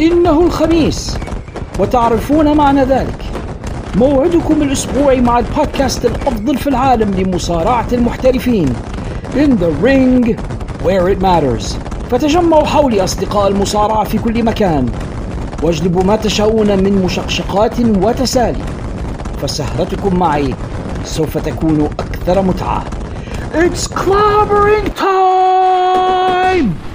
إنه الخميس وتعرفون معنى ذلك. موعدكم الأسبوعي مع البودكاست الأفضل في العالم لمصارعة المحترفين In the ring where it matters. فتجمعوا حولي أصدقاء المصارعة في كل مكان واجلبوا ما تشاءون من مشقشقات وتسالي. فسهرتكم معي سوف تكون أكثر متعة. It's clobbering time!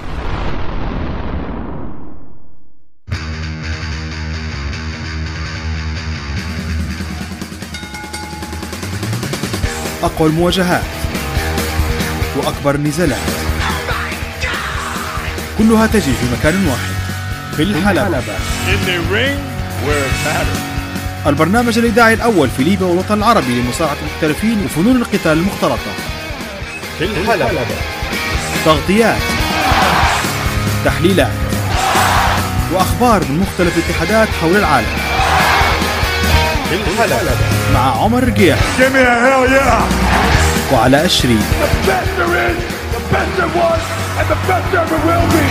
أقوى المواجهات وأكبر النزالات كلها تجري في مكان واحد في الحلبة. البرنامج الإذاعي الأول في ليبيا والوطن العربي لمصارعة المحترفين وفنون القتال المختلطة. في الحلبة. تغطيات تحليلات وأخبار من مختلف الاتحادات حول العالم. في الحلبة مع عمر رقيح Give me a hell yeah! وعلاء الشريف The best there is, the best there was, and the best there ever will be.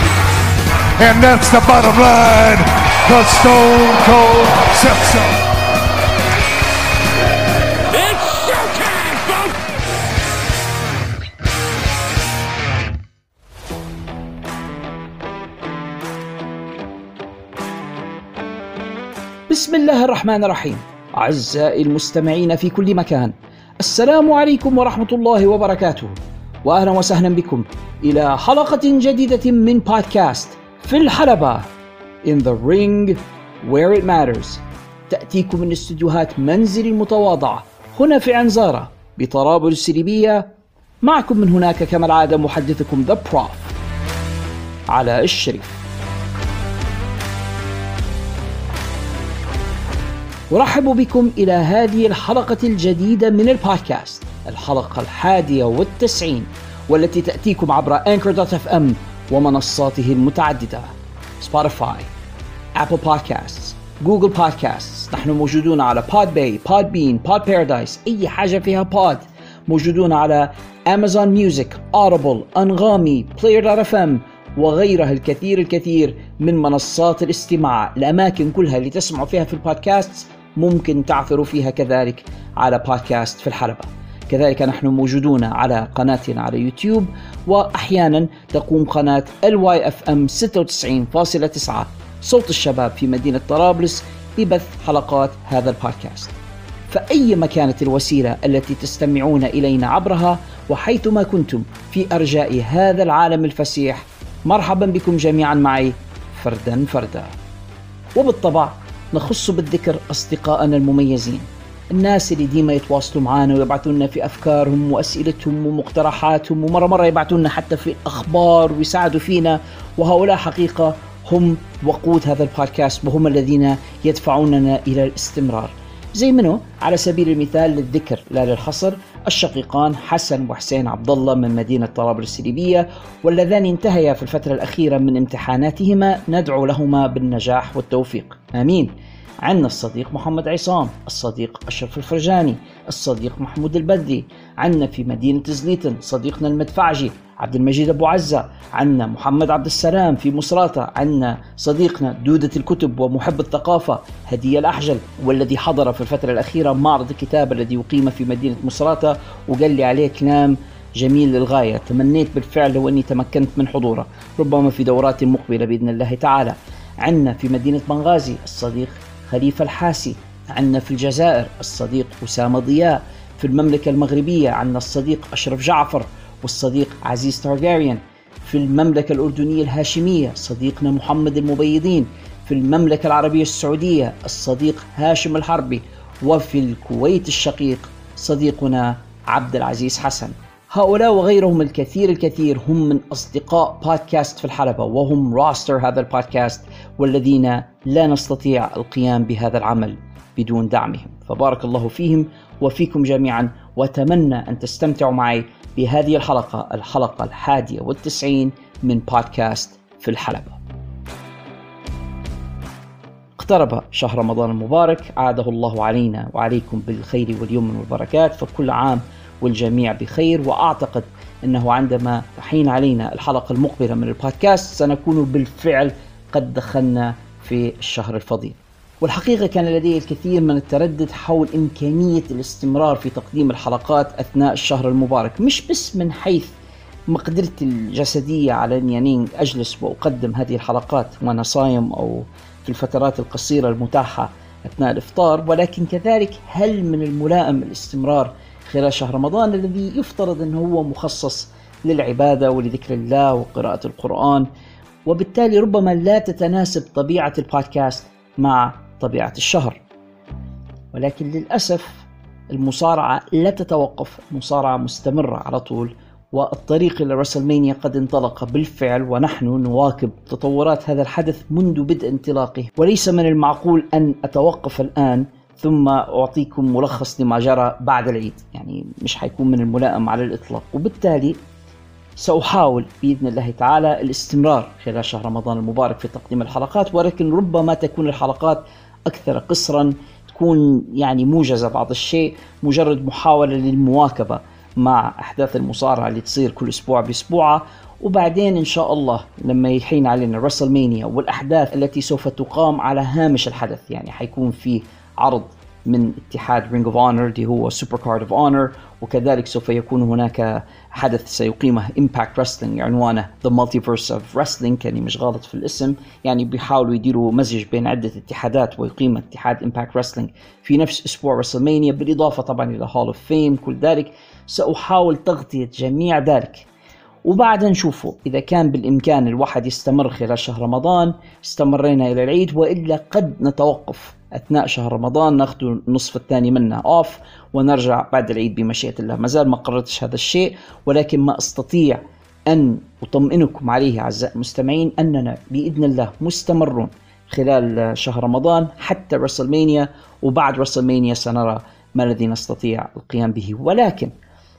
And that's the bottom line. The Stone Cold folks! بسم الله الرحمن الرحيم أعزائي المستمعين في كل مكان السلام عليكم ورحمة الله وبركاته وأهلا وسهلا بكم إلى حلقة جديدة من بودكاست في الحلبة In the ring where it matters. تأتيكم من استديوهات منزلي المتواضعة هنا في عنزارة بطرابلس الليبية معكم من هناك كما العادة محدثكم ذا بروف علاء الشريف. أرحب بكم إلى هذه الحلقة الجديدة من البودكاست الحلقة الحادية والتسعين والتي تأتيكم عبر Anchor dot FM ومنصاته المتعددة Spotify Apple Podcast Google Podcast نحن موجودون على Podbay Podbean Pod Paradise أي حاجة فيها pod موجودون على Amazon Music Audible Anghami Player dot FM وغيرها الكثير الكثير من منصات الاستماع الأماكن كلها اللي تسمعوا فيها في البودكاست. ممكن تعثروا فيها كذلك على بودكاست في الحلبة. كذلك نحن موجودون على قناتنا على يوتيوب وأحيانا تقوم قناة ال YFM 96.9 صوت الشباب في مدينة طرابلس ببث حلقات هذا البودكاست. فأيما كانت الوسيلة التي تستمعون إلينا عبرها وحيثما كنتم في أرجاء هذا العالم الفسيح مرحبا بكم جميعا معي فردا فردا. وبالطبع نخص بالذكر أصدقائنا المميزين. الناس اللي ديما يتواصلوا معنا ويبعثوا لنا في أفكارهم وأسئلتهم ومقترحاتهم ومرة مرة يبعثوا لنا حتى في أخبار ويساعدوا فينا. وهؤلاء حقيقة هم وقود هذا البودكاست وهم الذين يدفعوننا إلى الاستمرار. زي منه على سبيل المثال للذكر لا للحصر الشقيقان حسن وحسين عبد الله من مدينة طرابلس الليبية واللذان انتهيا في الفترة الأخيرة من امتحاناتهما ندعو لهما بالنجاح والتوفيق. آمين. عندنا الصديق محمد عصام الصديق أشرف الفرجاني الصديق محمود البدري عندنا في مدينة زليتن صديقنا المدفعجي عبد المجيد أبو عزة عندنا محمد عبد السلام في مصراتة عندنا صديقنا دودة الكتب ومحب الثقافة هدية الأحجل والذي حضر في الفترة الأخيرة معرض الكتاب الذي يقيم في مدينة مصراتة وقال لي عليه كلام جميل للغاية تمنيت بالفعل لو أني تمكنت من حضوره ربما في دورات مقبلة بإذن الله تعالى. عندنا في مدينة بنغازي الصديق خليفة الحاسي عندنا في الجزائر الصديق أسامة ضياء في المملكة المغربية عندنا الصديق أشرف جعفر والصديق عزيز تارجاريان في المملكة الأردنية الهاشمية صديقنا محمد المبيضين في المملكة العربية السعودية الصديق هاشم الحربي وفي الكويت الشقيق صديقنا عبد العزيز حسن. هؤلاء وغيرهم الكثير الكثير هم من أصدقاء بودكاست في الحلبة وهم راستر هذا البودكاست والذين لا نستطيع القيام بهذا العمل بدون دعمهم. فبارك الله فيهم وفيكم جميعا وأتمنى أن تستمتعوا معي بهذه الحلقة الحلقة الحادية والتسعين من بودكاست في الحلبة. اقترب شهر رمضان المبارك عاده الله علينا وعليكم بالخير واليمن والبركات فكل عام والجميع بخير وأعتقد إنه عندما تحين علينا الحلقة المقبلة من البودكاست سنكون بالفعل قد دخلنا في الشهر الفضيل. والحقيقة كان لدي الكثير من التردد حول إمكانية الاستمرار في تقديم الحلقات أثناء الشهر المبارك مش بس من حيث مقدرتي الجسدية على أني يعني أجلس وأقدم هذه الحلقات وأنا صايم أو في الفترات القصيرة المتاحة أثناء الإفطار ولكن كذلك هل من الملائم الاستمرار خلال شهر رمضان الذي يفترض أنه هو مخصص للعبادة ولذكر الله وقراءة القرآن. وبالتالي ربما لا تتناسب طبيعة البودكاست مع طبيعة الشهر. ولكن للأسف المصارعة لا تتوقف مصارعة مستمرة على طول. والطريق إلى رسلمانيا قد انطلق بالفعل ونحن نواكب تطورات هذا الحدث منذ بدء انطلاقه. وليس من المعقول أن أتوقف الآن. ثم أعطيكم ملخص لما جرى بعد العيد. يعني مش حيكون من الملائم على الإطلاق. وبالتالي سأحاول بإذن الله تعالى الاستمرار خلال شهر رمضان المبارك في تقديم الحلقات ولكن ربما تكون الحلقات أكثر قصرا تكون يعني موجزة بعض الشيء مجرد محاولة للمواكبة مع أحداث المصارعة اللي تصير كل أسبوع بأسبوعها وبعدين إن شاء الله لما يحين علينا WrestleMania والأحداث التي سوف تقام على هامش الحدث يعني حيكون في عرض من اتحاد Ring of Honor اللي هو Supercard of Honor وكذلك سوف يكون هناك حدث سيقيمه Impact Wrestling عنوانه The Multiverse of Wrestling كاني مش غلط في الاسم. يعني بيحاولوا يديروا مزج بين عدة اتحادات ويقيم اتحاد Impact Wrestling في نفس أسبوع WrestleMania بالإضافة طبعا إلى Hall of Fame كل ذلك. سأحاول تغطية جميع ذلك. وبعدها نشوفه. إذا كان بالإمكان الواحد يستمر خلال شهر رمضان استمرينا إلى العيد وإلا قد نتوقف. أثناء شهر رمضان ناخذ النصف الثاني منه off ونرجع بعد العيد بمشيئة الله. ما زال ما قررتش هذا الشيء ولكن ما أستطيع أن أطمئنكم عليه أعزائي المستمعين أننا بإذن الله مستمرون خلال شهر رمضان حتى رسلمانيا وبعد رسلمانيا سنرى ما الذي نستطيع القيام به. ولكن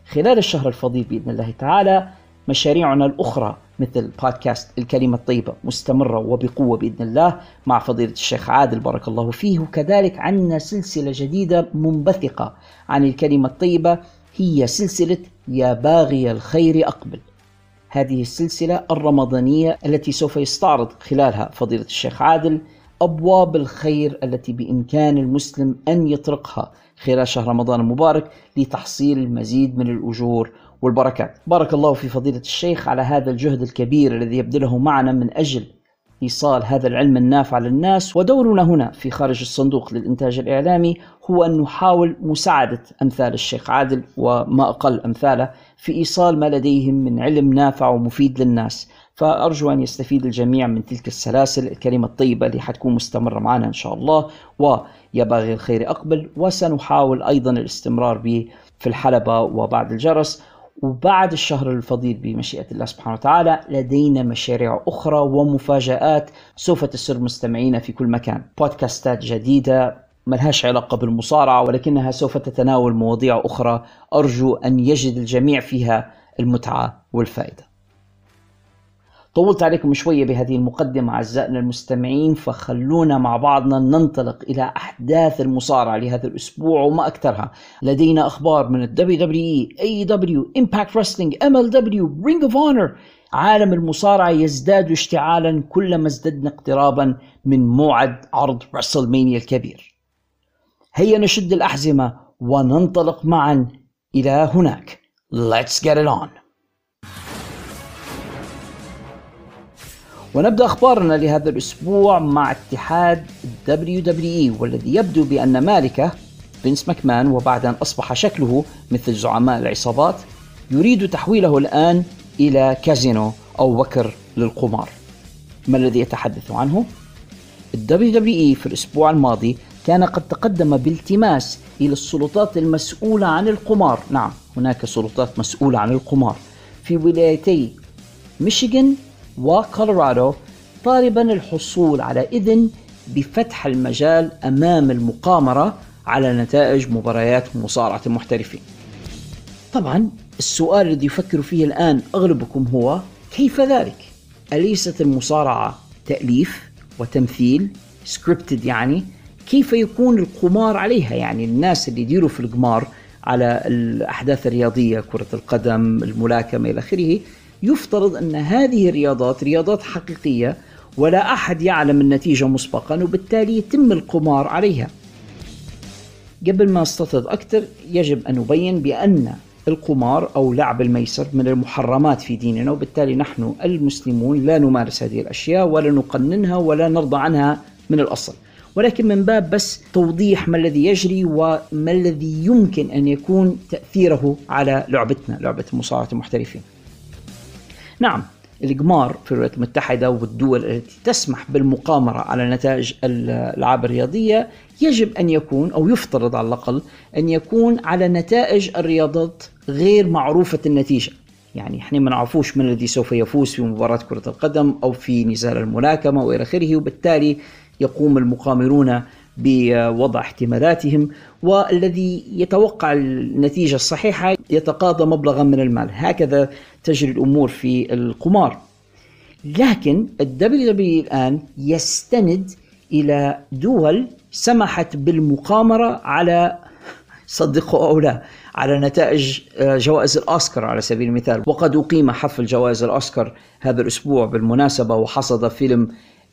خلال الشهر الفضيل بإذن الله تعالى مشاريعنا الأخرى مثل بودكاست الكلمة الطيبة مستمرة وبقوة بإذن الله مع فضيلة الشيخ عادل بارك الله فيه. وكذلك عندنا سلسلة جديدة منبثقة عن الكلمة الطيبة هي سلسلة يا باغي الخير أقبل. هذه السلسلة الرمضانية التي سوف يستعرض خلالها فضيلة الشيخ عادل أبواب الخير التي بإمكان المسلم أن يطرقها خلال شهر رمضان المبارك لتحصيل المزيد من الأجور والبركات. بارك الله في فضيلة الشيخ على هذا الجهد الكبير الذي يبذله معنا من أجل إيصال هذا العلم النافع للناس. ودورنا هنا في خارج الصندوق للإنتاج الإعلامي هو أن نحاول مساعدة أمثال الشيخ عادل وما أقل أمثاله في إيصال ما لديهم من علم نافع ومفيد للناس. فأرجو أن يستفيد الجميع من تلك السلاسل الكلمة الطيبة اللي حتكون مستمرة معنا إن شاء الله. ويا باغي الخير أقبل. وسنحاول أيضا الاستمرار به في الحلبة وبعد الجرس. وبعد الشهر الفضيل بمشيئة الله سبحانه وتعالى لدينا مشاريع أخرى ومفاجآت سوف تسر مستمعينا في كل مكان. بودكاستات جديدة ملهاش علاقة بالمصارعة ولكنها سوف تتناول مواضيع أخرى. أرجو أن يجد الجميع فيها المتعة والفائدة. طولت عليكم شوية بهذه المقدمة أعزائنا المستمعين فخلونا مع بعضنا ننطلق إلى أحداث المصارعة لهذا الأسبوع وما أكثرها. لدينا أخبار من ال WWE, AEW, Impact Wrestling, MLW, Ring of Honor. عالم المصارعة يزداد اشتعالا كلما ازددنا اقترابا من موعد عرض رسلمانيا الكبير. هيا نشد الأحزمة وننطلق معا إلى هناك. Let's get it on. ونبدأ أخبارنا لهذا الأسبوع مع اتحاد WWE والذي يبدو بأن مالكه فينس ماكمان وبعد أن أصبح شكله مثل زعماء العصابات يريد تحويله الآن إلى كازينو أو وكر للقمار. ما الذي يتحدث عنه؟ ال WWE في الأسبوع الماضي كان قد تقدم بالتماس إلى السلطات المسؤولة عن القمار، نعم هناك سلطات مسؤولة عن القمار. في ولايتي ميشيغان وكولورادو طالبا الحصول على إذن بفتح المجال أمام المقامرة على نتائج مباريات مصارعة المحترفين. طبعا السؤال الذي يفكر فيه الآن أغلبكم هو كيف ذلك؟ أليست المصارعة تأليف وتمثيل سكريبتد يعني؟ كيف يكون القمار عليها؟ يعني الناس اللي يديروا في القمار على الأحداث الرياضية كرة القدم الملاكمة إلى آخره يفترض أن هذه الرياضات رياضات حقيقية ولا أحد يعلم النتيجة مسبقا وبالتالي يتم القمار عليها. قبل ما أستطرد أكثر يجب أن نبين بأن القمار أو لعب الميسر من المحرمات في ديننا وبالتالي نحن المسلمون لا نمارس هذه الأشياء ولا نقننها ولا نرضى عنها من الأصل. ولكن من باب بس توضيح ما الذي يجري وما الذي يمكن أن يكون تأثيره على لعبتنا لعبة مصارعة المحترفين. نعم. القمار في الولايات المتحدة والدول التي تسمح بالمقامرة على نتائج الألعاب الرياضية يجب أن يكون أو يفترض على الأقل أن يكون على نتائج الرياضات غير معروفة النتيجة. يعني إحنا ما نعرفوش من الذي سوف يفوز في مباراة كرة القدم أو في نزال الملاكمة وإلى آخره وبالتالي يقوم المقامرون بوضع احتمالاتهم والذي يتوقع النتيجة الصحيحة يتقاضى مبلغا من المال. هكذا تجري الأمور في القمار. لكن ال WWE الآن يستند إلى دول سمحت بالمقامرة على صدقوا أو لا على نتائج آه، جوائز الأوسكار على سبيل المثال. وقد أقيم حفل جوائز الأوسكار هذا الأسبوع بالمناسبة وحصد فيلم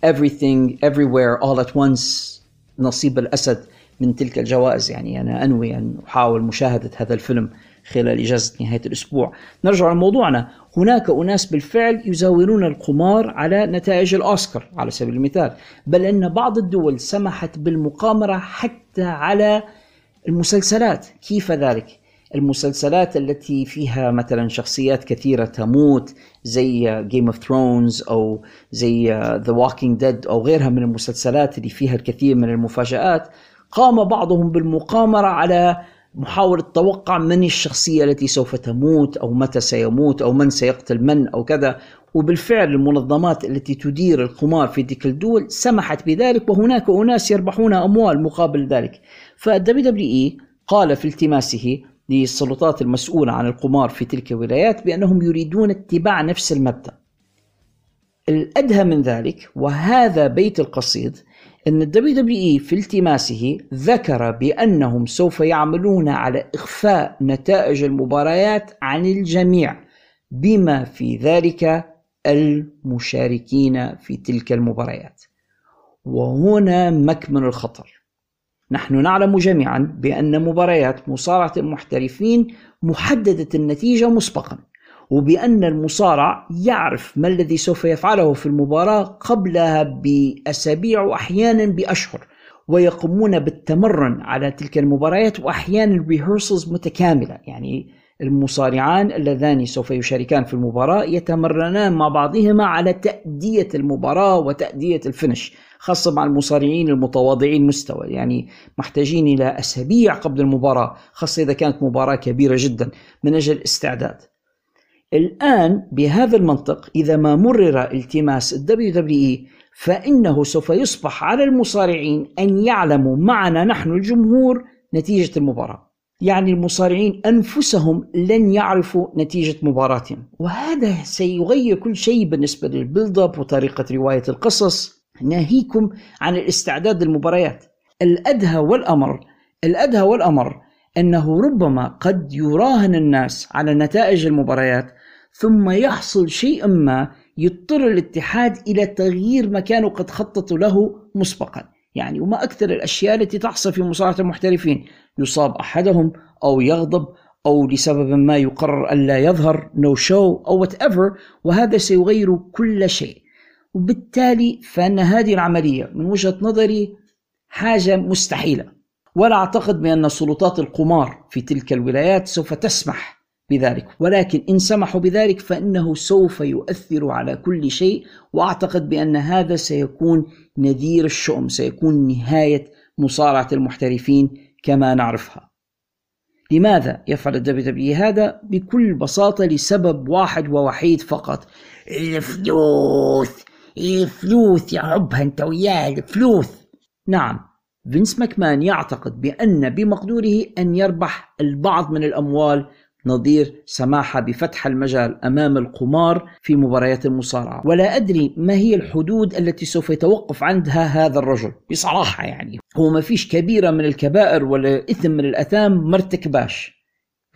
Everything Everywhere All at Once نصيب الأسد من تلك الجوائز. يعني أنا أنوي أن أحاول مشاهدة هذا الفيلم خلال إجازة نهاية الأسبوع. نرجع لموضوعنا. هناك أناس بالفعل يزاولون القمار على نتائج الأوسكار على سبيل المثال. بل أن بعض الدول سمحت بالمقامرة حتى على المسلسلات. كيف ذلك؟ المسلسلات التي فيها مثلا شخصيات كثيرة تموت زي Game of Thrones أو زي The Walking Dead أو غيرها من المسلسلات اللي فيها الكثير من المفاجآت قام بعضهم بالمقامرة على محاولة توقع من الشخصية التي سوف تموت أو متى سيموت أو من سيقتل من أو كذا. وبالفعل المنظمات التي تدير القمار في تلك الدول سمحت بذلك وهناك أناس يربحون أموال مقابل ذلك. فال WWE قال في التماسه للسلطات المسؤولة عن القمار في تلك الولايات بأنهم يريدون اتباع نفس المبدأ. الأدهى من ذلك وهذا بيت القصيد أن ال WWE في التماسه ذكر بأنهم سوف يعملون على إخفاء نتائج المباريات عن الجميع بما في ذلك المشاركين في تلك المباريات. وهنا مكمن الخطر. نحن نعلم جميعا بأن مباريات مصارعة المحترفين محددة النتيجة مسبقا وبأن المصارع يعرف ما الذي سوف يفعله في المباراة قبلها بأسابيع وأحيانا بأشهر ويقومون بالتمرن على تلك المباريات وأحيانا ريهرسلز متكاملة. يعني المصارعان اللذان سوف يشاركان في المباراة يتمرنان مع بعضهما على تأدية المباراة وتأدية ال finish. خاصة مع المصارعين المتواضعين مستوى يعني محتاجين إلى أسابيع قبل المباراة خاصة إذا كانت مباراة كبيرة جدا من أجل الاستعداد. الآن بهذا المنطق إذا ما مرر التماس ال WWE فإنه سوف يصبح على المصارعين أن يعلموا معنا نحن الجمهور نتيجة المباراة. يعني المصارعين أنفسهم لن يعرفوا نتيجة مباراتهم. وهذا سيغير كل شيء بالنسبة للبيلد اب وطريقة رواية القصص. ناهيكم عن الاستعداد للمباريات. الأدهى والأمر الأدهى والأمر أنه ربما قد يراهن الناس على نتائج المباريات ثم يحصل شيء ما يضطر الاتحاد إلى تغيير ما كانوا قد خططوا له مسبقا. يعني وما أكثر الأشياء التي تحصل في مصارعة المحترفين يصاب أحدهم أو يغضب أو لسبب ما يقرر ألا يظهر no show أو whatever وهذا سيغير كل شيء. وبالتالي فإن هذه العملية من وجهة نظري حاجة مستحيلة. ولا أعتقد بأن سلطات القمار في تلك الولايات سوف تسمح بذلك. ولكن إن سمحوا بذلك فإنه سوف يؤثر على كل شيء وأعتقد بأن هذا سيكون نذير الشؤم سيكون نهاية مصارعة المحترفين كما نعرفها. لماذا يفعل ال WWE هذا؟ بكل بساطة لسبب واحد ووحيد فقط الفلوس. الفلوس يا عبها أنت وياه الفلوس نعم فينس ماكمان يعتقد بأن بمقدوره أن يربح البعض من الأموال نظير سماح بفتح المجال أمام القمار في مباريات المصارعة، ولا أدري ما هي الحدود التي سوف يتوقف عندها هذا الرجل، بصراحة يعني، هو ما فيش كبيرة من الكبائر ولا إثم من الأثام ما ارتكباش.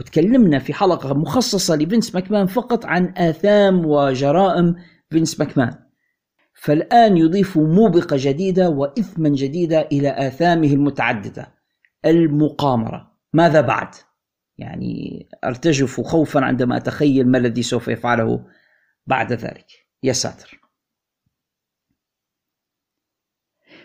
وتكلمنا في حلقة مخصصة لفينس ماكمان فقط عن آثام وجرائم فينس ماكمان. فالآن يضيف موبقة جديدة وإثما جديدة إلى آثامه المتعددة المقامرة. ماذا بعد؟ يعني أرتجف خوفا عندما أتخيل ما الذي سوف يفعله بعد ذلك. يا ساتر.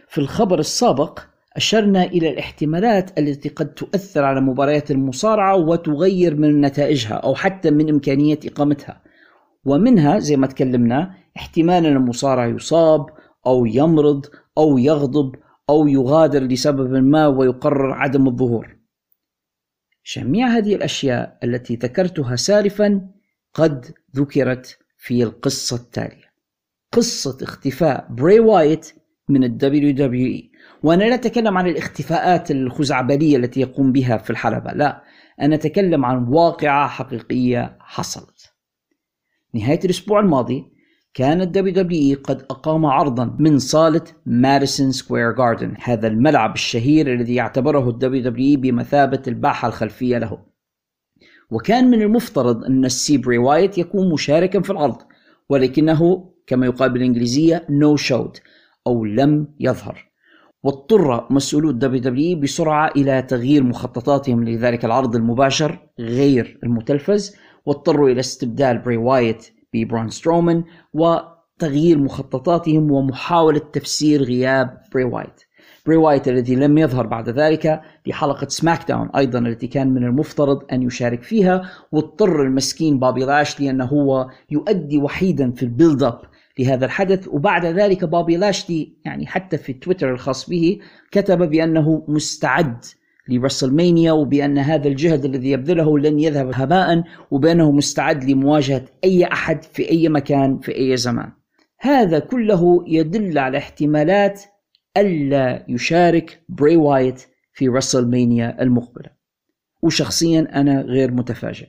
في الخبر السابق أشرنا إلى الاحتمالات التي قد تؤثر على مباريات المصارعة وتغير من نتائجها أو حتى من إمكانية إقامتها. ومنها زي ما تكلمنا احتمال أن المصارع يصاب أو يمرض أو يغضب أو يغادر لسبب ما ويقرر عدم الظهور. جميع هذه الأشياء التي ذكرتها سالفا قد ذكرت في القصة التالية. قصة اختفاء بري وايت من ال WWE وأنا لا أتكلم عن الاختفاءات الخزعبلية التي يقوم بها في الحلبة لا. أنا أتكلم عن واقعة حقيقية حصلت. نهاية الأسبوع الماضي كان ال WWE قد أقام عرضا من صالة ماديسون سكوير جاردن هذا الملعب الشهير الذي يعتبره ال WWE بمثابة الباحة الخلفية له. وكان من المفترض أن السي بري وايت يكون مشاركا في العرض ولكنه كما يقال بالإنجليزية no showed أو لم يظهر. واضطر مسؤولو ال WWE بسرعة إلى تغيير مخططاتهم لذلك العرض المباشر غير المتلفز واضطروا إلى استبدال بري وايت ببرون سترومان وتغيير مخططاتهم ومحاولة تفسير غياب بري وايت. بري وايت الذي لم يظهر بعد ذلك في حلقة سماك داون أيضا التي كان من المفترض أن يشارك فيها واضطر المسكين بابي لاشلي أنه هو يؤدي وحيدا في ال build up لهذا الحدث. وبعد ذلك بابي لاشلي يعني حتى في تويتر الخاص به كتب بأنه مستعد لرسلمانيا وبأن هذا الجهد الذي يبذله لن يذهب هباء وبأنه مستعد لمواجهة أي أحد في أي مكان في أي زمان. هذا كله يدل على احتمالات ألا يشارك بري وايت في رسلمانيا المقبلة. وشخصيا أنا غير متفاجئ.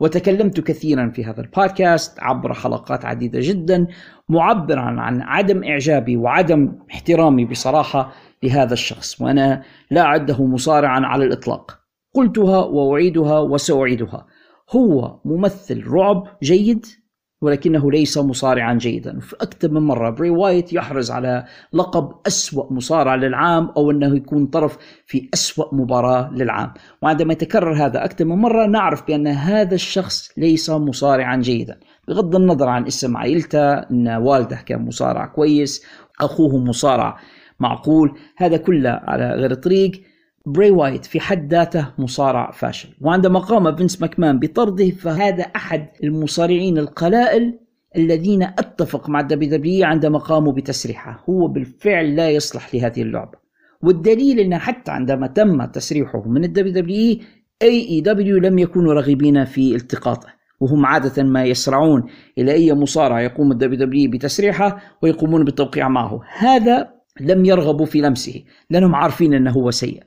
وتكلمت كثيرا في هذا البودكاست عبر حلقات عديدة جدا معبرا عن عدم إعجابي وعدم احترامي بصراحة لهذا الشخص وأنا لا أعده مصارعا على الإطلاق. قلتها وأعيدها وسأعيدها. هو ممثل رعب جيد ولكنه ليس مصارعا جيدا. في أكثر من مرة بري وايت يحرز على لقب أسوأ مصارع للعام أو أنه يكون طرف في أسوأ مباراة للعام. وعندما يتكرر هذا أكثر من مرة نعرف بأن هذا الشخص ليس مصارعا جيدا. بغض النظر عن اسم عائلته أن والده كان مصارع كويس أخوه مصارع معقول. هذا كله على غير طريق. بري وايت في حد ذاته مصارع فاشل. وعندما قام فينس ماكمان بطرده فهذا أحد المصارعين القلائل الذين اتفق مع ال WWE عندما قاموا بتسريحه. هو بالفعل لا يصلح لهذه اللعبة. والدليل أن حتى عندما تم تسريحه من ال WWE إي اي دبليو لم يكونوا راغبين في التقاطه. وهم عادة ما يسرعون إلى أي مصارع يقوم الدبليو دبليو بتسريحه ويقومون بالتوقيع معه. هذا لم يرغبوا في لمسه لأنهم عارفين أنه هو سيء.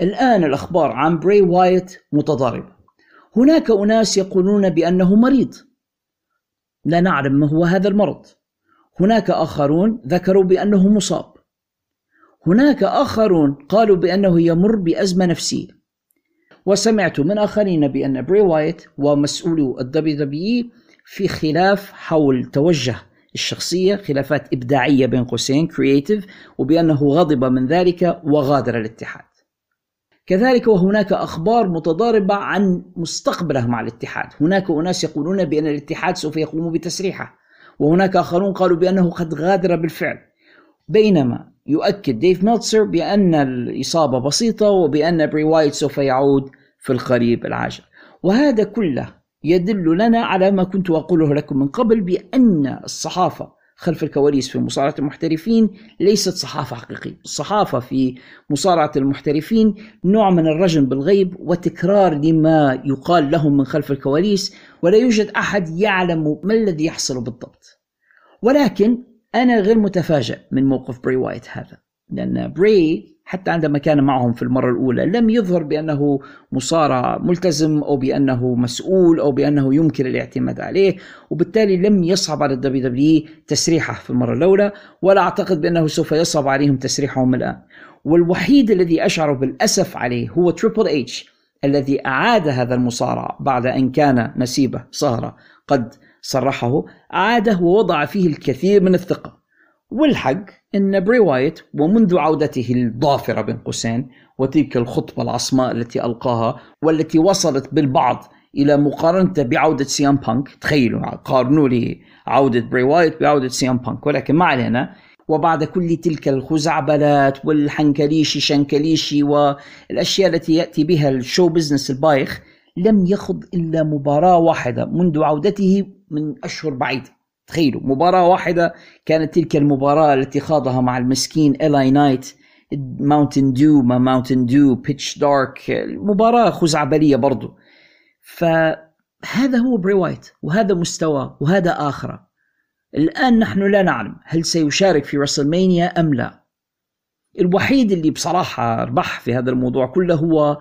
الآن الأخبار عن بري وايت متضاربة. هناك أناس يقولون بأنه مريض. لا نعلم ما هو هذا المرض. هناك آخرون ذكروا بأنه مصاب. هناك آخرون قالوا بأنه يمر بأزمة نفسية. وسمعت من آخرين بأن بري وايت ومسؤولو ال WWE في خلاف حول توجه الشخصية خلافات إبداعية بين قوسين creative وبأنه غضب من ذلك وغادر الاتحاد. كذلك وهناك أخبار متضاربة عن مستقبله مع الاتحاد. هناك أناس يقولون بأن الاتحاد سوف يقوم بتسريحه وهناك آخرون قالوا بأنه قد غادر بالفعل. بينما يؤكد ديف ميلتزر بأن الإصابة بسيطة وبأن بري وايت سوف يعود في القريب العاجل. وهذا كله يدل لنا على ما كنت أقوله لكم من قبل بأن الصحافة خلف الكواليس في مصارعة المحترفين ليست صحافة حقيقية. الصحافة في مصارعة المحترفين نوع من الرجم بالغيب وتكرار لما يقال لهم من خلف الكواليس ولا يوجد أحد يعلم ما الذي يحصل بالضبط. ولكن أنا غير متفاجئ من موقف بري وايت هذا لأن بري حتى عندما كان معهم في المرة الأولى لم يظهر بأنه مصارع ملتزم أو بأنه مسؤول أو بأنه يمكن الاعتماد عليه وبالتالي لم يصعب على ال WWE تسريحه في المرة الأولى ولا أعتقد بأنه سوف يصعب عليهم تسريحهم الآن. والوحيد الذي أشعر بالأسف عليه هو تريبل اتش الذي أعاد هذا المصارع بعد أن كان نسيبه صهره قد سرحه أعاده ووضع فيه الكثير من الثقة. والحق أن بري وايت ومنذ عودته الظافرة بين قوسين وتلك الخطبة العصماء التي ألقاها والتي وصلت بالبعض إلى مقارنته بعودة سي ام بانك تخيلوا قارنوا لي عودة بري وايت بعودة سي ام بانك ولكن ما علينا. وبعد كل تلك الخزعبلات والحنكليشي شنكليشي والأشياء التي يأتي بها ال show business البايخ لم يخض إلا مباراة واحدة منذ عودته من أشهر بعيدة تخيلوا مباراة واحدة كانت تلك المباراة التي خاضها مع المسكين إلاي نايت ماونتن ديو ما ماونتن ديو pitch dark مباراة خزعبلية برضو. فهذا هو بري وايت وهذا مستواه وهذا آخره. الآن نحن لا نعلم هل سيشارك في رسلمانيا أم لا. الوحيد اللي بصراحة ربح في هذا الموضوع كله هو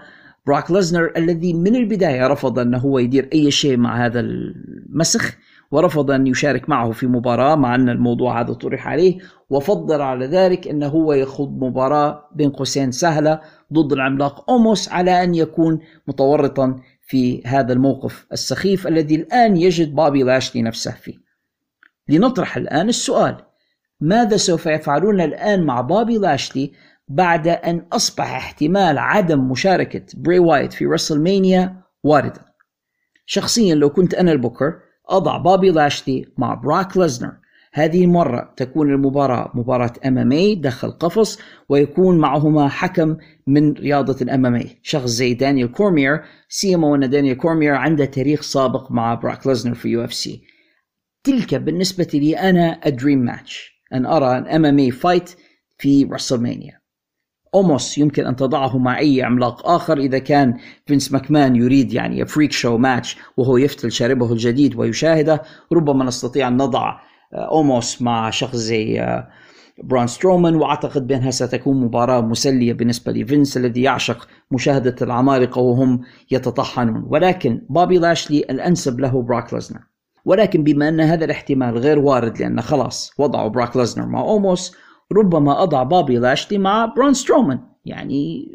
براك ليزنر الذي من البداية رفض أنه هو يدير أي شيء مع هذا المسخ. ورفض أن يشارك معه في مباراة مع أن الموضوع هذا طرح عليه وفضل على ذلك أنه هو يخوض مباراة بين قوسين سهلة ضد العملاق أوموس على أن يكون متورطا في هذا الموقف السخيف الذي الآن يجد بابي لاشلي نفسه فيه. لنطرح الآن السؤال ماذا سوف يفعلون الآن مع بابي لاشلي بعد أن أصبح احتمال عدم مشاركة بري وايت في رسلمانيا واردا؟ شخصيا لو كنت أنا البوكر أضع بابي لاشلي مع براك ليزنر هذه المرة تكون المباراة مباراة MMA داخل قفص ويكون معهما حكم من رياضة ال MMA شخص زي دانيال كورمير سيما وأن دانيال كورمير عنده تاريخ سابق مع براك ليزنر في يو إف سي. تلك بالنسبة لي أنا a dream match أن أرى MMA fight في رسلمانيا أوموس يمكن أن تضعه مع أي عملاق آخر. إذا كان فينس ماكمان يريد يعني freak show match وهو يفتل شاربه الجديد ويشاهده ربما نستطيع أن نضع أوموس مع شخص زي برون سترومان وأعتقد بأنها ستكون مباراة مسلية بالنسبة لفينس الذي يعشق مشاهدة العمالقة وهم يتطحنون. ولكن بابي لاشلي الأنسب له براك ليزنر ولكن بما أن هذا الاحتمال غير وارد لأن خلاص وضعوا براك ليزنر مع اوموس ربما أضع بابي لاشلي مع برون سترومان. يعني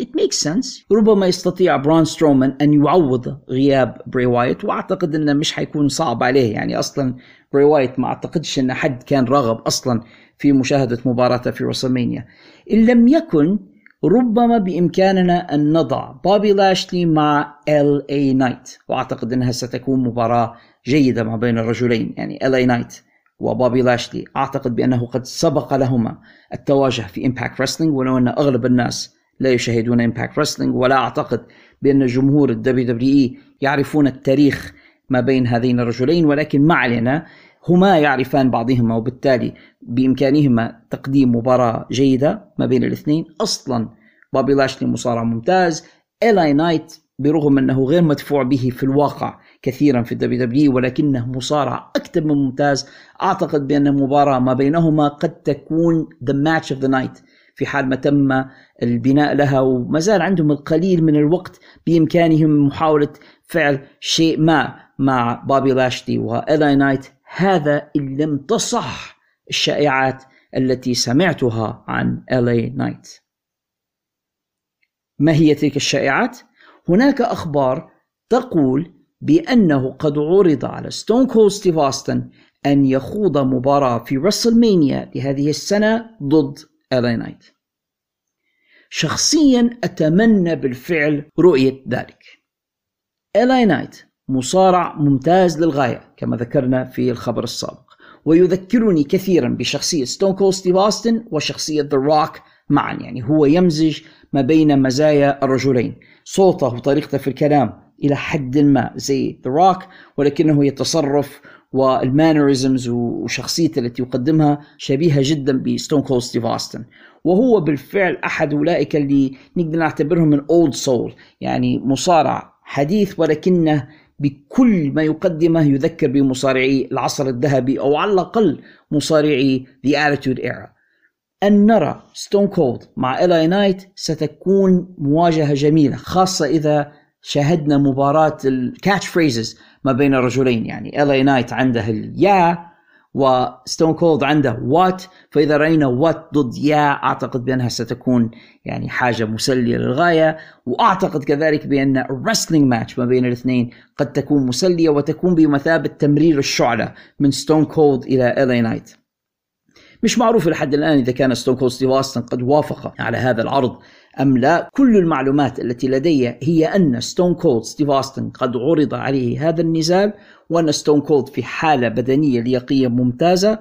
it makes sense. ربما يستطيع برون سترومان أن يعوض غياب بري وايت وأعتقد أنه مش حيكون صعب عليه. يعني أصلا بري وايت ما أعتقدش أن حد كان راغب أصلا في مشاهدة مباراته في رسلمانيا. إن لم يكن ربما بإمكاننا أن نضع بابي لاشلي مع ال اي نايت وأعتقد أنها ستكون مباراة جيدة ما بين الرجلين. يعني ال اي نايت وبابي لاشلي. أعتقد بأنه قد سبق لهما التواجه في إمباكت رسلينج ولو أن أغلب الناس لا يشاهدون إمباكت رسلينج ولا أعتقد بأن جمهور الدبليو دبليو إي يعرفون التاريخ ما بين هذين الرجلين ولكن ما علينا هما يعرفان بعضهما وبالتالي بإمكانهما تقديم مباراة جيدة ما بين الاثنين. أصلا بابي لاشلي مصارع ممتاز. إلاي نايت برغم أنه غير مدفوع به في الواقع كثيرا في الدبليو دبليو إي ولكنه مصارع أكثر من ممتاز. أعتقد بأن مباراة ما بينهما قد تكون the match of the night في حال ما تم البناء لها وما زال عندهم القليل من الوقت بإمكانهم محاولة فعل شيء ما مع بابي لاشلي وإلاي نايت هذا إن لم تصح الشائعات التي سمعتها عن إلاي نايت ما هي تلك الشائعات؟ هناك أخبار تقول بأنه قد عرض على ستون كولد ستيف أوستن أن يخوض مباراة في رسلمانيا لهذه السنة ضد إلي نايت شخصيا أتمنى بالفعل رؤية ذلك. إلي نايت مصارع ممتاز للغاية كما ذكرنا في الخبر السابق ويذكرني كثيرا بشخصية ستون كولد ستيف أوستن وشخصية ذا روك معا يعني هو يمزج ما بين مزايا الرجلين. صوته وطريقته في الكلام إلى حد ما زي ذا روك ولكنه يتصرف وال mannerisms وشخصيته التي يقدمها شبيهة جدا بستون كولد ستيف اوستن وهو بالفعل أحد أولئك اللي نقدر نعتبرهم من old soul يعني مصارع حديث ولكنه بكل ما يقدمه يذكر بمصارعي العصر الذهبي أو على الأقل مصارعي the Attitude Era أن نرى ستون كولد مع إلاي نايت ستكون مواجهة جميلة خاصة إذا شاهدنا مباراة ال catchphrases ما بين الرجلين. يعني اي نايت عنده ال yeah وستون كولد عنده what فإذا رأينا what ضد yeah أعتقد بأنها ستكون يعني حاجة مسلية للغاية. وأعتقد كذلك بأن ال wrestling match ما بين الاثنين قد تكون مسلية وتكون بمثابة تمرير الشعلة من ستون كولد إلى الي نايت مش معروف لحد الآن إذا كان ستون كولد ستيف قد وافق على هذا العرض أم لا؟ كل المعلومات التي لدي هي أن ستون كولد ستيف اوستن قد عرض عليه هذا النزال وأن ستون كولد في حالة بدنية لياقيه ممتازة.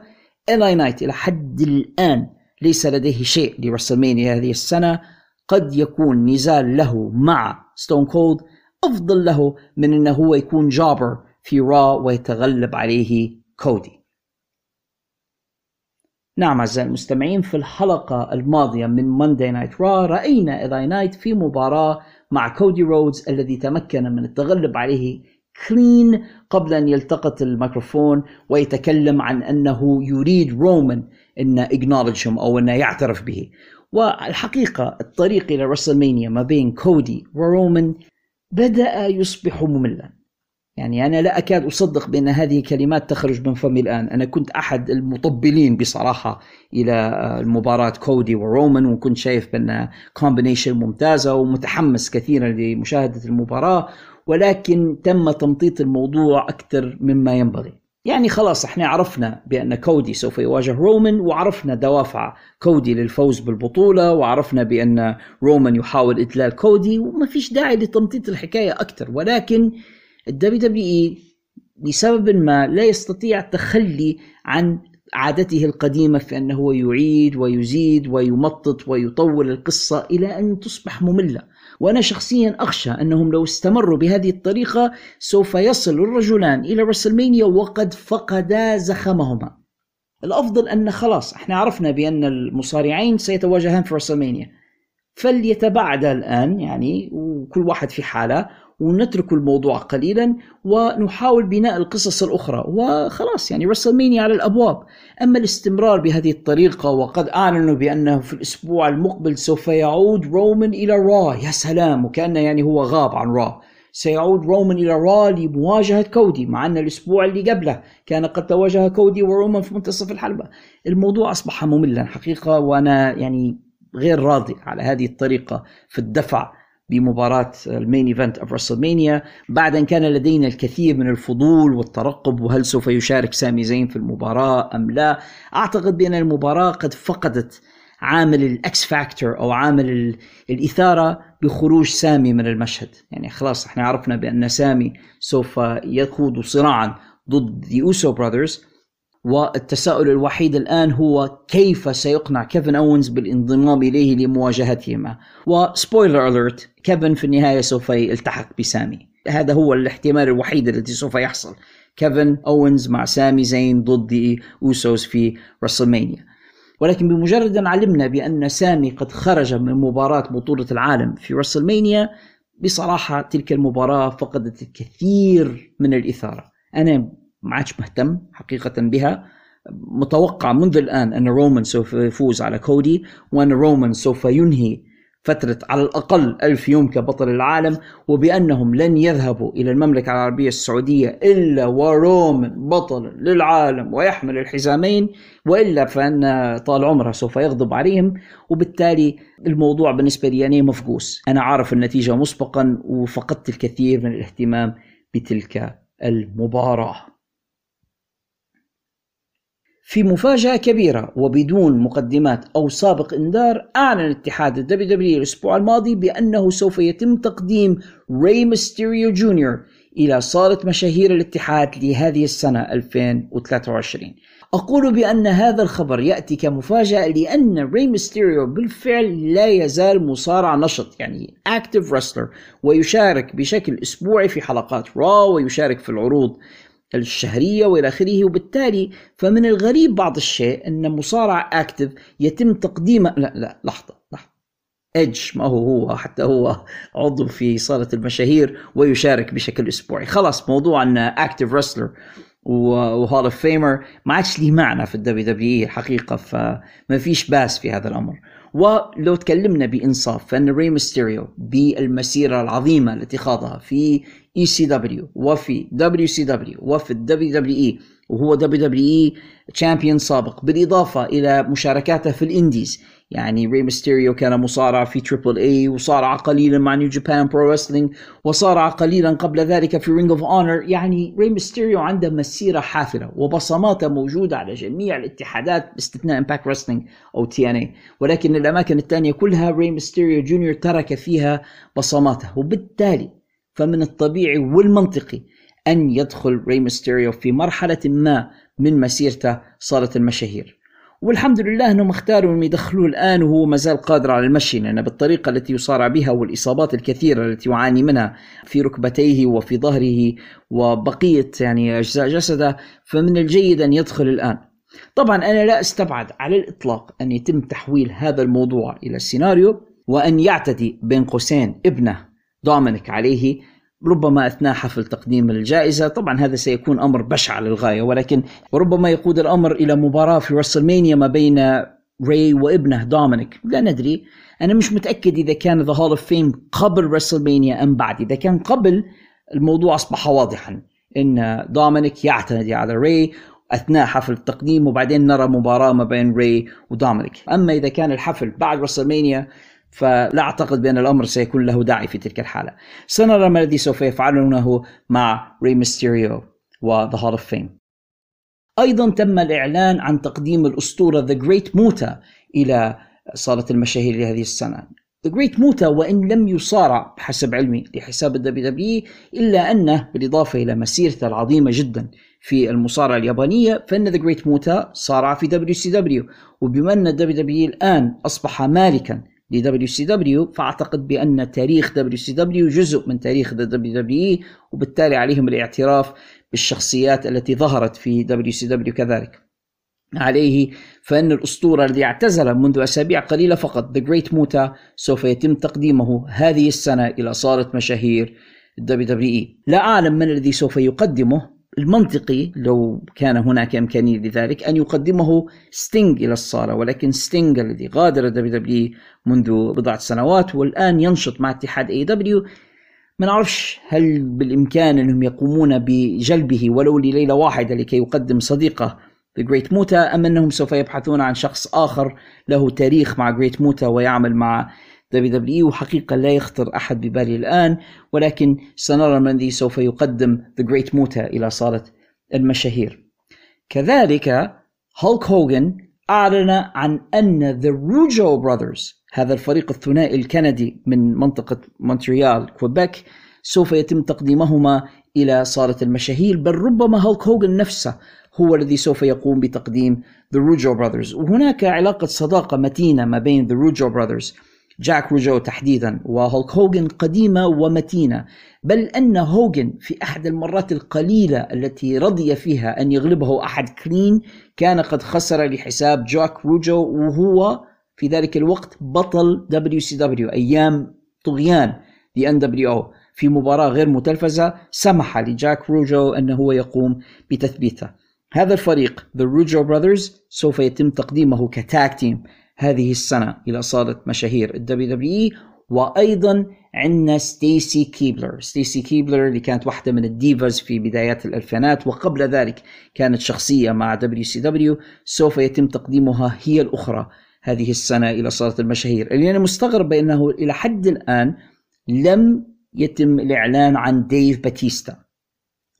الاي نايت إلى حد الآن ليس لديه شيء لرسلمانيا هذه السنة. قد يكون نزال له مع ستون كولد أفضل له من إنه هو يكون jobber في را ويتغلب عليه كودي نعم أعزائي المستمعين في الحلقة الماضية من ماندي نايت را رأينا إيلاي نايت في مباراة مع كودي رودز الذي تمكن من التغلب عليه clean قبل أن يلتقط الميكروفون ويتكلم عن أنه يريد رومان أن acknowledge him أو أنه يعترف به. والحقيقة الطريق إلى رسلمانيا ما بين كودي ورومان بدأ يصبح مملا. يعني أنا لا أكاد أصدق بأن هذه كلمات تخرج من فمي الآن. أنا كنت أحد المطبلين بصراحة إلى المباراة كودي ورومان وكنت شايف بأن combination ممتازة ومتحمس كثيرا لمشاهدة المباراة ولكن تم تمطيط الموضوع أكثر مما ينبغي. يعني خلاص إحنا عرفنا بأن كودي سوف يواجه رومان وعرفنا دوافع كودي للفوز بالبطولة وعرفنا بأن رومان يحاول إذلال كودي وما فيش داعي لتمطيط الحكاية أكثر. ولكن الدبليو دبليو اي لسبب ما لا يستطيع التخلي عن عادته القديمة في أنه يعيد ويزيد ويمطط ويطول القصة إلى أن تصبح مملة. وأنا شخصيا أخشى أنهم لو استمروا بهذه الطريقة سوف يصل الرجلان إلى رسلمانيا وقد فقدا زخمهما. الأفضل أن خلاص إحنا عرفنا بأن المصارعين سيتواجهان في رسلمانيا. فليتباعدا الآن يعني وكل واحد في حالة ونترك الموضوع قليلا ونحاول بناء القصص الأخرى. وخلاص يعني رسلمانيا على الأبواب. أما الاستمرار بهذه الطريقة وقد أعلنوا بأنه في الأسبوع المقبل سوف يعود رومان إلى را. يا سلام! وكأنه يعني هو غاب عن را. سيعود رومان إلى را لمواجهة كودي مع أن الأسبوع اللي قبله كان قد تواجه كودي ورومان في منتصف الحلبة. الموضوع أصبح مملا حقيقة وأنا يعني غير راضي على هذه الطريقة في الدفع بمباراة ال main event of WrestleMania بعد ان كان لدينا الكثير من الفضول والترقب وهل سوف يشارك سامي زين في المباراة أم لا؟ أعتقد بأن المباراة قد فقدت عامل ال X factor أو عامل الإثارة بخروج سامي من المشهد. يعني خلاص إحنا عرفنا بأن سامي سوف يخوض صراعا ضد The Uso Brothers والتساؤل الوحيد الآن هو كيف سيقنع كيفن أوينز بالانضمام إليه لمواجهتهما؟ و spoiler alert كيفن في النهاية سوف يلتحق بسامي. هذا هو الاحتمال الوحيد الذي سوف يحصل. كيفن أوينز مع سامي زين ضد Usos في WrestleMania. ولكن بمجرد أن علمنا بأن سامي قد خرج من مباراة بطولة العالم في WrestleMania بصراحة تلك المباراة فقدت الكثير من الإثارة. أنا ما عادش مهتم حقيقة بها. متوقع منذ الآن أن رومان سوف يفوز على كودي وأن رومان سوف ينهي فترة على الأقل ألف يوم كبطل العالم وبأنهم لن يذهبوا إلى المملكة العربية السعودية إلا ورومان بطل للعالم ويحمل الحزامين وإلا فإن طال عمره سوف يغضب عليهم. وبالتالي الموضوع بالنسبة لي يعني مفقوس. أنا عارف النتيجة مسبقا وفقدت الكثير من الاهتمام بتلك المباراة. في مفاجأة كبيرة وبدون مقدمات أو سابق إنذار أعلن اتحاد ال WWE الأسبوع الماضي بأنه سوف يتم تقديم ري ميستيريو جونيور إلى صالة مشاهير الاتحاد لهذه السنة 2023 أقول بأن هذا الخبر يأتي كمفاجأة لأن ري ميستيريو بالفعل لا يزال مصارع نشط يعني active wrestler ويشارك بشكل أسبوعي في حلقات Raw ويشارك في العروض الشهرية وإلى آخره. وبالتالي فمن الغريب بعض الشيء أن مصارع active يتم تقديمه لا لا لحظة لحظة. ايدج ما هو هو؟ حتى هو عضو في صالة المشاهير ويشارك بشكل أسبوعي. خلاص موضوع أن active wrestler و Hall of Famer ما عادش ليه معنى في ال WWE الحقيقة فما فيش باس في هذا الأمر. ولو تكلمنا بإنصاف فإن ري ميستيريو بالمسيرة العظيمة التي خاضها في ECW وفي WCW وفي ال WWE وهو WWE champion سابق بالإضافة إلى مشاركاته في ال indies يعني ري ميستيريو كان مصارع في Triple A وصارع قليلا مع New Japan Pro Wrestling وصارع قليلا قبل ذلك في Ring of Honor يعني ري ميستيريو عنده مسيرة حافلة وبصماته موجودة على جميع الاتحادات باستثناء Impact Wrestling أو TNA ولكن الأماكن الثانية كلها ري ميستيريو جونيور ترك فيها بصماته. وبالتالي فمن الطبيعي والمنطقي أن يدخل ري ميستيريو في مرحلة ما من مسيرته صالة المشاهير. والحمد لله انهم اختاروا انهم يدخلوه الآن وهو ما زال قادر على المشي لأن بالطريقة التي يصارع بها والإصابات الكثيرة التي يعاني منها في ركبتيه وفي ظهره وبقية يعني أجزاء جسده فمن الجيد أن يدخل الآن. طبعا أنا لا أستبعد على الإطلاق أن يتم تحويل هذا الموضوع إلى السيناريو وأن يعتدي بين قوسين ابنه دومينيك عليه ربما أثناء حفل تقديم الجائزة، طبعا هذا سيكون أمر بشع للغاية ولكن ربما يقود الأمر إلى مباراة في WrestleMania ما بين ري وابنه دومينيك، لا ندري، أنا مش متأكد إذا كان The Hall of Fame قبل WrestleMania أم بعد، إذا كان قبل الموضوع أصبح واضحا. إن دومينيك يعتدي على ري أثناء حفل التقديم وبعدين نرى مباراة ما بين ري ودومينيك، أما إذا كان الحفل بعد WrestleMania فلا أعتقد بأن الأمر سيكون له داعي في تلك الحالة. سنرى ما الذي سوف يفعلونه مع ري ميستيريو و The Hall of Fame. أيضا تم الإعلان عن تقديم الأسطورة The Great Muta إلى صالة المشاهير لهذه السنة. The Great Muta وإن لم يصارع بحسب علمي لحساب ال WWE إلا أنه بالإضافة إلى مسيرته العظيمة جدا في المصارعة اليابانية فإن The Great Muta صارع في WCW. وبما أن ال WWE الآن أصبح مالكا ل WCW فأعتقد بأن تاريخ WCW جزء من تاريخ WWE وبالتالي عليهم الاعتراف بالشخصيات التي ظهرت في WCW كذلك. عليه فإن الأسطورة الذي اعتزل منذ أسابيع قليلة فقط The Great Muta سوف يتم تقديمه هذه السنة إلى صالة مشاهير ال WWE. لا أعلم من الذي سوف يقدمه المنطقي لو كان هناك إمكانية لذلك أن يقدمه ستينج إلى الصالة ولكن ستينج الذي غادر WWE منذ بضعة سنوات والآن ينشط مع اتحاد AEW ما نعرفش هل بالإمكان أنهم يقومون بجلبه ولو لليلة واحدة لكي يقدم صديقه Great Muta أم أنهم سوف يبحثون عن شخص آخر له تاريخ مع Great Muta ويعمل مع WWE وحقيقة لا يخطر أحد ببالي الآن ولكن سنرى من الذي سوف يقدم The Great Muta إلى صالة المشاهير. كذلك هولك هوغن أعلن عن أن The Rougeau Brothers هذا الفريق الثنائي الكندي من منطقة مونتريال كويبك سوف يتم تقديمهما إلى صالة المشاهير. بل ربما هولك هوغن نفسه هو الذي سوف يقوم بتقديم The Rougeau Brothers. وهناك علاقة صداقة متينة ما بين The Rougeau Brothers جاك روجو تحديدا وهولك هوجن قديمة ومتينة. بل أن هوجن في أحد المرات القليلة التي رضي فيها أن يغلبه أحد clean كان قد خسر لحساب جاك روجو وهو في ذلك الوقت بطل WCW أيام طغيان the NWO في مباراة غير متلفزة سمح لجاك روجو أنه هو يقوم بتثبيته. هذا الفريق The Rougeau Brothers سوف يتم تقديمه ك tag team. هذه السنة إلى صالة مشاهير ال WWE وأيضا عندنا ستيسي كيبلر. ستيسي كيبلر اللي كانت واحدة من ال Divas في بدايات الألفينات وقبل ذلك كانت شخصية مع WCW. سوف يتم تقديمها هي الأخرى هذه السنة إلى صالة المشاهير. اللي أنا مستغرب بأنه إلى حد الآن لم يتم الإعلان عن ديف باتيستا.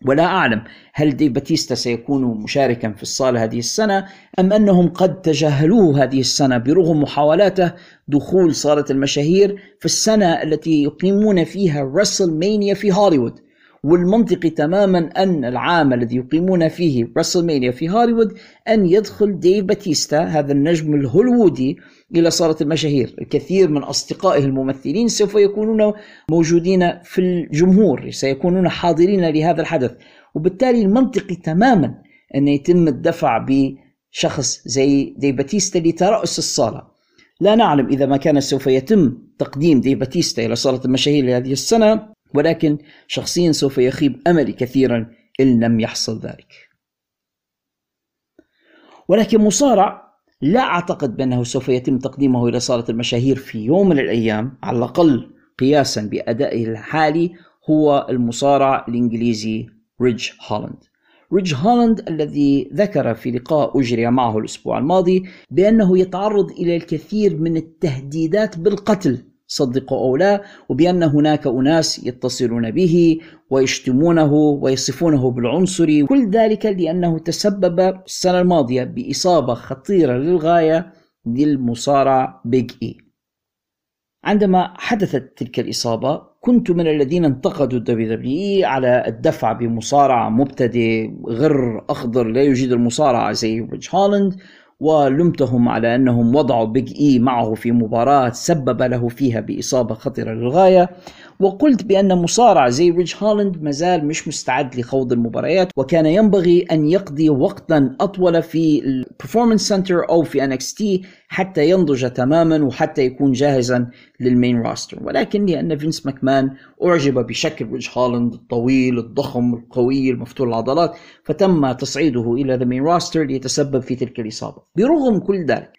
ولا أعلم هل دي باتيستا سيكون مشاركا في الصالة هذه السنة أم أنهم قد تجاهلوه هذه السنة برغم محاولاته دخول صالة المشاهير في السنة التي يقيمون فيها WrestleMania في هوليوود. والمنطقي تماما أن العام الذي يقيمون فيه رسل في هوليوود أن يدخل ديف باتيستا هذا النجم الهوليوودي إلى صالة المشاهير. الكثير من أصدقائه الممثلين سوف يكونون موجودين في الجمهور سيكونون حاضرين لهذا الحدث. وبالتالي المنطقي تماما أن يتم الدفع بشخص زي دي باتيستا لترأس الصالة. لا نعلم إذا ما كان سوف يتم تقديم دي باتيستا إلى صالة المشاهير لهذه السنة. ولكن شخصيا سوف يخيب أملي كثيرا إن لم يحصل ذلك. ولكن مصارع لا أعتقد بأنه سوف يتم تقديمه إلى صالة المشاهير في يوم من الأيام. على الأقل قياسا بأدائه الحالي هو المصارع الإنجليزي ريدج هولاند. ريج هولاند الذي ذكر في لقاء أجري معه الأسبوع الماضي بأنه يتعرض إلى الكثير من التهديدات بالقتل. صدقوا أو لا وبأن هناك أناس يتصلون به ويشتمونه ويصفونه بالعنصري كل ذلك لأنه تسبب السنة الماضية بإصابة خطيرة للغاية للمصارع بيج إي. عندما حدثت تلك الإصابة كنت من الذين انتقدوا ال WWE على الدفع بمصارع مبتدئ غر أخضر لا يجيد المصارعة زي ريج هولاند ولمتهم على أنهم وضعوا بيج إي معه في مباراة سبب له فيها بإصابة خطرة للغاية. وقلت بأن مصارع زي ريج هولاند مازال مش مستعد لخوض المباريات وكان ينبغي أن يقضي وقتا أطول في ال Performance Center أو في NXT حتى ينضج تماما وحتى يكون جاهزا لل main roster ولكن لأن فينس ماكمان أعجب بشكل ريج هولاند الطويل الضخم القوي المفتول العضلات فتم تصعيده إلى the main roster ليتسبب في تلك الإصابة. برغم كل ذلك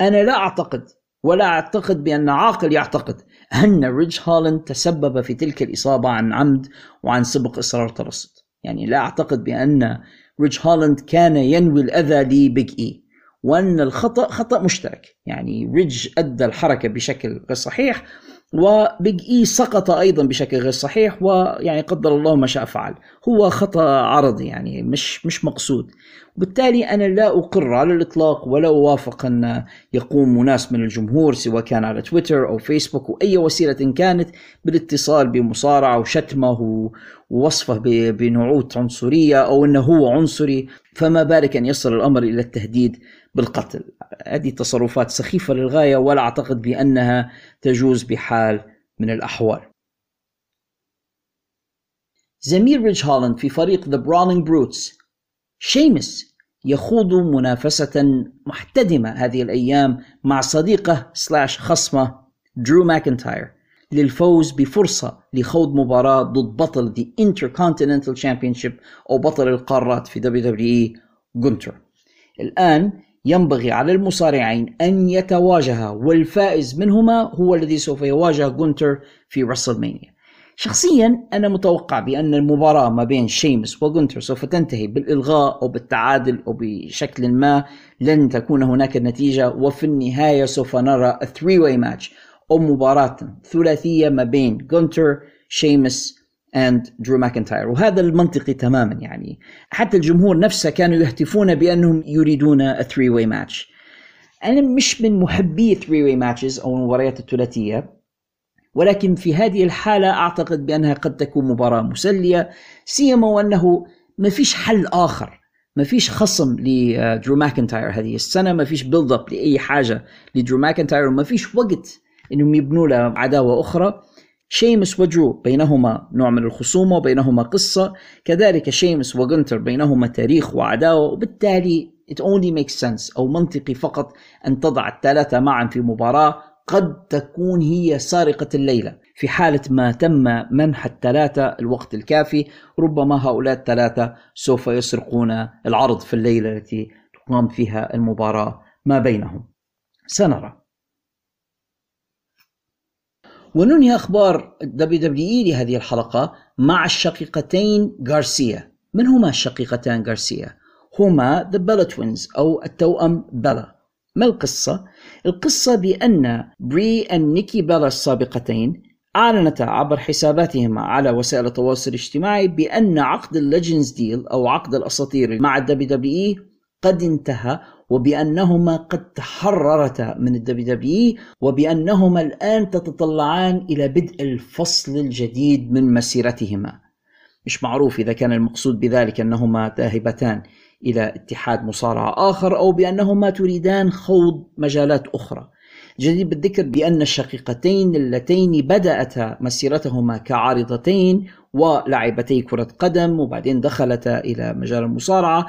أنا لا أعتقد ولا أعتقد بأن عاقل يعتقد أن ريج هولاند تسبب في تلك الإصابة عن عمد وعن سبق إصرار وترصد. يعني لا أعتقد بأن ريج هولاند كان ينوي الأذى لبيج إي. وأن الخطأ خطأ مشترك. يعني ريج أدى الحركة بشكل غير صحيح وبيج إي سقط أيضا بشكل غير صحيح ويعني قدر الله ما شاء فعل. هو خطأ عرضي يعني مش مش مقصود. وبالتالي أنا لا أقر على الإطلاق ولا أوافق أن يقوم ناس من الجمهور سواء كان على تويتر أو فيسبوك واي وسيلة كانت بالاتصال بمصارعة وشتمه ووصفه بنعوت عنصرية أو أنه هو عنصري فما بالك أن يصل الأمر إلى التهديد بالقتل. هذه تصرفات سخيفة للغاية ولا أعتقد بأنها تجوز بحال من الأحوال. زميل ريج هولاند في فريق The Brawling Brutes شيمس يخوض منافسة محتدمة هذه الأيام مع صديقه slash خصمه درو ماكنتاير للفوز بفرصة لخوض مباراة ضد بطل The Intercontinental Championship أو بطل القارات في WWE جونتر الآن ينبغي على المصارعين أن يتواجها والفائز منهما هو الذي سوف يواجه جونتر في WrestleMania شخصيا أنا متوقع بأن المباراة ما بين شيمس وجونتر سوف تنتهي بالإلغاء أو بالتعادل أو بشكل ما. لن تكون هناك نتيجة وفي النهاية سوف نرى 3 way match أو مباراة ثلاثية ما بين جونتر شيمس and درو ماكنتاير وهذا المنطقي تماما يعني. حتى الجمهور نفسه كانوا يهتفون بأنهم يريدون 3 way match أنا مش من محبي 3 way matches أو المباريات الثلاثية. ولكن في هذه الحالة أعتقد بأنها قد تكون مباراة مسلية سيما وأنه ما فيش حل آخر. ما فيش خصم لدرو ماكنتاير هذه السنة ما فيش build up لأي حاجة لدرو ماكنتاير وما فيش وقت إنهم يبنوا له عداوة أخرى. شيمس ودرو بينهما نوع من الخصومة وبينهما قصة. كذلك شيمس وجنتر بينهما تاريخ وعداوة وبالتالي it only makes sense أو منطقي فقط أن تضع الثلاثة معا في مباراة قد تكون هي سارقة الليلة. في حالة ما تم منح الثلاثة الوقت الكافي ربما هؤلاء الثلاثة سوف يسرقون العرض في الليلة التي تقام فيها المباراة. ما بينهم؟ سنرى. وننهي أخبار إي لهذه الحلقة مع الشقيقتين غارسيا. من هما الشقيقتان غارسيا؟ هما The Bella Twins أو التوأم بيلا ما القصة؟ القصة بأن بري ونيكي بيلا السابقتين أعلنتا عبر حساباتهما على وسائل التواصل الاجتماعي بأن عقد ال Legends deal أو عقد الأساطير مع ال WWE قد انتهى وبأنهما قد تحررتا من ال WWE وبأنهما الآن تتطلعان إلى بدء الفصل الجديد من مسيرتهما. مش معروف إذا كان المقصود بذلك أنهما ذاهبتان. إلى اتحاد مصارعة آخر أو بأنهما تريدان خوض مجالات أخرى. جدير بالذكر بأن الشقيقتين اللتين بدأتا مسيرتهما كعارضتين ولاعبتي كرة قدم وبعدين دخلتا إلى مجال المصارعة.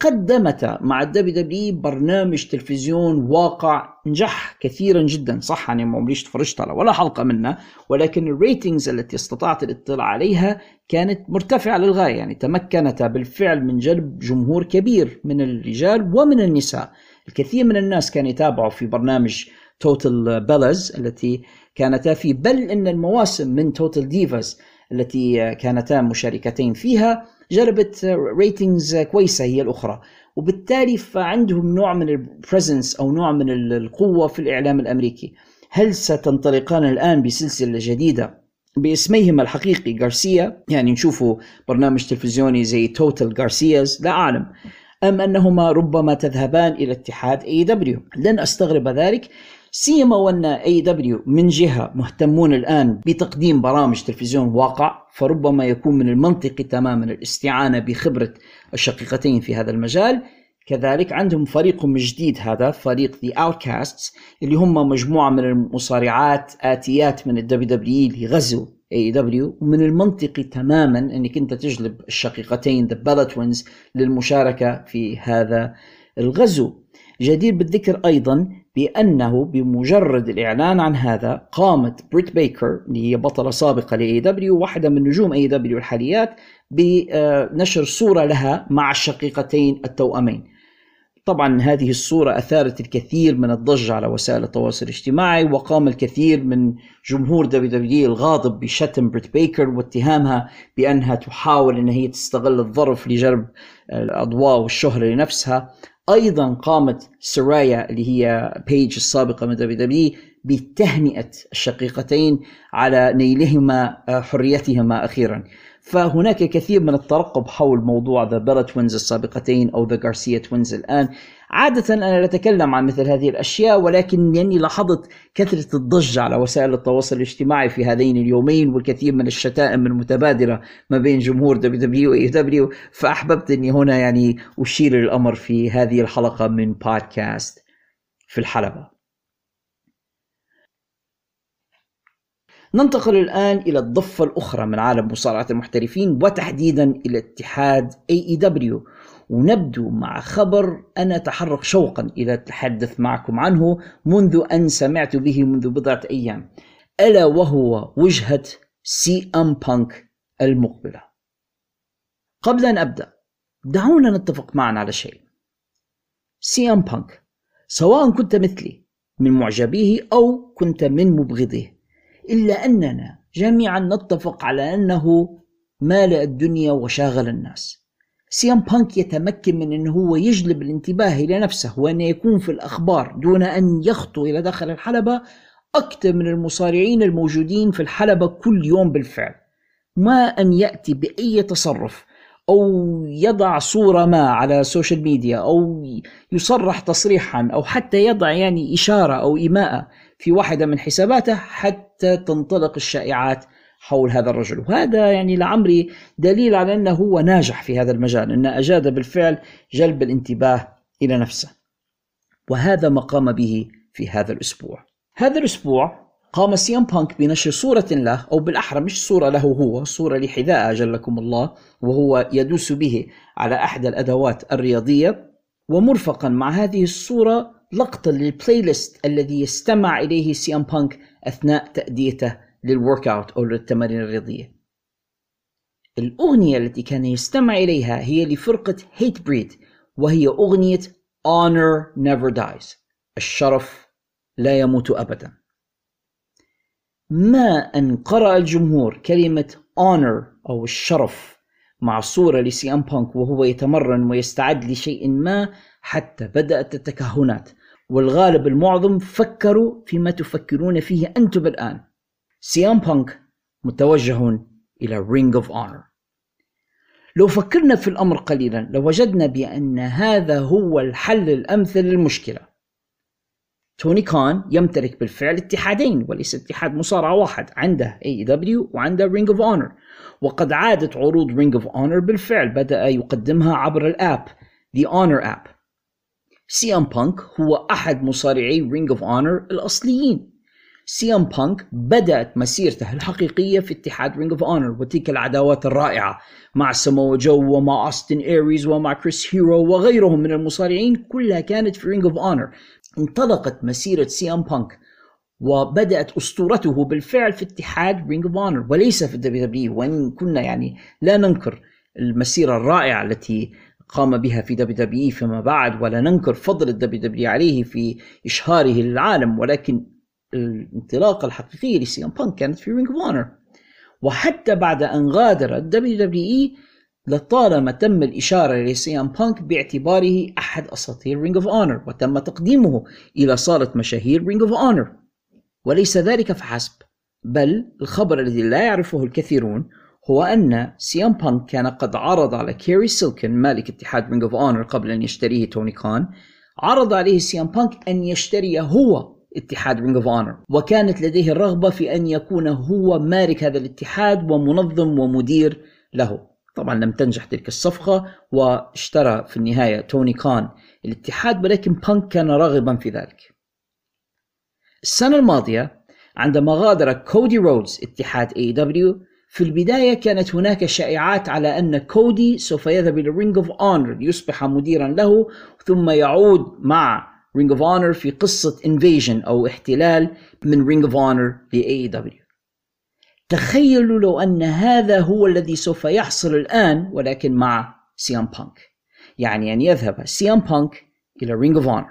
قدمتا مع ال WWE برنامج تلفزيون واقع نجح كثيرا جدا. صح يعني ما عمريش تفرجت على ولا حلقة منه ولكن ال ratings التي استطعت الاطلاع عليها كانت مرتفعة للغاية. يعني تمكنتا بالفعل من جلب جمهور كبير من الرجال ومن النساء. الكثير من الناس كانوا يتابعوا في برنامج Total Bellas التي كانتا في بل إن المواسم من Total Divas التي كانتا مشاركتين فيها جلبت ratings كويسة هي الأخرى. وبالتالي فعندهم نوع من ال presence أو نوع من القوة في الإعلام الأمريكي. هل ستنطلقان الآن بسلسلة جديدة باسميهما الحقيقي غارسيا؟ يعني نشوفوا برنامج تلفزيوني زي Total Garcias لا أعلم. أم أنهما ربما تذهبان إلى اتحاد AEW لن أستغرب ذلك. سيما وأن AEW من جهة مهتمون الآن بتقديم برامج تلفزيون واقع فربما يكون من المنطقي تماما الاستعانة بخبرة الشقيقتين في هذا المجال. كذلك عندهم فريقهم الجديد هذا فريق The Outcasts اللي هم مجموعة من المصارعات آتيات من ال WWE لغزو AEW ومن المنطقي تماما إنك أنت تجلب الشقيقتين the twins للمشاركة في هذا الغزو. جدير بالذكر أيضا بأنه بمجرد الإعلان عن هذا قامت بريت بيكر اللي هي بطلة سابقة ل AEW واحدة من نجوم AEW الحاليات بنشر صورة لها مع الشقيقتين التوأمين. طبعا هذه الصورة أثارت الكثير من الضجة على وسائل التواصل الاجتماعي وقام الكثير من جمهور WWE الغاضب بشتم بريت بيكر واتهامها بأنها تحاول أن هي تستغل الظرف لجلب الأضواء والشهرة لنفسها. أيضا قامت سرايا اللي هي بيج السابقة من WWE بتهنئة الشقيقتين على نيلهما حريتهما أخيرا. فهناك كثير من الترقب حول موضوع The Bella Twins السابقتين أو The Garcia Twins الآن. عادة أنا لا أتكلم عن مثل هذه الأشياء ولكن لأني لاحظت كثرة الضجة على وسائل التواصل الاجتماعي في هذين اليومين والكثير من الشتائم المتبادلة ما بين جمهور دبليو دبليو وإي دبليو فأحببت أني هنا يعني أشير الأمر في هذه الحلقة من بودكاست في الحلبة. ننتقل الآن إلى الضفة الأخرى من عالم مصارعة المحترفين وتحديدا إلى اتحاد AEW ونبدأ مع خبر أنا أتحرك شوقا إلى التحدث معكم عنه منذ أن سمعت به منذ بضعة أيام. ألا وهو وجهة سي أم بانك المقبلة. قبل أن أبدأ دعونا نتفق معا على شيء. سي أم بانك سواء كنت مثلي من معجبيه أو كنت من مبغضيه إلا أننا جميعا نتفق على أنه مالئ الدنيا وشاغل الناس. سي أم بانك يتمكن من أنه هو يجلب الانتباه إلى نفسه وأن يكون في الأخبار دون أن يخطو إلى داخل الحلبة أكثر من المصارعين الموجودين في الحلبة كل يوم بالفعل. ما أن يأتي بأي تصرف أو يضع صورة ما على السوشيال ميديا أو يصرح تصريحا أو حتى يضع يعني إشارة أو إيماءة في واحدة من حساباته حتى تنطلق الشائعات حول هذا الرجل. وهذا يعني لعمري دليل على أنه هو ناجح في هذا المجال أنه أجاد بالفعل جلب الانتباه إلى نفسه. وهذا ما قام به في هذا الأسبوع. هذا الأسبوع قام سي إم بانك بنشر صورة له أو بالأحرى مش صورة له هو صورة لحذاء أجلكم الله وهو يدوس به على أحد الأدوات الرياضية. ومرفقا مع هذه الصورة لقطة لل playlist الذي يستمع إليه سي إم بانك أثناء تأديته لل workout أو للتمارين الرياضية. الأغنية التي كان يستمع إليها هي لفرقة Hatebreed وهي أغنية Honor Never Dies. الشرف لا يموت أبدا. ما أن قرأ الجمهور كلمة honor أو الشرف مع صورة لسي أم بانك وهو يتمرن ويستعد لشيء ما حتى بدأت التكهنات والغالب المعظم فكروا فيما تفكرون فيه أنتم الآن. سي أم بانك متوجه إلى Ring of Honor لو فكرنا في الأمر قليلا لوجدنا بأن هذا هو الحل الأمثل للمشكلة. توني خان يمتلك بالفعل اتحادين وليس اتحاد مصارعة واحد عنده AEW وعنده Ring of Honor وقد عادت عروض Ring of Honor بالفعل بدأ يقدمها عبر ال app The Honor App. سي ام بانك هو أحد مصارعي Ring of Honor الأصليين. سي إم بانك بدأت مسيرته الحقيقية في اتحاد Ring of Honor وتلك العداوات الرائعة مع سمو جو ومع اوستن ايريز ومع كريس هيرو وغيرهم من المصارعين كلها كانت في Ring of Honor انطلقت مسيرة سي إم بانك وبدأت أسطورته بالفعل في اتحاد Ring of Honor وليس في ال WWE وإن كنا يعني لا ننكر المسيرة الرائعة التي قام بها في WWE فيما بعد ولا ننكر فضل ال WWE عليه في إشهاره للعالم ولكن الانطلاقة الحقيقية لسي ام بانك كانت في Ring of وحتى بعد أن غادر ال WWE لطالما تم الإشارة لسي أم بانك باعتباره أحد أساطير Ring of Honor وتم تقديمه إلى صالة مشاهير Ring of Honor وليس ذلك فحسب بل الخبر الذي لا يعرفه الكثيرون هو أن سي ام بانك كان قد عرض على كيري سيلكن مالك اتحاد Ring of Honor قبل أن يشتريه توني كان عرض عليه سي ام بانك أن يشتري هو. اتحاد Ring of Honor وكانت لديه الرغبة في أن يكون هو مالك هذا الاتحاد ومنظم ومدير له. طبعا لم تنجح تلك الصفقة واشترى في النهاية توني كان الاتحاد ولكن بانك كان راغبا في ذلك. السنة الماضية عندما غادر كودي رودز اتحاد AEW في البداية كانت هناك شائعات على أن كودي سوف يذهب إلى Ring of Honor ليصبح مديرا له ثم يعود مع Ring of Honor في قصة invasion أو احتلال من Ring of Honor ل AEW تخيلوا لو أن هذا هو الذي سوف يحصل الآن ولكن مع سي ام بانك. يعني أن يذهب سي ام بانك إلى Ring of Honor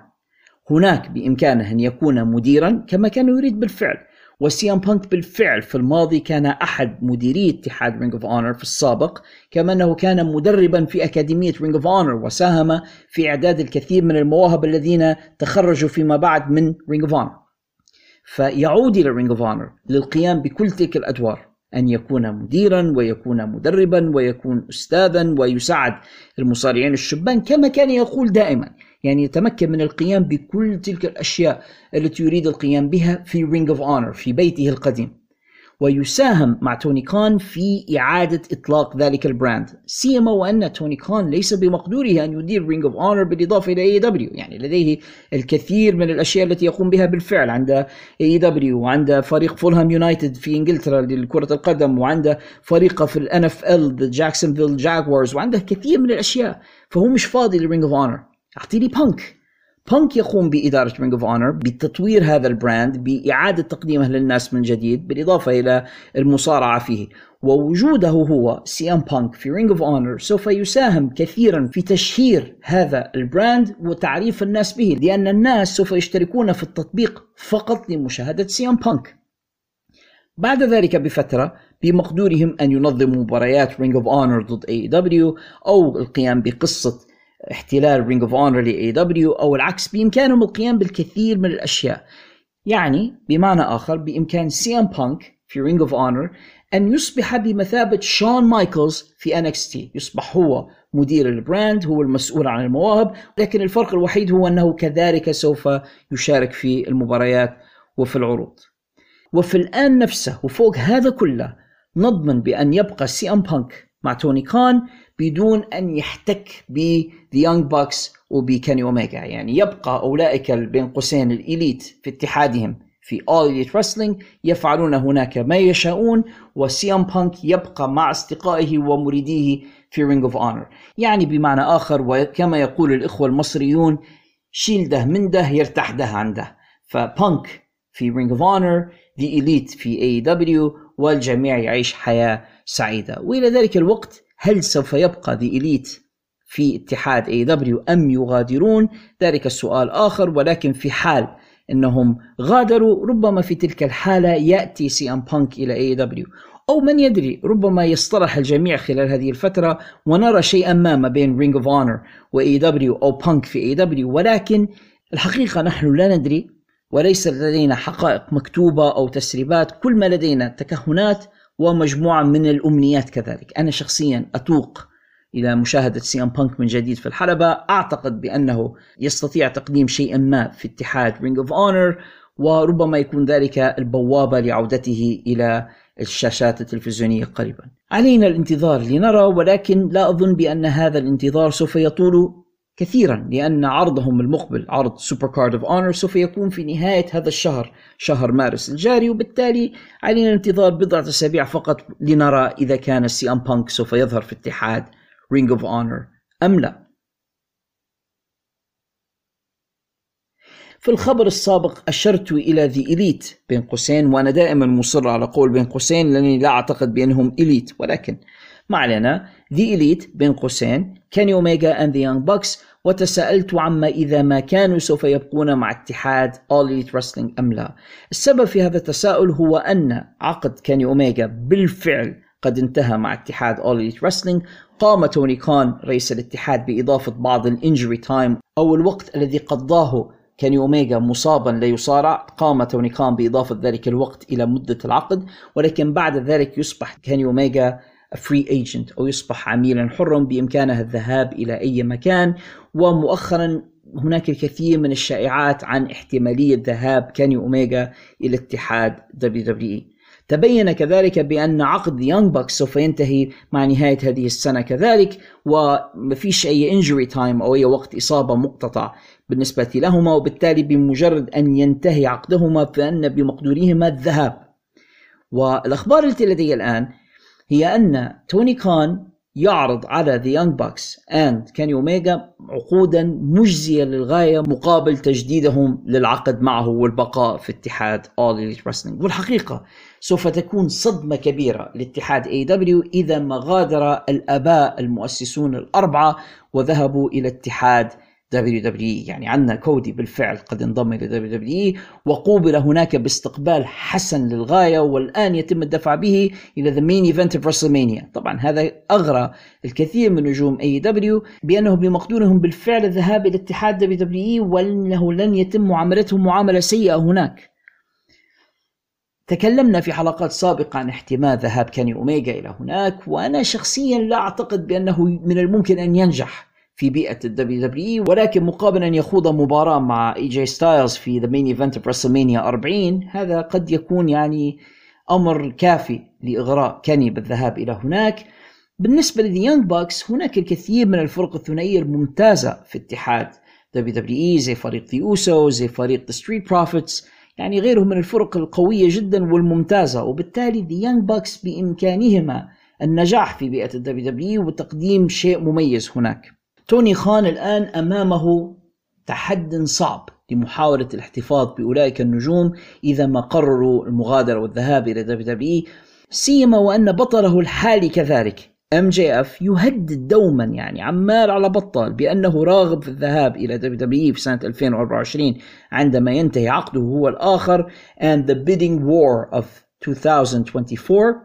هناك بإمكانه أن يكون مديرا كما كان يريد بالفعل. وسي ام بانك بالفعل في الماضي كان أحد مديري اتحاد Ring of Honor في السابق كما أنه كان مدربا في أكاديمية Ring of Honor وساهم في إعداد الكثير من المواهب الذين تخرجوا فيما بعد من Ring of Honor فيعود إلى Ring of Honor للقيام بكل تلك الأدوار أن يكون مديرا ويكون مدربا ويكون أستاذا ويساعد المصارعين الشبان كما كان يقول دائما. يعني يتمكن من القيام بكل تلك الأشياء التي يريد القيام بها في Ring of Honor في بيته القديم. ويساهم مع توني كان في إعادة إطلاق ذلك ال brand. سيما وأن توني كان ليس بمقدوره أن يدير Ring of Honor بالإضافة إلى AEW يعني لديه الكثير من الأشياء التي يقوم بها بالفعل. عند AEW وعند فريق فولهام يونايتد في إنجلترا لكرة القدم وعند فريقه في ال NFL Jacksonville Jaguars وعنده كثير من الأشياء. فهو مش فاضي ل Ring of Honor أعطيني بانك بانك يقوم بإدارة Ring of Honor بتطوير هذا ال brand بإعادة تقديمه للناس من جديد بالإضافة إلى المصارعة فيه. ووجوده هو سي إم بانك في Ring of Honor سوف يساهم كثيرا في تشهير هذا ال brand وتعريف الناس به لأن الناس سوف يشتركون في التطبيق فقط لمشاهدة سي إم بانك بعد ذلك بفترة بمقدورهم أن ينظموا مباريات Ring of Honor ضد AEW أو القيام بقصة احتلال Ring of Honor ل AEW أو العكس بإمكانهم القيام بالكثير من الأشياء. يعني بمعنى آخر بإمكان سي ام بانك في Ring of Honor أن يصبح بمثابة شون مايكلز في NXT يصبح هو مدير ال brand هو المسؤول عن المواهب لكن الفرق الوحيد هو أنه كذلك سوف يشارك في المباريات وفي العروض. وفي الآن نفسه وفوق هذا كله نضمن بأن يبقى سي ام بانك مع توني كان بدون أن يحتك ب The Young Bucks وبكاني اوميجا يعني يبقى أولئك بين قوسين ال Elite في اتحادهم في All Elite Wrestling يفعلون هناك ما يشاءون وسي ام بانك يبقى مع أصدقائه ومريديه في Ring of Honor يعني بمعنى آخر وكما يقول الإخوة المصريون شيل ده من ده يرتاح ده عن ده. فبانك في Ring of Honor The Elite في AEW والجميع يعيش حياة سعيدة. وإلى ذلك الوقت هل سوف يبقى The Elite في اتحاد AEW أم يغادرون؟ ذلك السؤال آخر ولكن في حال إنهم غادروا ربما في تلك الحالة يأتي سي ام بانك إلى AEW أو من يدري ربما يصطلح الجميع خلال هذه الفترة ونرى شيئا ما ما بين Ring of Honor و AEW أو بانك في AEW ولكن الحقيقة نحن لا ندري وليس لدينا حقائق مكتوبة أو تسريبات. كل ما لدينا تكهنات ومجموعة من الأمنيات كذلك. أنا شخصيا أتوق إلى مشاهدة سي إم بانك من جديد في الحلبة. أعتقد بأنه يستطيع تقديم شيئا ما في اتحاد Ring of Honor وربما يكون ذلك البوابة لعودته إلى الشاشات التلفزيونية قريبا. علينا الانتظار لنرى ولكن لا أظن بأن هذا الانتظار سوف يطول كثيرا لأن عرضهم المقبل عرض Supercard of Honor سوف يكون في نهاية هذا الشهر شهر مارس الجاري. وبالتالي علينا الانتظار بضعة أسابيع فقط لنرى إذا كان السي ام بانك سوف يظهر في اتحاد Ring of Honor أم لا. في الخبر السابق أشرت إلى The Elite بين قوسين وأنا دائما مصر على قول بين قوسين لأني لا أعتقد بأنهم elite ولكن ما علينا The Elite بين قوسين. كاني أوميجا and The Young Bucks وتساءلت عما إذا ما كانوا سوف يبقون مع اتحاد All Elite Wrestling أم لا. السبب في هذا التساؤل هو أن عقد كاني أوميجا بالفعل قد انتهى مع اتحاد All Elite Wrestling. قام توني كان رئيس الاتحاد بإضافة بعض ال injury time. أو الوقت الذي قضاه كاني أوميجا مصابا لا يصارع قام توني كان بإضافة ذلك الوقت إلى مدة العقد ولكن بعد ذلك يصبح كاني أوميجا free agent أو يصبح عميلا حرا بإمكانه الذهاب إلى أي مكان. ومؤخرا هناك الكثير من الشائعات عن احتمالية ذهاب كاني أوميجا إلى اتحاد WWE تبين كذلك بأن عقد Young Bucks سوف ينتهي مع نهاية هذه السنة كذلك وما فيش أي injury time أو أي وقت إصابة مقتطع بالنسبة لهما. وبالتالي بمجرد أن ينتهي عقدهما فإن بمقدورهما الذهاب. والأخبار التي لدي الآن هي أن توني كان يعرض على The Young Bucks and كاني أوميجا عقودا مجزية للغاية مقابل تجديدهم للعقد معه والبقاء في اتحاد Elite Wrestling. والحقيقة سوف تكون صدمة كبيرة لاتحاد AW إذا ما غادر الآباء المؤسسون الأربعة وذهبوا إلى اتحاد WWE يعني عندنا كودي بالفعل قد انضم إلى WWE وقوبل هناك باستقبال حسن للغاية والآن يتم الدفع به the main event of WrestleMania. طبعا هذا أغرى الكثير من نجوم AEW بأنه بمقدورهم بالفعل الذهاب إلى اتحاد WWE وأنه لن يتم معاملتهم معاملة سيئة هناك. تكلمنا في حلقات سابقة عن احتمال ذهاب كاني أوميجا إلى هناك وأنا شخصيا لا أعتقد بأنه من الممكن أن ينجح. في بيئة ال WWE ولكن مقابل أن يخوض مباراة مع AJ Styles في the main event WrestleMania 40 هذا قد يكون يعني أمر كافي لإغراء كاني بالذهاب إلى هناك. بالنسبة لل Young Bucks هناك الكثير من الفرق الثنائية الممتازة في اتحاد WWE زي فريق The Usos زي فريق The Street Profits يعني غيرهم من الفرق القوية جدا والممتازة. وبالتالي The Young Bucks بإمكانهما النجاح في بيئة ال WWE وتقديم شيء مميز هناك. توني خان الآن أمامه تحد صعب لمحاولة الاحتفاظ بأولئك النجوم إذا ما قرروا المغادرة والذهاب إلى WWE سيما وأن بطله الحالي كذلك MJF يهدد دوما يعني عمال على بطال بأنه راغب في الذهاب إلى WWE في سنة 2024 عندما ينتهي عقده هو الآخر and the bidding war of 2024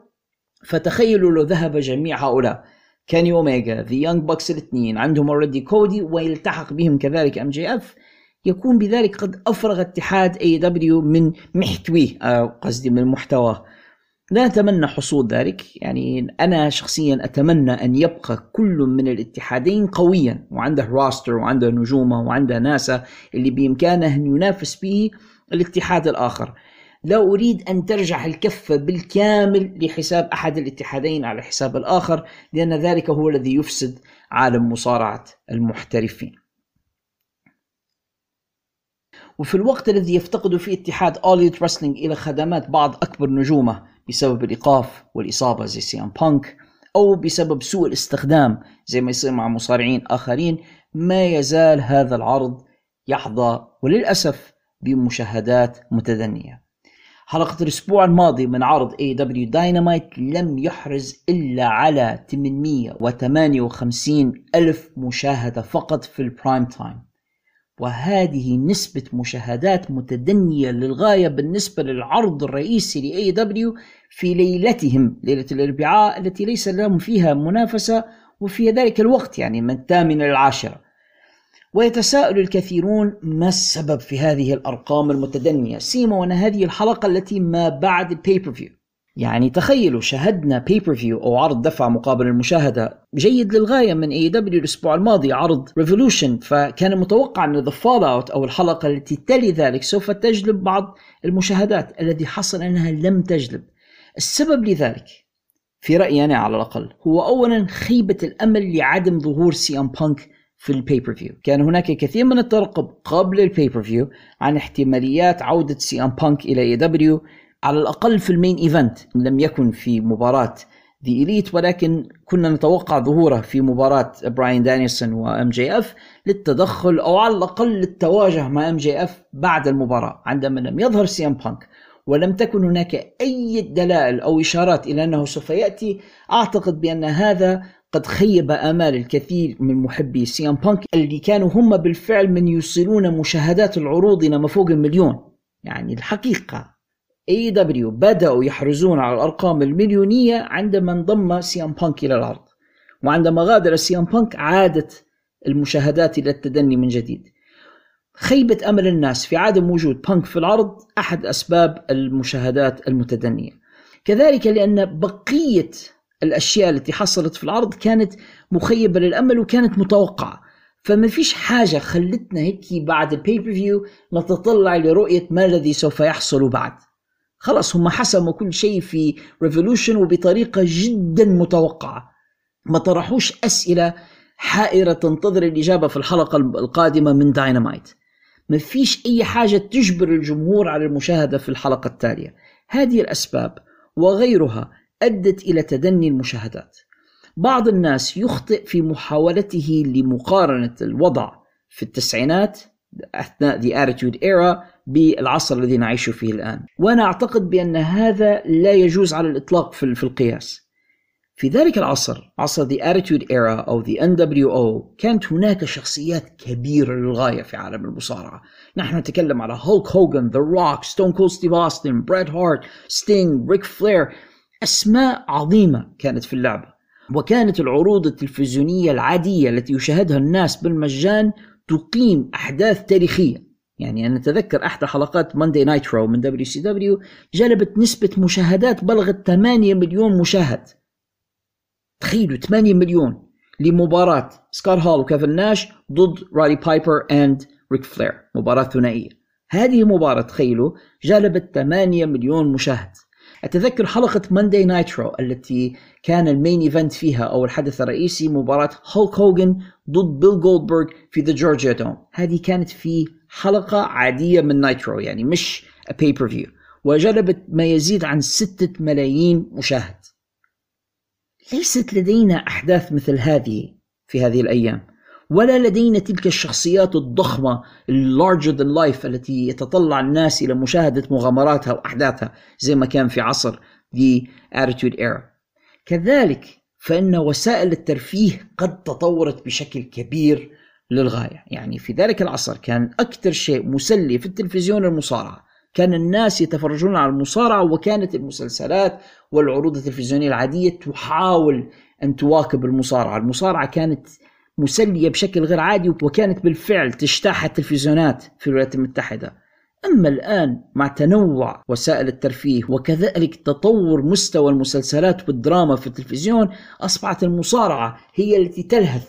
فتخيلوا لو ذهب جميع هؤلاء. كاني اوميجا The Young Bucks الاثنين. عندهم already كودي ويلتحق بهم كذلك MJF يكون بذلك قد أفرغ اتحاد اي دبليو من محتويه أو قصدي من محتواه. لا أتمنى حصول ذلك. يعني أنا شخصيا أتمنى أن يبقى كل من الاتحادين قويا. وعنده راستر وعنده نجومه وعنده ناسا اللي بإمكانه أن ينافس به الاتحاد الآخر. لا أريد أن ترجع الكفة بالكامل لحساب أحد الاتحادين على حساب الآخر لأن ذلك هو الذي يفسد عالم مصارعة المحترفين. وفي الوقت الذي يفتقد فيه اتحاد Elite Wrestling إلى خدمات بعض أكبر نجومه بسبب الإيقاف والإصابة زي CM Punk أو بسبب سوء الاستخدام زي ما يصير مع مصارعين آخرين ما يزال هذا العرض يحظى وللأسف بمشاهدات متدنية. حلقة الأسبوع الماضي من عرض AEW Dynamite لم يحرز إلا على 858 ألف مشاهدة فقط في ال prime time. وهذه نسبة مشاهدات متدنية للغاية بالنسبة للعرض الرئيسي ل AEW في ليلتهم ليلة الأربعاء التي ليس لهم فيها منافسة وفي ذلك الوقت يعني من الثامنة للعاشرة ويتساءل الكثيرون ما السبب في هذه الأرقام المتدنية سيما وأن هذه الحلقة التي ما بعد ال pay-per-view يعني تخيلوا شاهدنا pay-per-view أو عرض دفع مقابل المشاهدة جيد للغاية من AEW الأسبوع الماضي عرض Revolution فكان متوقع أن the fallout أو الحلقة التي تلي ذلك سوف تجلب بعض المشاهدات الذي حصل أنها لم تجلب. السبب لذلك في رأيي أنا على الأقل هو اولا خيبة الأمل لعدم ظهور CM Punk في ال pay-per-view كان هناك كثير من الترقب قبل ال pay-per-view عن احتماليات عودة CM Punk إلى AEW على الأقل في ال main event. لم يكن في مباراة The Elite ولكن كنا نتوقع ظهوره في مباراة براين دانيلسون و MJF للتدخل أو على الأقل للتواجه مع MJF بعد المباراة. عندما لم يظهر CM Punk ولم تكن هناك أي دلائل أو إشارات إلى أنه سوف يأتي أعتقد بأن هذا قد خيب آمال الكثير من محبي CM Punk اللي كانوا هم بالفعل من يوصلون مشاهدات العروض إلى ما فوق المليون. يعني الحقيقة AEW بدأوا يحرزون على الأرقام المليونية عندما انضم CM Punk إلى العرض. وعندما غادر CM Punk عادت المشاهدات إلى التدني من جديد. خيبة أمل الناس في عدم وجود بانك في العرض أحد أسباب المشاهدات المتدنية. كذلك لأن بقية الأشياء التي حصلت في العرض كانت مخيبة للأمل وكانت متوقعة. فما فيش حاجة خلتنا هيك بعد ال pay-per-view نتطلع لرؤية ما الذي سوف يحصل بعد. خلاص هم حسموا كل شيء في Revolution وبطريقة جدا متوقعة. ما طرحوش أسئلة حائرة تنتظر الإجابة في الحلقة القادمة من داينامايت ما فيش أي حاجة تجبر الجمهور على المشاهدة في الحلقة التالية. هذه الأسباب وغيرها أدت إلى تدني المشاهدات. بعض الناس يخطئ في محاولته لمقارنة الوضع في التسعينات أثناء The Attitude Era بالعصر الذي نعيش فيه الآن. وأنا أعتقد بأن هذا لا يجوز على الإطلاق في القياس. في ذلك العصر عصر The Attitude Era أو The NWO كانت هناك شخصيات كبيرة للغاية في عالم المصارعة. نحن نتكلم على هولك هوغان The Rock Stone Cold Steve Austin Bret Hart Sting ريك فلير أسماء عظيمة كانت في اللعبة وكانت العروض التلفزيونية العادية التي يشاهدها الناس بالمجان تقيم أحداث تاريخية. يعني أنا أتذكر أحد حلقات Monday Nitro من WCW جلبت نسبة مشاهدات بلغت 8 مليون مشاهد. تخيلوا 8 مليون لمباراة سكوت هال وكيفن ناش ضد رودي بايبر and ريك فلير مباراة ثنائية. هذه المباراة تخيلوا جلبت 8 مليون مشاهد. أتذكر حلقة Monday Nitro التي كان ال main event فيها أو الحدث الرئيسي مباراة هولك هوجن ضد بيل جولدبرغ في the Georgia Dome هذه كانت في حلقة عادية من Nitro يعني مش pay-per-view وجلبت ما يزيد عن ستة ملايين مشاهد. ليست لدينا أحداث مثل هذه في هذه الأيام. ولا لدينا تلك الشخصيات الضخمة larger than life التي يتطلع الناس إلى مشاهدة مغامراتها وأحداثها زي ما كان في عصر The Attitude Era. كذلك فإن وسائل الترفيه قد تطورت بشكل كبير للغاية. يعني في ذلك العصر كان أكثر شيء مسلي في التلفزيون المصارعة. كان الناس يتفرجون على المصارعة وكانت المسلسلات والعروض التلفزيونية العادية تحاول أن تواكب المصارعة. المصارعة كانت مسلية بشكل غير عادي وكانت بالفعل تجتاح التلفزيونات في الولايات المتحدة. أما الآن مع تنوع وسائل الترفيه وكذلك تطور مستوى المسلسلات والدراما في التلفزيون أصبحت المصارعة هي التي تلهث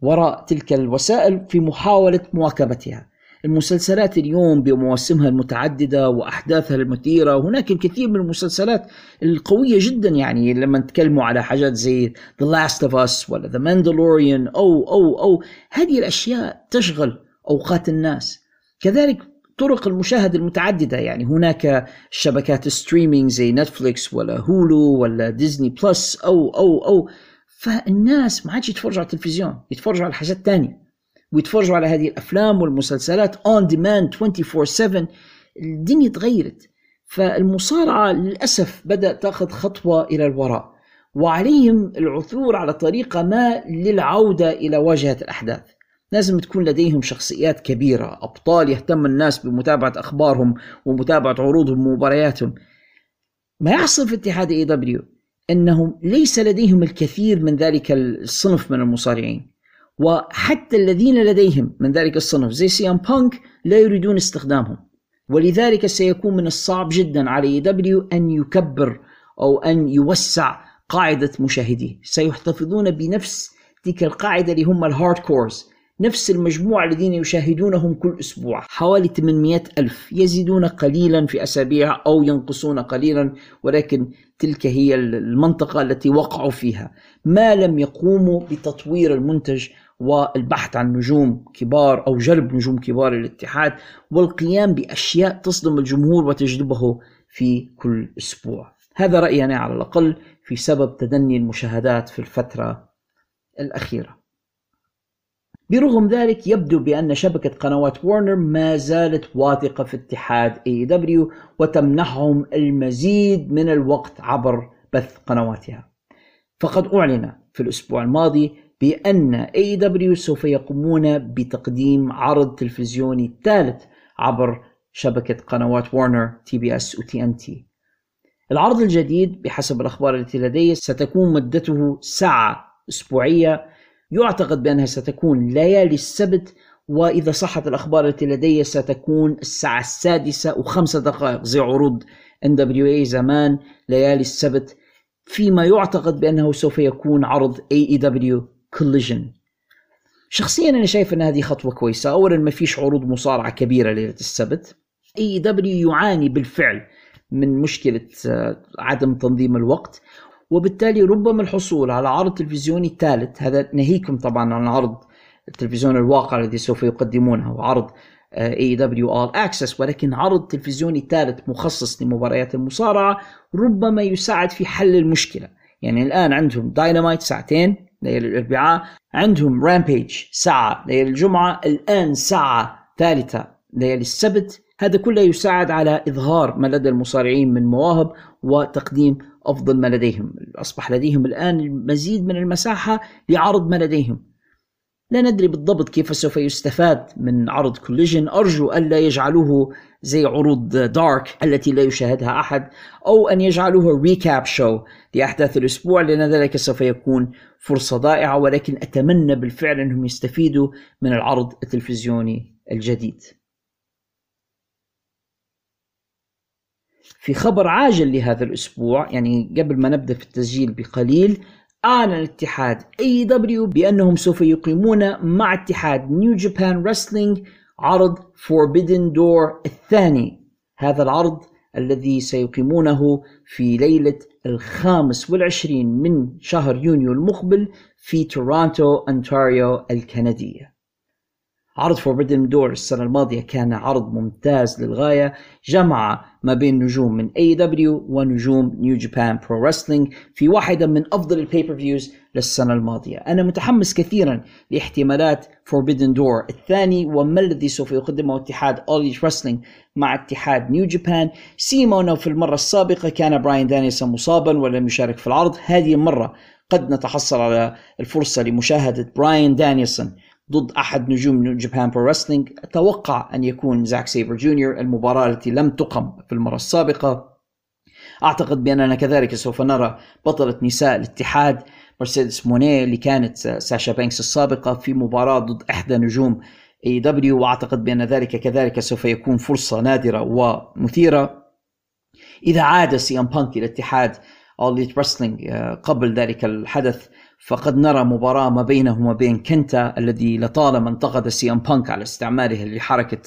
وراء تلك الوسائل في محاولة مواكبتها. المسلسلات اليوم بمواسمها المتعددة وأحداثها المثيرة. هناك الكثير من المسلسلات القوية جدا يعني لما نتكلموا على حاجات زي The Last of Us ولا The Mandalorian أو أو أو هذه الأشياء تشغل أوقات الناس. كذلك طرق المشاهدة المتعددة يعني هناك شبكات streaming زي Netflix ولا Hulu ولا Disney Plus أو أو أو فالناس ما عادش يتفرجوا على التلفزيون يتفرجوا على حاجات تانية. ويتفرجوا على هذه الأفلام والمسلسلات on demand 24 7 الدنيا تغيرت. فالمصارعة للأسف بدأت تأخذ خطوة إلى الوراء وعليهم العثور على طريقة ما للعودة إلى واجهة الأحداث. لازم تكون لديهم شخصيات كبيرة أبطال يهتم الناس بمتابعة أخبارهم ومتابعة عروضهم ومبارياتهم. ما يحصل في اتحاد AEW إنهم ليس لديهم الكثير من ذلك الصنف من المصارعين. وحتى الذين لديهم من ذلك الصنف زي سي إم بانك لا يريدون استخدامهم. ولذلك سيكون من الصعب جدا على AEW أن يكبر أو أن يوسع قاعدة مشاهديه. سيحتفظون بنفس تلك القاعدة اللي هم ال hardcores نفس المجموعة الذين يشاهدونهم كل أسبوع. حوالي 800 ألف. يزيدون قليلا في أسابيع أو ينقصون قليلا ولكن تلك هي المنطقة التي وقعوا فيها. ما لم يقوموا بتطوير المنتج والبحث عن نجوم كبار أو جلب نجوم كبار للاتحاد والقيام بأشياء تصدم الجمهور وتجذبه في كل أسبوع. هذا رايي أنا على الأقل في سبب تدني المشاهدات في الفترة الأخيرة. برغم ذلك يبدو بأن شبكة قنوات وورنر ما زالت واثقة في اتحاد اي دبليو وتمنحهم المزيد من الوقت عبر بث قنواتها. فقد أعلن في الأسبوع الماضي بأن AEW سوف يقومون بتقديم عرض تلفزيوني ثالث عبر شبكة قنوات Warner TBS و TNT العرض الجديد بحسب الأخبار التي لدي ستكون مدته ساعة أسبوعية. يعتقد بأنها ستكون ليالي السبت وإذا صحت الأخبار التي لدي ستكون الساعة السادسة وخمسة دقائق زي عروض NWA زمان ليالي السبت. فيما يعتقد بأنه سوف يكون عرض AEW Collision. شخصيا أنا شايف أن هذه خطوة كويسة. أولا ما فيش عروض مصارعة كبيرة ليلة السبت. AEW يعاني بالفعل من مشكلة آه، عدم تنظيم الوقت. وبالتالي ربما الحصول على عرض تلفزيوني ثالث. هذا ناهيكم طبعا عن عرض التلفزيون الواقع الذي سوف يقدمونه وعرض AEW All Access ولكن عرض تلفزيوني ثالث مخصص لمباريات المصارعة ربما يساعد في حل المشكلة. يعني الآن عندهم داينامايت ساعتين. ليله الأربعاء عندهم Rampage ساعة ليله الجمعة الآن ساعة ثالثة ليله السبت. هذا كله يساعد على إظهار ما لدى المصارعين من مواهب وتقديم أفضل ما لديهم أصبح لديهم الآن المزيد من المساحة لعرض ما لديهم لا ندري بالضبط كيف سوف يستفاد من عرض Collision أرجو ألا يجعلوه زي عروض Dark التي لا يشاهدها أحد أو أن يجعلوه recap show لأحداث الأسبوع لأن ذلك سوف يكون فرصة ضائعة ولكن أتمنى بالفعل أنهم يستفيدوا من العرض التلفزيوني الجديد. في خبر عاجل لهذا الأسبوع يعني قبل ما نبدأ في التسجيل بقليل أعلن اتحاد AEW بأنهم سوف يقيمون مع اتحاد New Japan Wrestling عرض Forbidden Door الثاني. هذا العرض الذي سيقيمونه في ليلة الخامس والعشرين من شهر يونيو المقبل في تورونتو أنتاريو الكندية. عرض Forbidden Door السنة الماضية كان عرض ممتاز للغاية. جمع ما بين نجوم من AEW ونجوم New Japan Pro Wrestling في واحدة من أفضل ال pay-per-views للسنة الماضية. أنا متحمس كثيرا لاحتمالات Forbidden Door الثاني وما الذي سوف يقدمه اتحاد All Elite Wrestling مع اتحاد New Japan سيما أنه في المرة السابقة كان براين دانيلسون مصابا ولم يشارك في العرض. هذه المرة قد نتحصل على الفرصة لمشاهدة براين دانيلسون. ضد أحد نجوم Japan Pro Wrestling أتوقع أن يكون زاك سايبر جونيور المباراة التي لم تقم في المرة السابقة. أعتقد بأننا كذلك سوف نرى بطلة نساء الاتحاد مرسيدس موني اللي كانت ساشا بانكس السابقة في مباراة ضد إحدى نجوم AEW وأعتقد بأن ذلك كذلك سوف يكون فرصة نادرة ومثيرة. إذا عاد سي إم بانك إلى اتحاد All Elite Wrestling قبل ذلك الحدث فقد نرى مباراة ما بينه وما بين كنتا الذي لطالما انتقد سي إم بانك على استعماله لحركة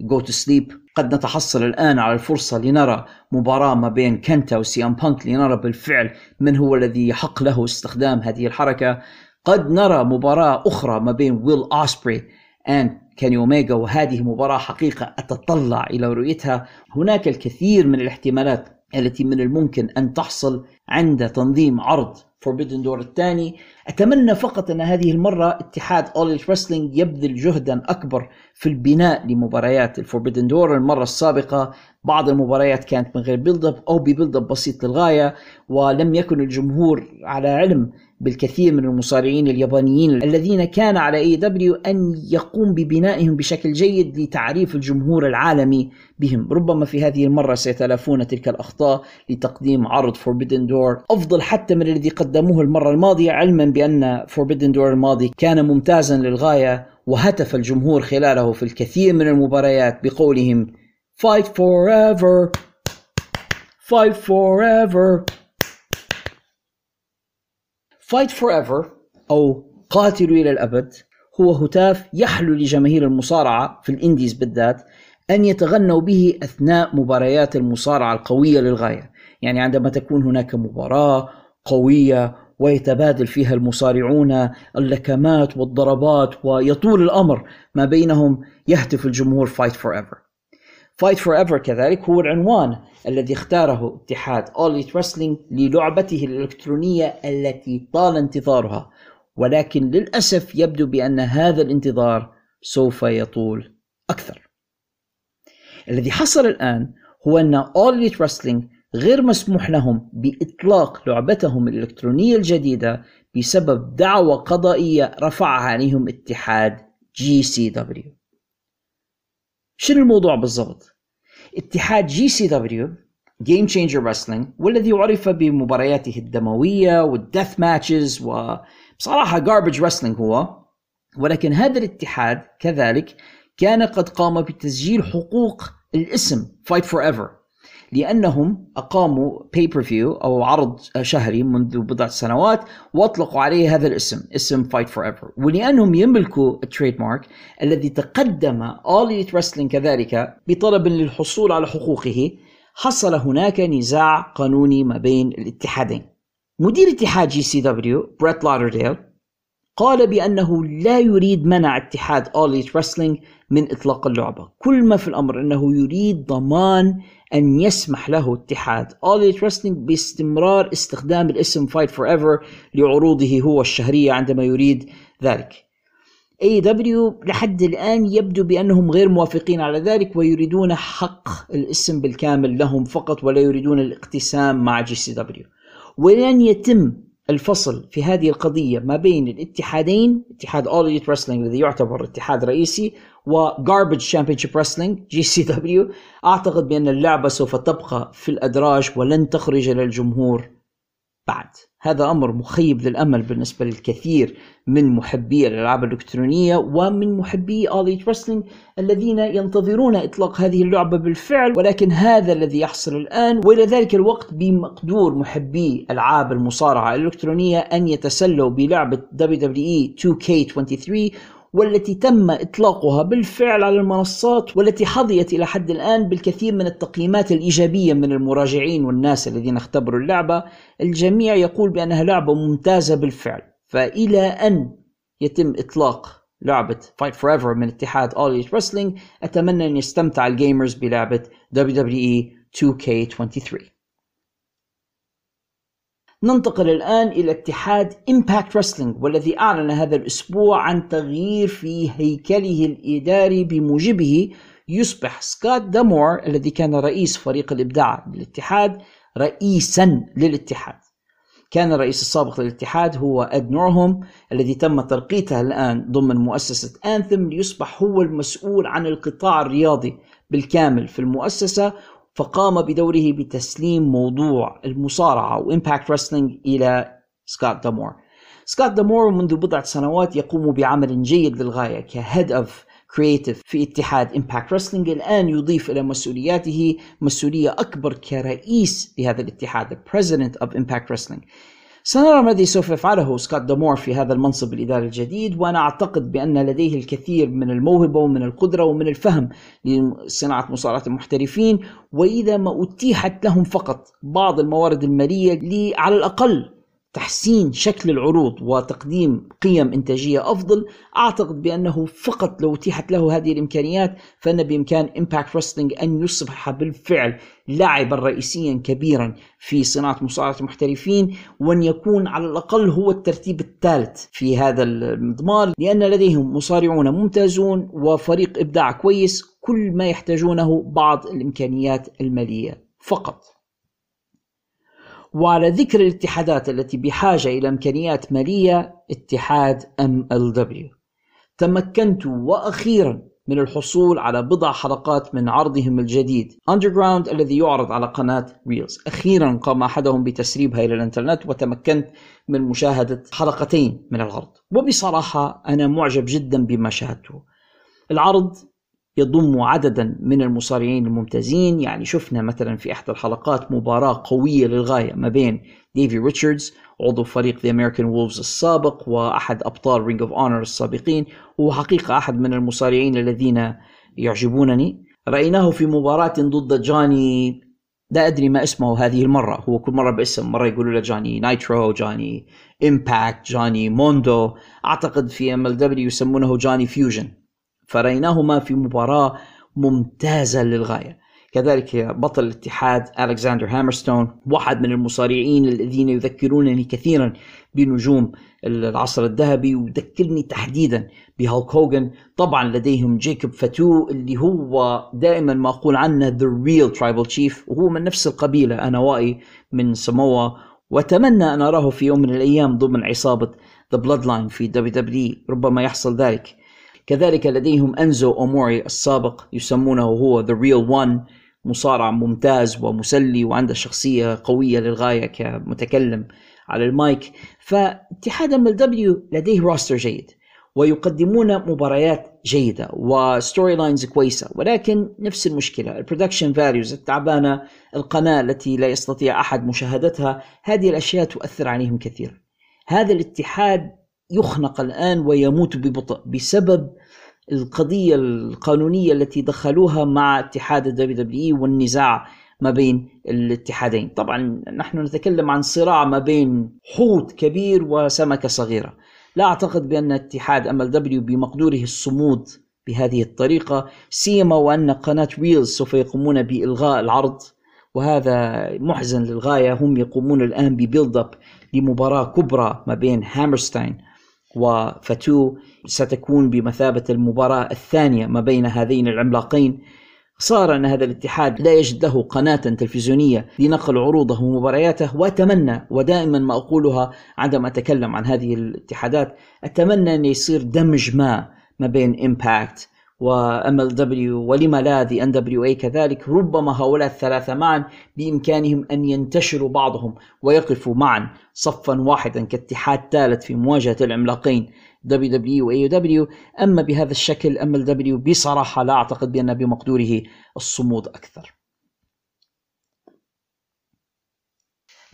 Go To Sleep قد نتحصل الآن على الفرصة لنرى مباراة ما بين كنتا وسي إم بانك لنرى بالفعل من هو الذي يحق له استخدام هذه الحركة. قد نرى مباراة أخرى ما بين ويل أوسبري وكيني أوميجا وهذه مباراة حقيقة أتطلع إلى رؤيتها. هناك الكثير من الاحتمالات التي من الممكن أن تحصل عند تنظيم عرض Forbidden Door الثاني. أتمنى فقط أن هذه المرة اتحاد All Elite Wrestling يبذل جهدا أكبر في البناء لمباريات ال Forbidden Door المرة السابقة بعض المباريات كانت من غير build up أو ب build up بسيط للغاية ولم يكن الجمهور على علم بالكثير من المصارعين اليابانيين الذين كان على AEW أن يقوم ببنائهم بشكل جيد لتعريف الجمهور العالمي بهم. ربما في هذه المرة سيتلافون تلك الأخطاء لتقديم عرض Forbidden Door. أفضل حتى من الذي قدموه المرة الماضية علما بأن Forbidden Door الماضي كان ممتازا للغاية وهتف الجمهور خلاله في الكثير من المباريات بقولهم Fight forever! Fight forever! Fight Forever أو قاتلوا إلى الأبد. هو هتاف يحلو لجماهير المصارعة في الإنديز بالذات أن يتغنوا به أثناء مباريات المصارعة القوية للغاية. يعني عندما تكون هناك مباراة قوية ويتبادل فيها المصارعون اللكمات والضربات ويطول الأمر ما بينهم يهتف الجمهور Fight Forever Fight Forever كذلك هو العنوان الذي اختاره اتحاد Elite Wrestling للعبته الإلكترونية التي طال انتظارها. ولكن للأسف يبدو بأن هذا الانتظار سوف يطول أكثر. الذي حصل الآن هو All Elite Wrestling غير مسموح لهم بإطلاق لعبتهم الإلكترونية الجديدة بسبب دعوى قضائية رفعها عليهم اتحاد GCW شنو الموضوع بالضبط؟ اتحاد GCW Game Changer Wrestling والذي عرف بمبارياته الدموية وال death matches وبصراحة garbage wrestling هو ولكن هذا الاتحاد كذلك كان قد قام بتسجيل حقوق الاسم Fight Forever لأنهم أقاموا pay per view أو عرض شهري منذ بضعة سنوات وأطلقوا عليه هذا الاسم اسم Fight Forever. ولأنهم يملكوا ال trademark الذي تقدم All Elite Wrestling كذلك بطلب للحصول على حقوقه حصل هناك نزاع قانوني ما بين الاتحادين. مدير اتحاد GCW بريت لادرديل قال بأنه لا يريد منع اتحاد All Elite Wrestling من إطلاق اللعبة. كل ما في الأمر أنه يريد ضمان أن يسمح له اتحاد All Elite Wrestling باستمرار استخدام الاسم Fight Forever لعروضه هو الشهرية عندما يريد ذلك. AEW لحد الآن يبدو بأنهم غير موافقين على ذلك ويريدون حق الاسم بالكامل لهم فقط ولا يريدون الاقتسام مع GCW ولن يتم الفصل في هذه القضية ما بين الاتحادين اتحاد All Elite Wrestling الذي يعتبر اتحاد رئيسي و Garbage Championship Wrestling GCW أعتقد بأن اللعبة سوف تبقى في الأدراج ولن تخرج للجمهور بعد. هذا أمر مخيب للأمل بالنسبة للكثير من محبي الألعاب الإلكترونية ومن محبي Elite Wrestling الذين ينتظرون إطلاق هذه اللعبة بالفعل ولكن هذا الذي يحصل الآن وإلى ذلك الوقت بمقدور محبي ألعاب المصارعة الإلكترونية أن يتسلوا بلعبة WWE 2K23 والتي تم إطلاقها بالفعل على المنصات والتي حظيت إلى حد الآن بالكثير من التقييمات الإيجابية من المراجعين والناس الذين اختبروا اللعبة. الجميع يقول بأنها لعبة ممتازة بالفعل. فإلى أن يتم إطلاق لعبة Fight Forever من اتحاد All Elite Wrestling أتمنى أن يستمتع ال gamers بلعبة WWE 2K23 ننتقل الآن إلى اتحاد Impact Wrestling والذي أعلن هذا الأسبوع عن تغيير في هيكله الإداري بموجبه يصبح سكوت دامور الذي كان رئيس فريق الإبداع للاتحاد رئيسا للاتحاد. كان الرئيس السابق للاتحاد هو إد نوردهولم الذي تم ترقيته الآن ضمن مؤسسة Anthem ليصبح هو المسؤول عن القطاع الرياضي بالكامل في المؤسسة فقام بدوره بتسليم موضوع المصارعة و Impact Wrestling إلى سكوت دامور سكوت دامور منذ بضعة سنوات يقوم بعمل جيد للغاية ك head of creative في اتحاد Impact Wrestling الآن يضيف إلى مسؤولياته مسؤولية أكبر كرئيس لهذا الاتحاد President of Impact Wrestling. سنرى ما الذي سوف يفعله سكوت دامور في هذا المنصب الإداري الجديد وأنا أعتقد بأن لديه الكثير من الموهبة ومن القدرة ومن الفهم لصناعة مصارعة المحترفين وإذا ما أتيحت لهم فقط بعض الموارد المالية على الأقل تحسين شكل العروض وتقديم قيم إنتاجية أفضل أعتقد بأنه فقط لو أتيحت له هذه الإمكانيات فإن بإمكان Impact Wrestling أن يصبح بالفعل لاعبا رئيسيا كبيرا في صناعة مصارعة المحترفين وأن يكون على الأقل هو الترتيب الثالث في هذا المضمار لأن لديهم مصارعون ممتازون وفريق إبداع كويس كل ما يحتاجونه بعض الإمكانيات المالية فقط. وعلى ذكر الاتحادات التي بحاجة إلى إمكانيات مالية اتحاد MLW تمكنت وأخيرا من الحصول على بضع حلقات من عرضهم الجديد Underground الذي يعرض على قناة Reelz أخيرا قام أحدهم بتسريبها إلى الإنترنت وتمكنت من مشاهدة حلقتين من العرض. وبصراحة أنا معجب جدا بما شاهدته. العرض يضم عددا من المصارعين الممتازين. يعني شفنا مثلا في احدى الحلقات مباراة قوية للغاية ما بين ديفي ريتشاردز عضو فريق The American Wolves السابق وأحد أبطال Ring of Honor السابقين وهو حقيقة أحد من المصارعين الذين يعجبونني. رأيناه في مباراة ضد جاني لا أدري ما اسمه هذه المرة. هو كل مرة باسم مرة يقولوا له جاني نايترو جاني إمباكت جاني موندو. أعتقد في MLW يسمونه جاني فيوجن. فرأيناهما في مباراة ممتازة للغاية. كذلك بطل الاتحاد ألكسندر هامرستون واحد من المصارعين الذين يذكرونني كثيرا بنجوم العصر الذهبي ويذكرني تحديدا بهالك هوجن طبعا لديهم جيكوب فاتو اللي هو دائما ما أقول عنه the real tribal chief وهو من نفس القبيلة أنا وائي من سموا. وأتمنى أن أراه في يوم من الأيام ضمن عصابة The Bloodline في WWE ربما يحصل ذلك. كذلك لديهم أنزو أوموري السابق يسمونه هو The Real One مصارع ممتاز ومسلي وعنده شخصية قوية للغاية كمتكلم على المايك. فاتحاد MLW لديه roster جيد ويقدمون مباريات جيدة و storylines كويسة. ولكن نفس المشكلة ال production values التعبانة القناة التي لا يستطيع أحد مشاهدتها هذه الأشياء تؤثر عليهم كثيرا هذا الاتحاد يخنق الآن ويموت ببطء بسبب القضية القانونية التي دخلوها مع اتحاد ال WWE والنزاع ما بين الاتحادين. طبعا نحن نتكلم عن صراع ما بين حوت كبير وسمكة صغيرة. لا أعتقد بأن اتحاد MLW بمقدوره الصمود بهذه الطريقة سيما وأن قناة Reelz سوف يقومون بإلغاء العرض وهذا محزن للغاية. هم يقومون الآن ب build up لمباراة كبرى ما بين هامرستون وفاتو ستكون بمثابة المباراة الثانية ما بين هذين العملاقين. صار أن هذا الاتحاد لا يجد له قناة تلفزيونية لنقل عروضه ومبارياته وأتمنى ودائما ما أقولها عندما أتكلم عن هذه الاتحادات أتمنى أن يصير دمج ما ما بين Impact و MLW ولما لا the NWA كذلك ربما هؤلاء الثلاثة معا بإمكانهم أن ينتشلوا بعضهم ويقفوا معا صفا واحدا كاتحاد ثالث في مواجهة العملاقين دبليو دبليو واي دبليو أما بهذا الشكل MLW بصراحة لا أعتقد بأن بمقدوره الصمود أكثر.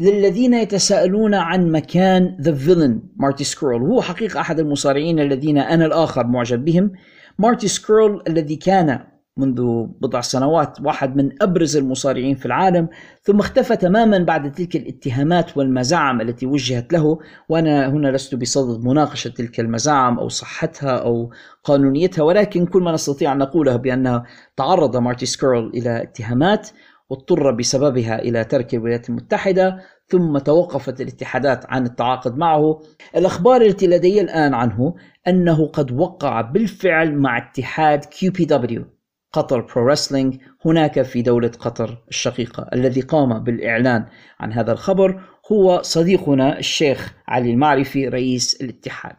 للذين يتساءلون عن مكان The Villain مارتي سكرول هو حقيقة أحد المصارعين الذين أنا الآخر معجب بهم. مارتي سكرول الذي كان منذ بضع سنوات واحد من أبرز المصارعين في العالم ثم اختفى تماما بعد تلك الاتهامات والمزاعم التي وجهت له وأنا هنا لست بصدد مناقشة تلك المزاعم أو صحتها أو قانونيتها ولكن كل ما نستطيع أن نقوله بأن تعرض مارتي سكرول إلى اتهامات واضطر بسببها إلى ترك الولايات المتحدة ثم توقفت الاتحادات عن التعاقد معه. الأخبار التي لدي الآن عنه أنه قد وقع بالفعل مع اتحاد QPW قطر Pro Wrestling هناك في دولة قطر الشقيقة الذي قام بالإعلان عن هذا الخبر هو صديقنا الشيخ علي المعرفي رئيس الاتحاد.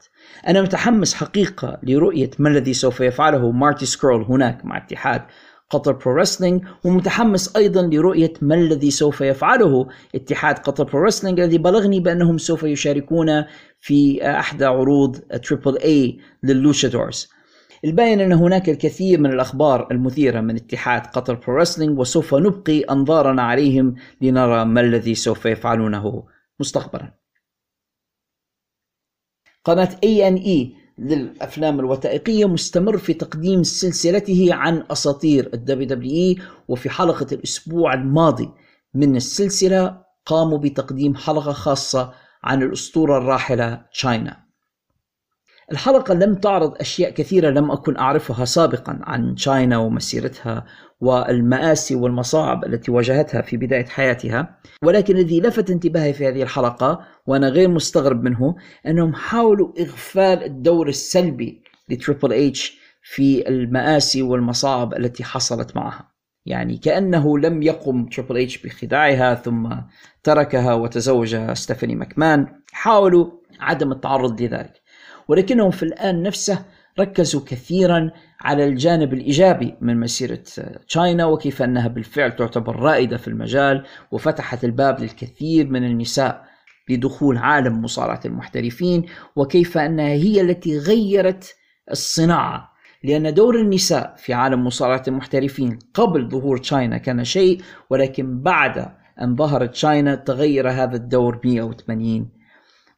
أنا متحمس حقيقة لرؤية ما الذي سوف يفعله مارتي سكرول هناك مع اتحاد قطر Pro Wrestling ومتحمس أيضا لرؤية ما الذي سوف يفعله. اتحاد قطر Pro Wrestling الذي بلغني بأنهم سوف يشاركون في احدى عروض Triple A لل luchadores الباين أن هناك الكثير من الأخبار المثيرة من اتحاد قطر Pro Wrestling وسوف نبقي أنظارنا عليهم لنرى ما الذي سوف يفعلونه مستقبلا. قناة A&E للأفلام الوثائقية مستمر في تقديم سلسلته عن أساطير ال WWE وفي حلقة الأسبوع الماضي من السلسلة قاموا بتقديم حلقة خاصة عن الأسطورة الراحلة تشاينا. الحلقة لم تعرض أشياء كثيرة لم أكن أعرفها سابقا عن تشاينا ومسيرتها والمآسي والمصاعب التي واجهتها في بداية حياتها. ولكن الذي لفت انتباهي في هذه الحلقة وأنا غير مستغرب منه أنهم حاولوا إغفال الدور السلبي لتريبل إتش في المآسي والمصاعب التي حصلت معها. يعني كأنه لم يقم تريبل إتش بخداعها ثم تركها وتزوج ستيفاني ماكمان. حاولوا عدم التعرض لذلك. ولكنهم في الآن نفسه ركزوا كثيرا على الجانب الإيجابي من مسيرة تشاينا وكيف أنها بالفعل تعتبر رائدة في المجال وفتحت الباب للكثير من النساء لدخول عالم مصارعة المحترفين وكيف أنها هي التي غيرت الصناعة. لأن دور النساء في عالم مصارعة المحترفين قبل ظهور تشاينا كان شيء ولكن بعد أن ظهرت تشاينا تغير هذا الدور 180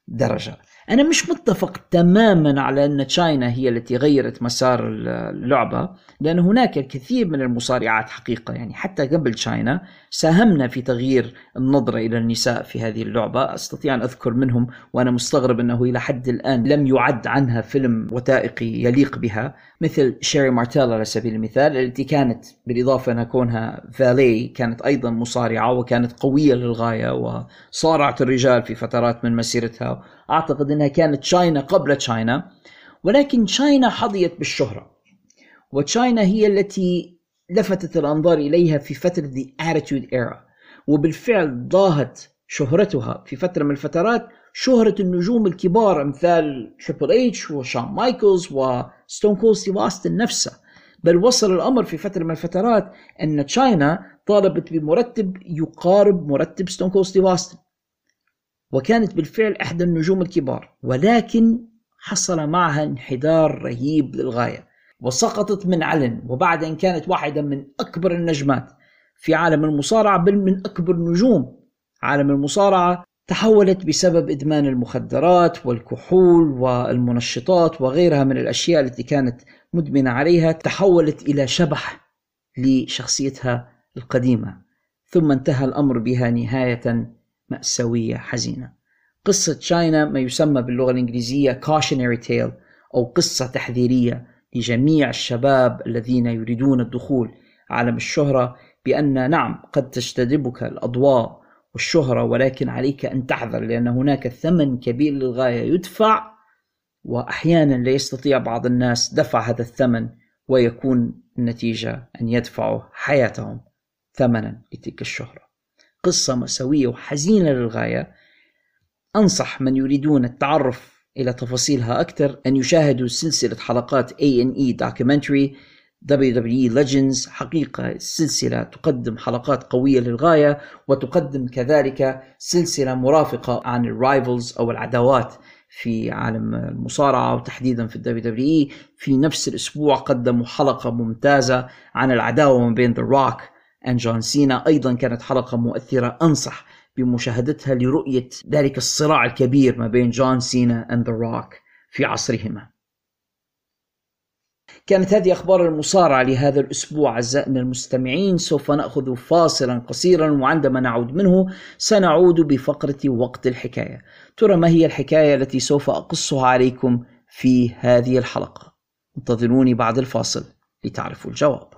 درجة. أنا مش متفق تماما على أن تشاينا هي التي غيرت مسار اللعبة لأن هناك الكثير من المصارعات حقيقة. يعني حتى قبل تشاينا ساهمن في تغيير النظرة إلى النساء في هذه اللعبة. أستطيع أن أذكر منهم وأنا مستغرب أنه إلى حد الآن لم يعد عنها فيلم وثائقي يليق بها مثل شيري مارتيل على سبيل المثال التي كانت بالإضافة أن كونها فالي كانت أيضا مصارعة وكانت قوية للغاية وصارعت الرجال في فترات من مسيرتها. أعتقد أنها كانت تشاينا قبل تشاينا ولكن تشاينا حظيت بالشهرة. وتشاينا هي التي لفتت الأنظار إليها في فترة The Attitude Era. وبالفعل ضاهت شهرتها في فترة من الفترات شهرة النجوم الكبار أمثال تريبل اتش وشون مايكلز وستون كولد ستيف نفسه. بل وصل الأمر في فترة من الفترات أن تشاينا طالبت بمرتب يقارب مرتب ستون كولد ستيف وكانت بالفعل إحدى النجوم الكبار ولكن حصل معها انحدار رهيب للغاية وسقطت من علن وبعد أن كانت واحدة من أكبر النجمات في عالم المصارعة بل من أكبر نجوم عالم المصارعة تحولت بسبب إدمان المخدرات والكحول والمنشطات وغيرها من الأشياء التي كانت مدمنة عليها تحولت إلى شبح لشخصيتها القديمة. ثم انتهى الأمر بها نهاية مأساوية حزينة. قصة شاينا ما يسمى باللغة الإنجليزية cautionary tale أو قصة تحذيرية لجميع الشباب الذين يريدون الدخول عالم الشهرة بأن نعم قد تجتذبك الأضواء والشهرة ولكن عليك أن تحذر لأن هناك ثمن كبير للغاية يدفع وأحيانا لا يستطيع بعض الناس دفع هذا الثمن ويكون النتيجة أن يدفعوا حياتهم ثمنا لتلك الشهرة. قصة مأساوية وحزينة للغاية أنصح من يريدون التعرف إلى تفاصيلها أكثر أن يشاهدوا سلسلة حلقات A&E Documentary WWE Legends. حقيقة سلسلة تقدم حلقات قوية للغاية وتقدم كذلك سلسلة مرافقة عن الرايفلز أو العداوات في عالم المصارعة وتحديدا في ال WWE في نفس الأسبوع قدموا حلقة ممتازة عن العداوة ما بين ذا روك أند جون سينا أيضا كانت حلقة مؤثرة أنصح بمشاهدتها لرؤية ذلك الصراع الكبير ما بين جون سينا and ذا روك في عصرهما. كانت هذه أخبار المصارعة لهذا الأسبوع أعزائنا المستمعين سوف نأخذ فاصلا قصيرا وعندما نعود منه سنعود بفقرة وقت الحكاية. ترى ما هي الحكاية التي سوف أقصها عليكم في هذه الحلقة؟ انتظروني بعد الفاصل لتعرفوا الجواب.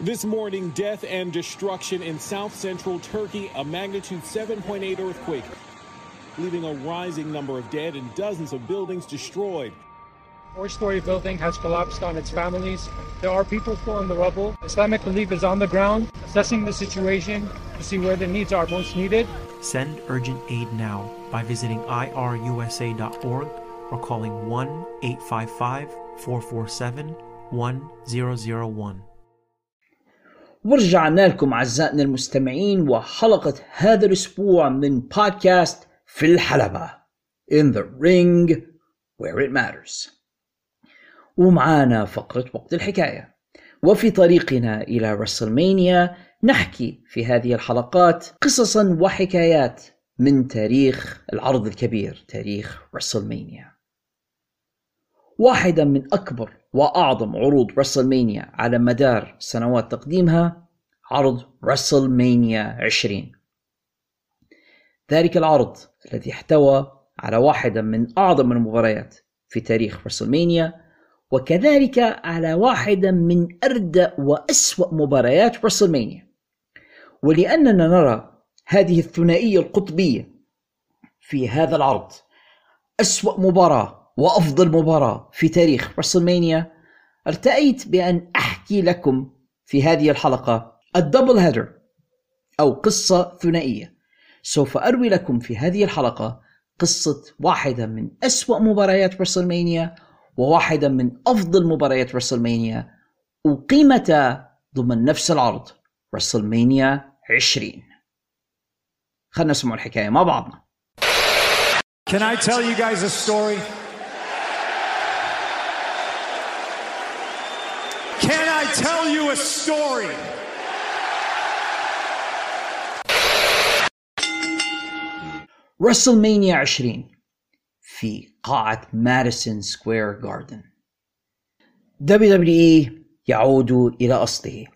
This morning, death and destruction in south central Turkey, a magnitude 7.8 earthquake, leaving a rising number of dead and dozens of buildings destroyed. Four-story building has collapsed on its families. There are people still in the rubble. Islamic Relief is on the ground, assessing the situation to see where the needs are most needed. Send urgent aid now by visiting irusa.org or calling 1-855-447-1001. ورجعنا لكم أعزائنا المستمعين وحلقة هذا الأسبوع من بودكاست في الحلبة. In the ring where it matters. ومعانا فقرة وقت الحكاية. وفي طريقنا إلى رسلمانيا نحكي في هذه الحلقات قصصا وحكايات من تاريخ العرض الكبير تاريخ رسلمانيا واحدة من أكبر وأعظم عروض رسلمانيا على مدار سنوات تقديمها عرض رسلمانيا 20 ذلك العرض الذي احتوى على واحدة من أعظم المباريات في تاريخ رسلمانيا وكذلك على واحدة من أردى وأسوأ مباريات رسلمانيا. ولأننا نرى هذه الثنائية القطبية في هذا العرض أسوأ مباراة وأفضل مباراة في تاريخ رسلمانيا ارتأيت بأن أحكي لكم في هذه الحلقة الدبل هيدر أو قصة ثنائية. سوف أروي لكم في هذه الحلقة قصة واحدة من أسوأ مباريات رسلمانيا وواحدة من أفضل مباريات رسلمانيا أقيمتا ضمن نفس العرض رسلمانيا 20 خلنا نسمع الحكاية مع بعضنا. Can I tell you guys a story? Can I tell you a story? رسلمانيا 20 في قاعة ماديسون سكوير جاردن WWE يعود إلى أصله.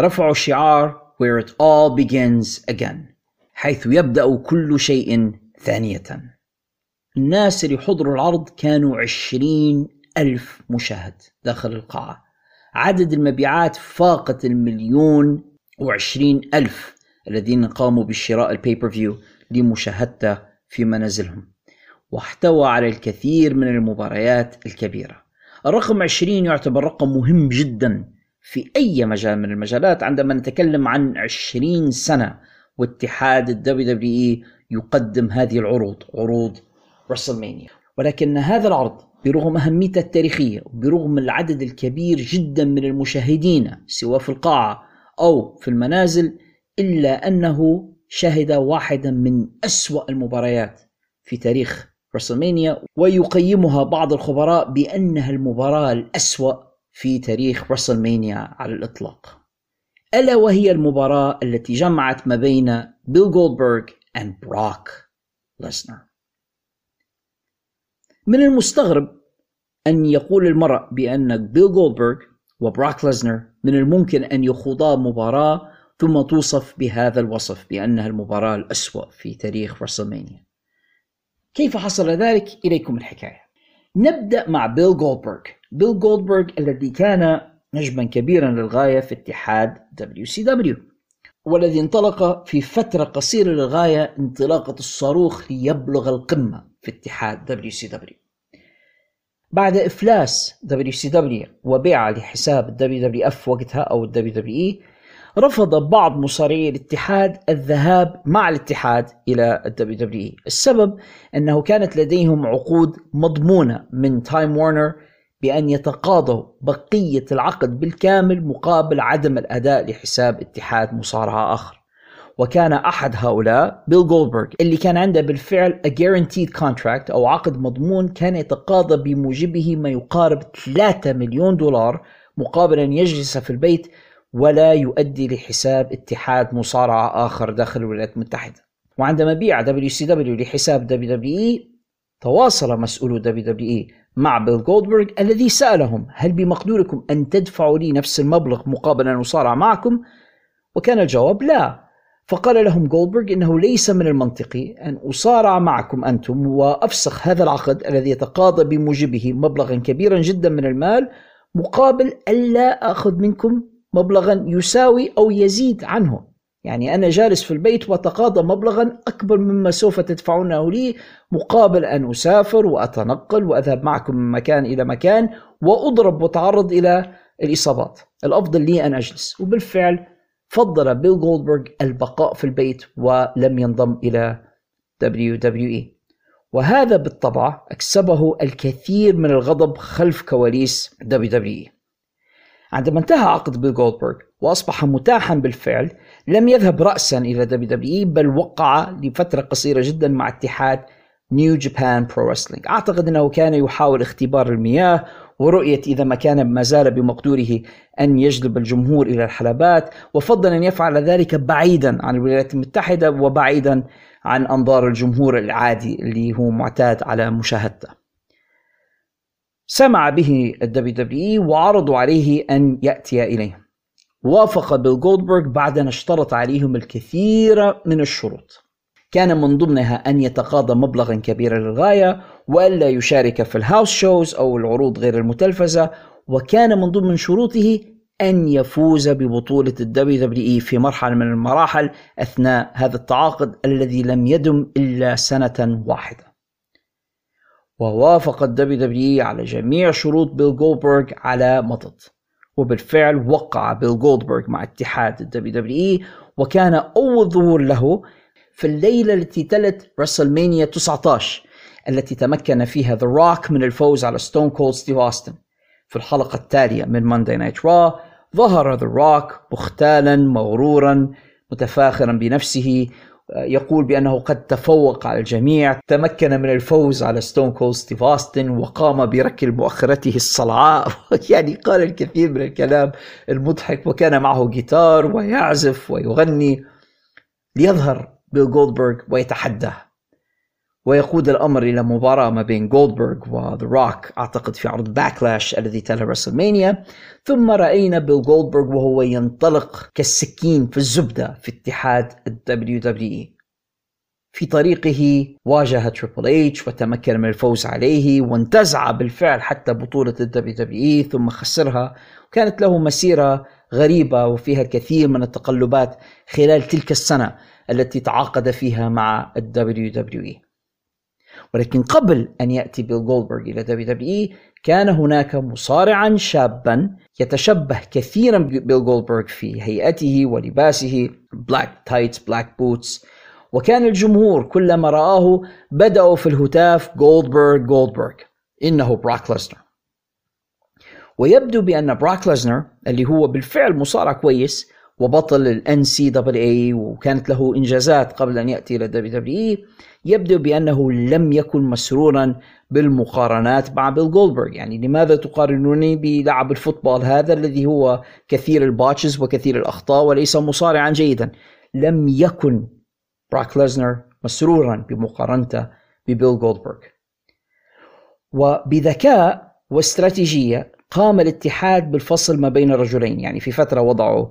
رفعوا شعار Where it all begins again حيث يبدأ كل شيء ثانية. الناس اللي حضروا العرض كانوا عشرين ألف مشاهد داخل القاعة. عدد المبيعات فاقت المليون وعشرين ألف الذين قاموا بشراء ال pay-per-view لمشاهدته في منازلهم. واحتوى على الكثير من المباريات الكبيرة. الرقم 20 يعتبر رقم مهم جدا في أي مجال من المجالات. عندما نتكلم عن 20 سنة واتحاد ال WWE يقدم هذه العروض عروض WrestleMania. ولكن هذا العرض برغم أهميته التاريخية وبرغم العدد الكبير جدا من المشاهدين سواء في القاعة أو في المنازل إلا أنه شهد واحدا من أسوأ المباريات في تاريخ رسلمانيا ويقيمها بعض الخبراء بأنها المباراة الأسوأ في تاريخ رسلمانيا على الإطلاق. ألا وهي المباراة التي جمعت ما بين بيل جولدبرغ and بروك ليسنر من المستغرب أن يقول المرء بأن بيل جولدبرغ وبروك ليزنر من الممكن أن يخوضا مباراة ثم توصف بهذا الوصف بأنها المباراة الأسوأ في تاريخ رسلمانيا كيف حصل ذلك؟ إليكم الحكاية. نبدأ مع بيل جولدبرغ بيل جولدبرغ الذي كان نجما كبيرا للغاية في اتحاد WCW والذي انطلق في فترة قصيرة للغاية انطلاقة الصاروخ ليبلغ القمة. في اتحاد WCW بعد إفلاس WCW وبيعه لحساب WWF وقتها أو WWE رفض بعض مصارعي الاتحاد الذهاب مع الاتحاد إلى ال WWE السبب أنه كانت لديهم عقود مضمونة من تايم وورنر بأن يتقاضوا بقية العقد بالكامل مقابل عدم الأداء لحساب اتحاد مصارعة آخر. وكان أحد هؤلاء بيل جولدبرغ اللي كان عنده بالفعل a guaranteed contract أو عقد مضمون كان يتقاضى بموجبه ما يقارب 3 مليون دولار مقابل أن يجلس في البيت ولا يؤدي لحساب اتحاد مصارعة آخر داخل الولايات المتحدة وعندما بيع WCW لحساب WWE تواصل مسؤولو WWE مع بيل جولدبرغ الذي سألهم هل بمقدوركم أن تدفعوا لي نفس المبلغ مقابل أن أصارع معكم؟ وكان الجواب لا فقال لهم جولدبرغ إنه ليس من المنطقي أن أصارع معكم أنتم وأفسخ هذا العقد الذي يتقاضى بموجبه مبلغا كبيرا جدا من المال مقابل ألا أخذ منكم مبلغا يساوي أو يزيد عنه. يعني أنا جالس في البيت وأتقاضى مبلغا أكبر مما سوف تدفعونه لي مقابل أن أسافر وأتنقل وأذهب معكم من مكان إلى مكان وأضرب وأتعرض إلى الإصابات. الأفضل لي أن أجلس. وبالفعل فضل بيل جولدبرغ البقاء في البيت ولم ينضم إلى WWE وهذا بالطبع أكسبه الكثير من الغضب خلف كواليس WWE عندما انتهى عقد بيل جولدبرغ وأصبح متاحا بالفعل لم يذهب رأسا إلى WWE بل وقع لفترة قصيرة جدا مع اتحاد New Japan Pro Wrestling أعتقد أنه كان يحاول اختبار المياه ورؤية إذا ما كان ما زال بمقدوره أن يجلب الجمهور إلى الحلبات وفضل أن يفعل ذلك بعيدا عن الولايات المتحدة وبعيدا عن أنظار الجمهور العادي اللي هو معتاد على مشاهدته. سمع به ال WWE وعرضوا عليه أن يأتي إليهم وافق بيل جولدبرغ بعد أن اشترط عليهم الكثير من الشروط. كان من ضمنها أن يتقاضى مبلغا كبيرا للغاية وألا يشارك في ال house shows أو العروض غير المتلفزة وكان من ضمن شروطه أن يفوز ببطولة ال WWE في مرحلة من المراحل أثناء هذا التعاقد الذي لم يدم إلا سنة واحدة. ووافق ال WWE على جميع شروط بيل جولدبرغ على مضض وبالفعل وقع بيل جولدبرغ مع اتحاد ال WWE وكان أول ظهور له في الليلة التي تلت WrestleMania 19 التي تمكن فيها ذا روك من الفوز على ستون كولد ستيف أوستن في الحلقة التالية من Monday Night Raw ظهر ذا روك مختالا مغرورا متفاخرا بنفسه يقول بأنه قد تفوق على الجميع تمكن من الفوز على Stone Cold Steve Austin وقام بركل مؤخرته الصلعاء. يعني قال الكثير من الكلام المضحك وكان معه جيتار ويعزف ويغني. ليظهر بيل جولدبرغ ويتحداه. ويقود الأمر إلى مباراة ما بين جولدبرغ و The Rock أعتقد في عرض Backlash الذي تلا رسلمانيا. ثم رأينا بيل جولدبرغ وهو ينطلق كالسكين في الزبدة في اتحاد ال WWE في طريقه واجه Triple H وتمكن من الفوز عليه وانتزع بالفعل حتى بطولة ال WWE ثم خسرها. وكانت له مسيرة غريبة وفيها الكثير من التقلبات خلال تلك السنة. التي تعاقد فيها مع ال WWE ولكن قبل أن يأتي بيل جولدبرغ إلى WWE كان هناك مصارعا شابا يتشبه كثيرا ببيل جولدبرغ في هيئته ولباسه black tights black boots وكان الجمهور كلما رآه بدأوا في الهتاف جولدبرغ جولدبرغ. إنه براك ليزنر. ويبدو بأن براك ليزنر اللي هو بالفعل مصارع كويس وبطل ال NCAA وكانت له إنجازات قبل أن يأتي إلى WWE يبدو بأنه لم يكن مسرورا بالمقارنات مع بيل جولدبرغ يعني لماذا تقارنوني بلاعب ال football هذا الذي هو كثير ال botches وكثير الأخطاء وليس مصارعا جيدا؟ لم يكن براك ليزنر مسرورا بمقارنته ببيل جولدبرغ وبذكاء واستراتيجية قام الاتحاد بالفصل ما بين الرجلين يعني في فترة وضعوا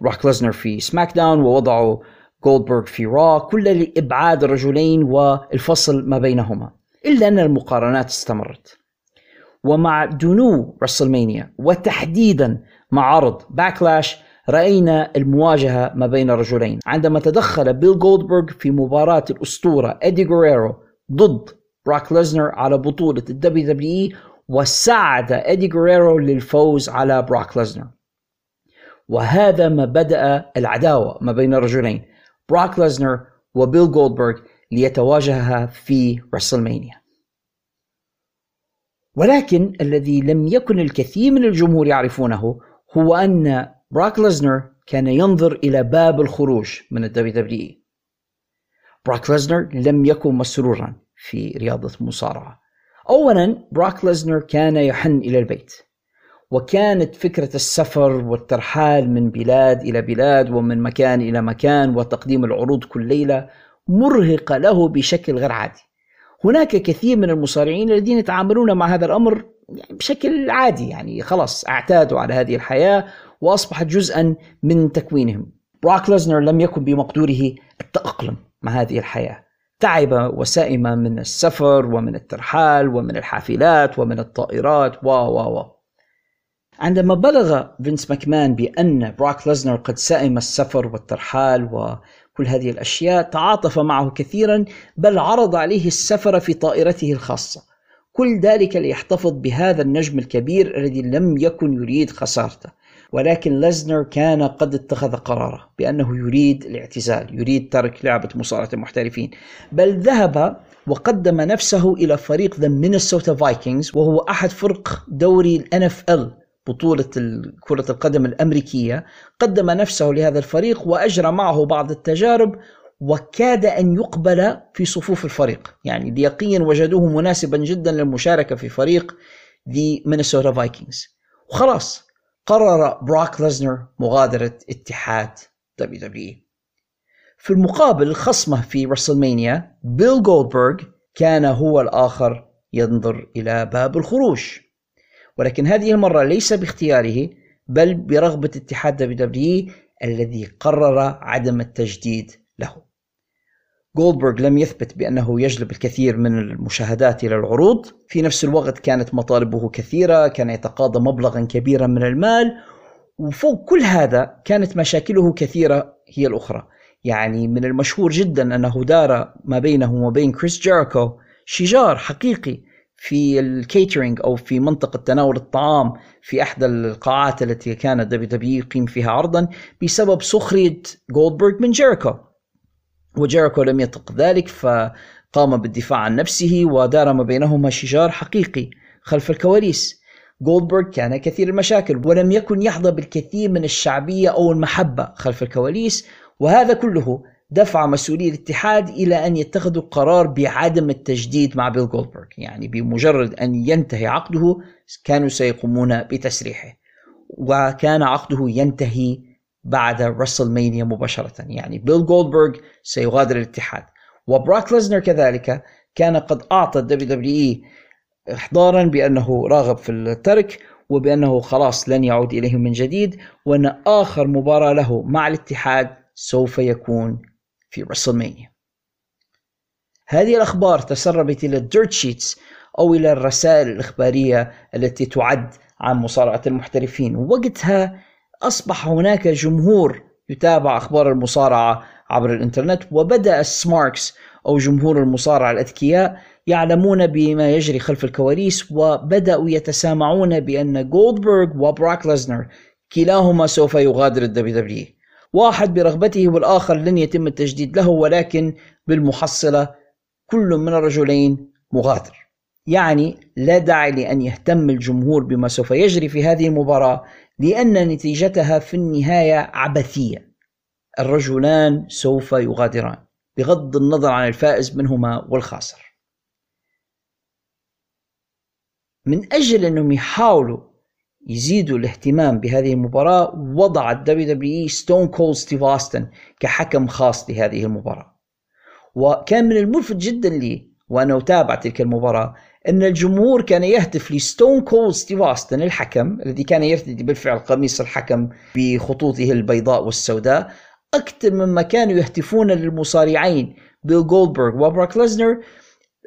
براك ليزنر في SmackDown ووضعوا جولدبرغ في Raw كل لإبعاد الرجلين والفصل ما بينهما إلا أن المقارنات استمرت. ومع دنو رسلمانيا وتحديدا مع عرض Backlash رأينا المواجهة ما بين الرجلين عندما تدخل بيل جولدبرغ في مباراة الأسطورة إدي غوريرو ضد براك ليزنر على بطولة ال WWE وساعد إدي غوريرو للفوز على براك ليزنر وهذا ما بدأ العداوة ما بين الرجلين براك ليزنر وبيل جولدبرغ ليتواجها في رسلمانيا. ولكن الذي لم يكن الكثير من الجمهور يعرفونه هو أن براك ليزنر كان ينظر إلى باب الخروج من ال WWE براك ليزنر لم يكن مسرورا في رياضة المصارعة أولا براك ليزنر كان يحن إلى البيت. وكانت فكرة السفر والترحال من بلاد إلى بلاد ومن مكان إلى مكان وتقديم العروض كل ليلة مرهقة له بشكل غير عادي. هناك كثير من المصارعين الذين يتعاملون مع هذا الأمر بشكل عادي يعني خلاص اعتادوا على هذه الحياة وأصبحت جزءا من تكوينهم. براك ليزنر لم يكن بمقدوره التأقلم مع هذه الحياة. تعب وسئم من السفر ومن الترحال ومن الحافلات ومن الطائرات و و و عندما بلغ فينس ماكمان بأن براك ليزنر قد سئم السفر والترحال وكل هذه الأشياء تعاطف معه كثيرا بل عرض عليه السفر في طائرته الخاصة. كل ذلك ليحتفظ بهذا النجم الكبير الذي لم يكن يريد خسارته. ولكن ليزنر كان قد اتخذ قراره بأنه يريد الاعتزال يريد ترك لعبة مصارعة المحترفين. بل ذهب وقدم نفسه إلى فريق The Minnesota Vikings وهو أحد فرق دوري ال NFL بطولة كرة القدم الأمريكية قدم نفسه لهذا الفريق وأجرى معه بعض التجارب وكاد أن يقبل في صفوف الفريق. يعني بيقين وجدوه مناسبا جدا للمشاركة في فريق The Minnesota Vikings. وخلاص قرر براك ليزنر مغادرة اتحاد WWE في المقابل خصمه في رسلمانيا بيل جولدبرغ كان هو الآخر ينظر إلى باب الخروج. ولكن هذه المرة ليس باختياره بل برغبة اتحاد WWE الذي قرر عدم التجديد له. جولدبرغ لم يثبت بأنه يجلب الكثير من المشاهدات إلى العروض. في نفس الوقت كانت مطالبه كثيرة كان يتقاضى مبلغا كبيرا من المال. وفوق كل هذا كانت مشاكله كثيرة هي الأخرى. يعني من المشهور جدا أنه دار ما بينه وبين كريس جيريكو شجار حقيقي في ال catering أو في منطقة تناول الطعام في احدى القاعات التي كان WWE يقيم فيها عرضا بسبب سخرية جولدبرغ من جيريكو. وجيريكو لم يطق ذلك فقام بالدفاع عن نفسه ودار ما بينهما شجار حقيقي خلف الكواليس. جولدبرغ كان كثير المشاكل ولم يكن يحظى بالكثير من الشعبية أو المحبة خلف الكواليس وهذا كله دفع مسؤولي الاتحاد إلى أن يتخذوا قرار بعدم التجديد مع بيل جولدبرغ. يعني بمجرد أن ينتهي عقده كانوا سيقومون بتسريحه وكان عقده ينتهي بعد رسلمانيا مباشرة. يعني بيل جولدبرغ سيغادر الاتحاد. وبراك ليزنر كذلك كان قد أعطى ال WWE إخطارا بأنه راغب في الترك وبأنه خلاص لن يعود إليهم من جديد وأن آخر مباراة له مع الاتحاد سوف يكون في رسلمانيا هذه الأخبار تسربت إلى ال dirt sheets أو إلى الرسائل الإخبارية التي تعد عن مصارعة المحترفين. وقتها أصبح هناك جمهور يتابع أخبار المصارعة عبر الإنترنت وبدأ ال smarks أو جمهور المصارعة الأذكياء يعلمون بما يجري خلف الكواليس وبدأوا يتسامعون بأن جولدبرغ وبروك ليزنر كلاهما سوف يغادر ال WWE واحد برغبته والآخر لن يتم التجديد له ولكن بالمحصلة كل من الرجلين مغادر. يعني لا داعي لأن يهتم الجمهور بما سوف يجري في هذه المباراة لأن نتيجتها في النهاية عبثية. الرجلان سوف يغادران بغض النظر عن الفائز منهما والخاسر. من أجل أنهم يحاولوا يزيدوا الاهتمام بهذه المباراة وضع ال WWE ستون كولد ستيف اوستن كحكم خاص لهذه المباراة. وكان من الملفت جدا لي وأنا أتابع تلك المباراة أن الجمهور كان يهتف لستون كولد ستيف اوستن الحكم الذي كان يرتدي بالفعل قميص الحكم بخطوطه البيضاء والسوداء أكثر مما كانوا يهتفون للمصارعين بيل جولدبرغ وبروك ليزنر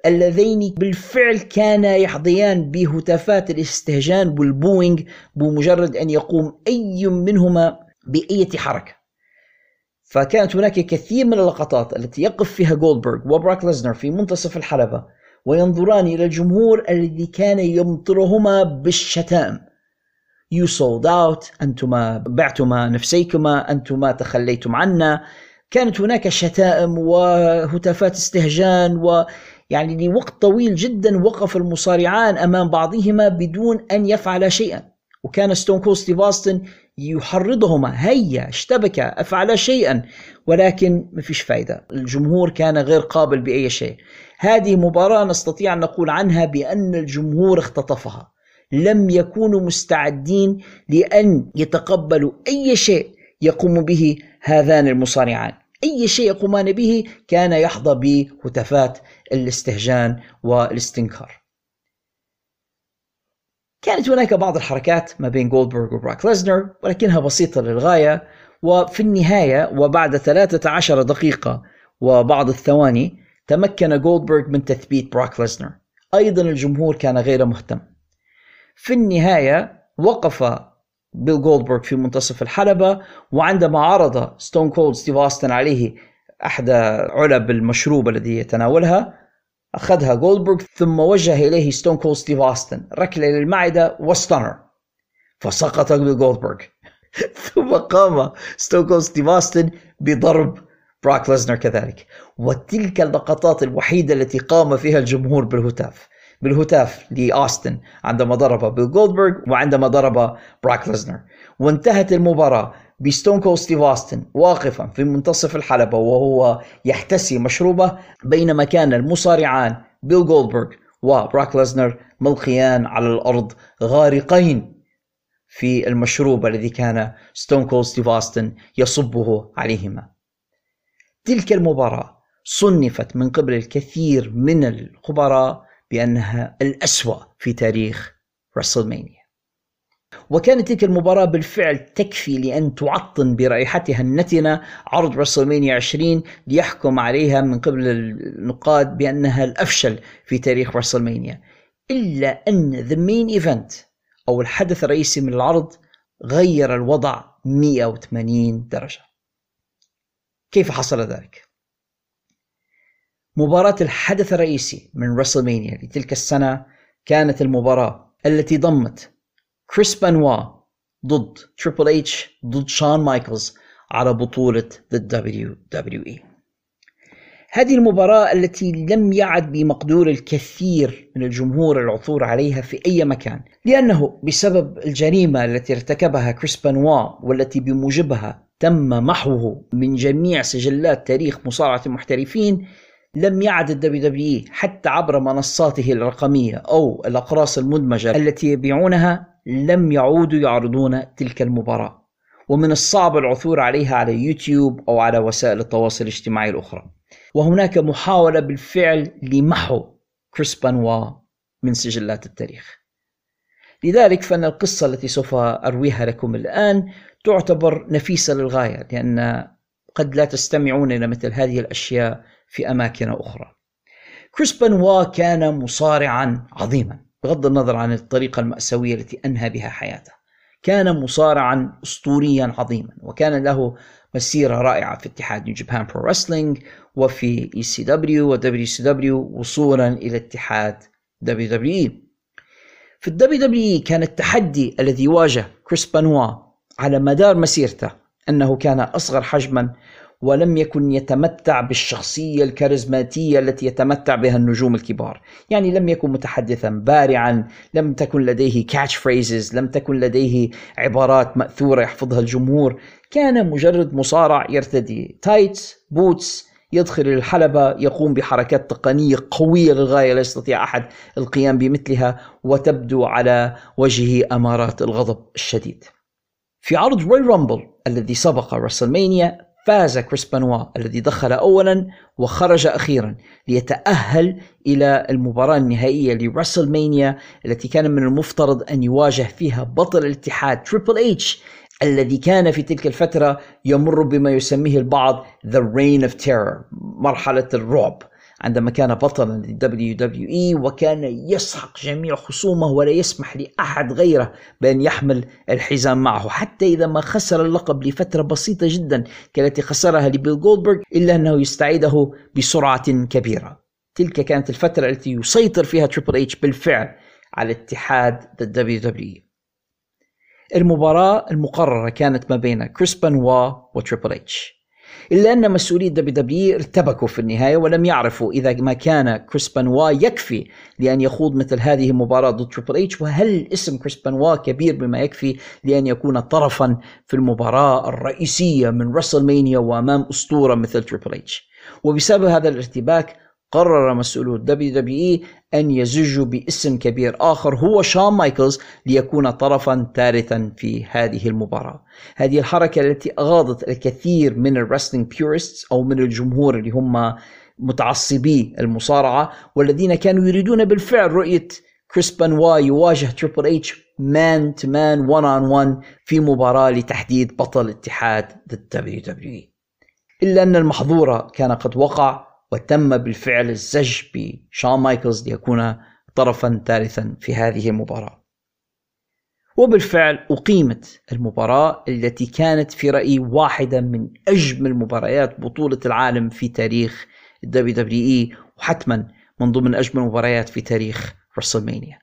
اللذين بالفعل كانا يحظيان بهتافات الاستهجان وال booing بمجرد أن يقوم أي منهما باي حركة. فكانت هناك كثير من اللقطات التي يقف فيها جولدبرغ وبراك ليزنر في منتصف الحلبة وينظران إلى الجمهور الذي كان يمطرهما بالشتائم. You sold out أنتما بعتما نفسيكما أنتما تخليتم عنا كانت هناك شتائم وهتافات استهجان و يعني لوقت طويل جدا وقف المصارعان أمام بعضهما بدون أن يفعلا شيئا. وكان ستون كولد ستيف أوستن يحرضهما. هيا اشتبكا افعلا شيئا. ولكن ما فيش فايدة. الجمهور كان غير قابل بأي شيء. هذه مباراة نستطيع أن نقول عنها بأن الجمهور اختطفها. لم يكونوا مستعدين لأن يتقبلوا أي شيء يقوم به هذان المصارعان. أي شيء يقومان به كان يحظى بهتافات الاستهجان والاستنكار. كانت هناك بعض الحركات ما بين جولدبرغ وبروك ليزنر ولكنها بسيطة للغاية. وفي النهاية وبعد 13 دقيقة وبعض الثواني تمكن جولدبرغ من تثبيت بروك ليزنر أيضا الجمهور كان غير مهتم. في النهاية وقف بيل جولدبرغ في منتصف الحلبة وعندما عرض ستون كولد ستيف أوستن عليه أحد علب المشروب الذي يتناولها أخذها جولدبرغ ثم وجه إليه ستون كولد ستيف أوستن ركلة للمعدة و stunner فسقط بيل جولدبرغ ثم قام ستون كولد ستيف أوستن بضرب بروك ليزنر كذلك. وتلك اللقطات الوحيدة التي قام فيها الجمهور بالهتاف. بالهتاف لأوستن عندما ضرب بيل جولدبرغ وعندما ضرب بروك ليزنر وانتهت المباراة بستون كولد ستيف اوستن واقفا في منتصف الحلبة وهو يحتسي مشروبه بينما كان المصارعان بيل جولدبرغ وبروك ليزنر ملقيان على الأرض غارقين في المشروب الذي كان ستون كولد ستيف اوستن يصبه عليهما. تلك المباراة صنفت من قبل الكثير من الخبراء بأنها الأسوأ في تاريخ WrestleMania وكانت تلك المباراة بالفعل تكفي لأن تعطن برائحتها النتنة عرض WrestleMania 20 ليحكم عليها من قبل النقاد بأنها الأفشل في تاريخ WrestleMania إلا أن the main event أو الحدث الرئيسي من العرض غير الوضع 180 درجة كيف حصل ذلك؟ مباراة الحدث الرئيسي من WrestleMania لتلك السنة كانت المباراة التي ضمت كريس بانوا ضد تريبل اتش ضد شون مايكلز على بطولة The WWE هذه المباراة التي لم يعد بمقدور الكثير من الجمهور العثور عليها في أي مكان لأنه بسبب الجريمة التي ارتكبها كريس بانوا والتي بموجبها تم محوه من جميع سجلات تاريخ مصارعة المحترفين لم يعد ال WWE حتى عبر منصاته الرقمية أو الأقراص المدمجة التي يبيعونها لم يعودوا يعرضون تلك المباراة. ومن الصعب العثور عليها على يوتيوب أو على وسائل التواصل الاجتماعي الأخرى. وهناك محاولة بالفعل لمحو كريس بانوا من سجلات التاريخ. لذلك فإن القصة التي سوف أرويها لكم الآن تعتبر نفيسة للغاية لأن قد لا تستمعون إلى مثل هذه الأشياء في أماكن أخرى. كريس بنوا كان مصارعا عظيما بغض النظر عن الطريقة المأساوية التي أنهى بها حياته. كان مصارعا أسطوريا عظيما وكان له مسيرة رائعة في اتحاد New Japan Pro Wrestling وفي اي سي دبليو ودبليو سي دبليو وصولا إلى اتحاد WWE في ال WWE كان التحدي الذي واجه كريس بانوا على مدار مسيرته أنه كان أصغر حجما ولم يكن يتمتع بالشخصية الكاريزماتية التي يتمتع بها النجوم الكبار. يعني لم يكن متحدثا بارعا لم تكن لديه catch phrases لم تكن لديه عبارات مأثورة يحفظها الجمهور. كان مجرد مصارع يرتدي. tights boots يدخل الحلبة يقوم بحركات تقنية قوية للغاية لا يستطيع أحد القيام بمثلها وتبدو على وجهه أمارات الغضب الشديد. في عرض Royal Rumble الذي سبق WrestleMania فاز كريس بانوا الذي دخل اولا وخرج أخيرا ليتأهل إلى المباراة النهائية ل WrestleMania التي كان من المفترض أن يواجه فيها بطل الاتحاد تريبل اتش الذي كان في تلك الفترة يمر بما يسميه البعض The Reign of Terror مرحلة الرعب. عندما كان بطلا لل WWE وكان يسحق جميع خصومه ولا يسمح لأحد غيره بأن يحمل الحزام معه. حتى إذا ما خسر اللقب لفترة بسيطة جدا كالتي خسرها لبيل جولدبرغ إلا أنه يستعيده بسرعة كبيرة. تلك كانت الفترة التي يسيطر فيها تريبل إتش بالفعل على اتحاد ال WWE المباراة المقررة كانت ما بين كريس بانوا وتريبل إتش. إلا أن مسؤولي WWE ارتبكوا في النهاية ولم يعرفوا إذا ما كان كريس بانوا يكفي لأن يخوض مثل هذه المباراة ضد تريبل إتش وهل اسم كريس بانوا كبير بما يكفي لأن يكون طرفا في المباراة الرئيسية من WrestleMania وأمام أسطورة مثل تريبل إتش. وبسبب هذا الارتباك قرر مسؤولو ال WWE أن يزجوا باسم كبير آخر هو شون مايكلز ليكون طرفا ثالثا في هذه المباراة. هذه الحركة التي أغاضت الكثير من ال wrestling purists أو من الجمهور اللي هم متعصبي المصارعة والذين كانوا يريدون بالفعل رؤية كريس بنوا يواجه تريبل اتش man to man 1 on 1 في مباراة لتحديد بطل اتحاد ال WWE. إلا أن المحظور كان قد وقع وتم بالفعل الزج بشون مايكلز ليكون طرفا ثالثا في هذه المباراة. وبالفعل أقيمت المباراة التي كانت في رأيي واحدة من أجمل مباريات بطولة العالم في تاريخ ال WWE وحتما من ضمن أجمل المباريات في تاريخ WrestleMania.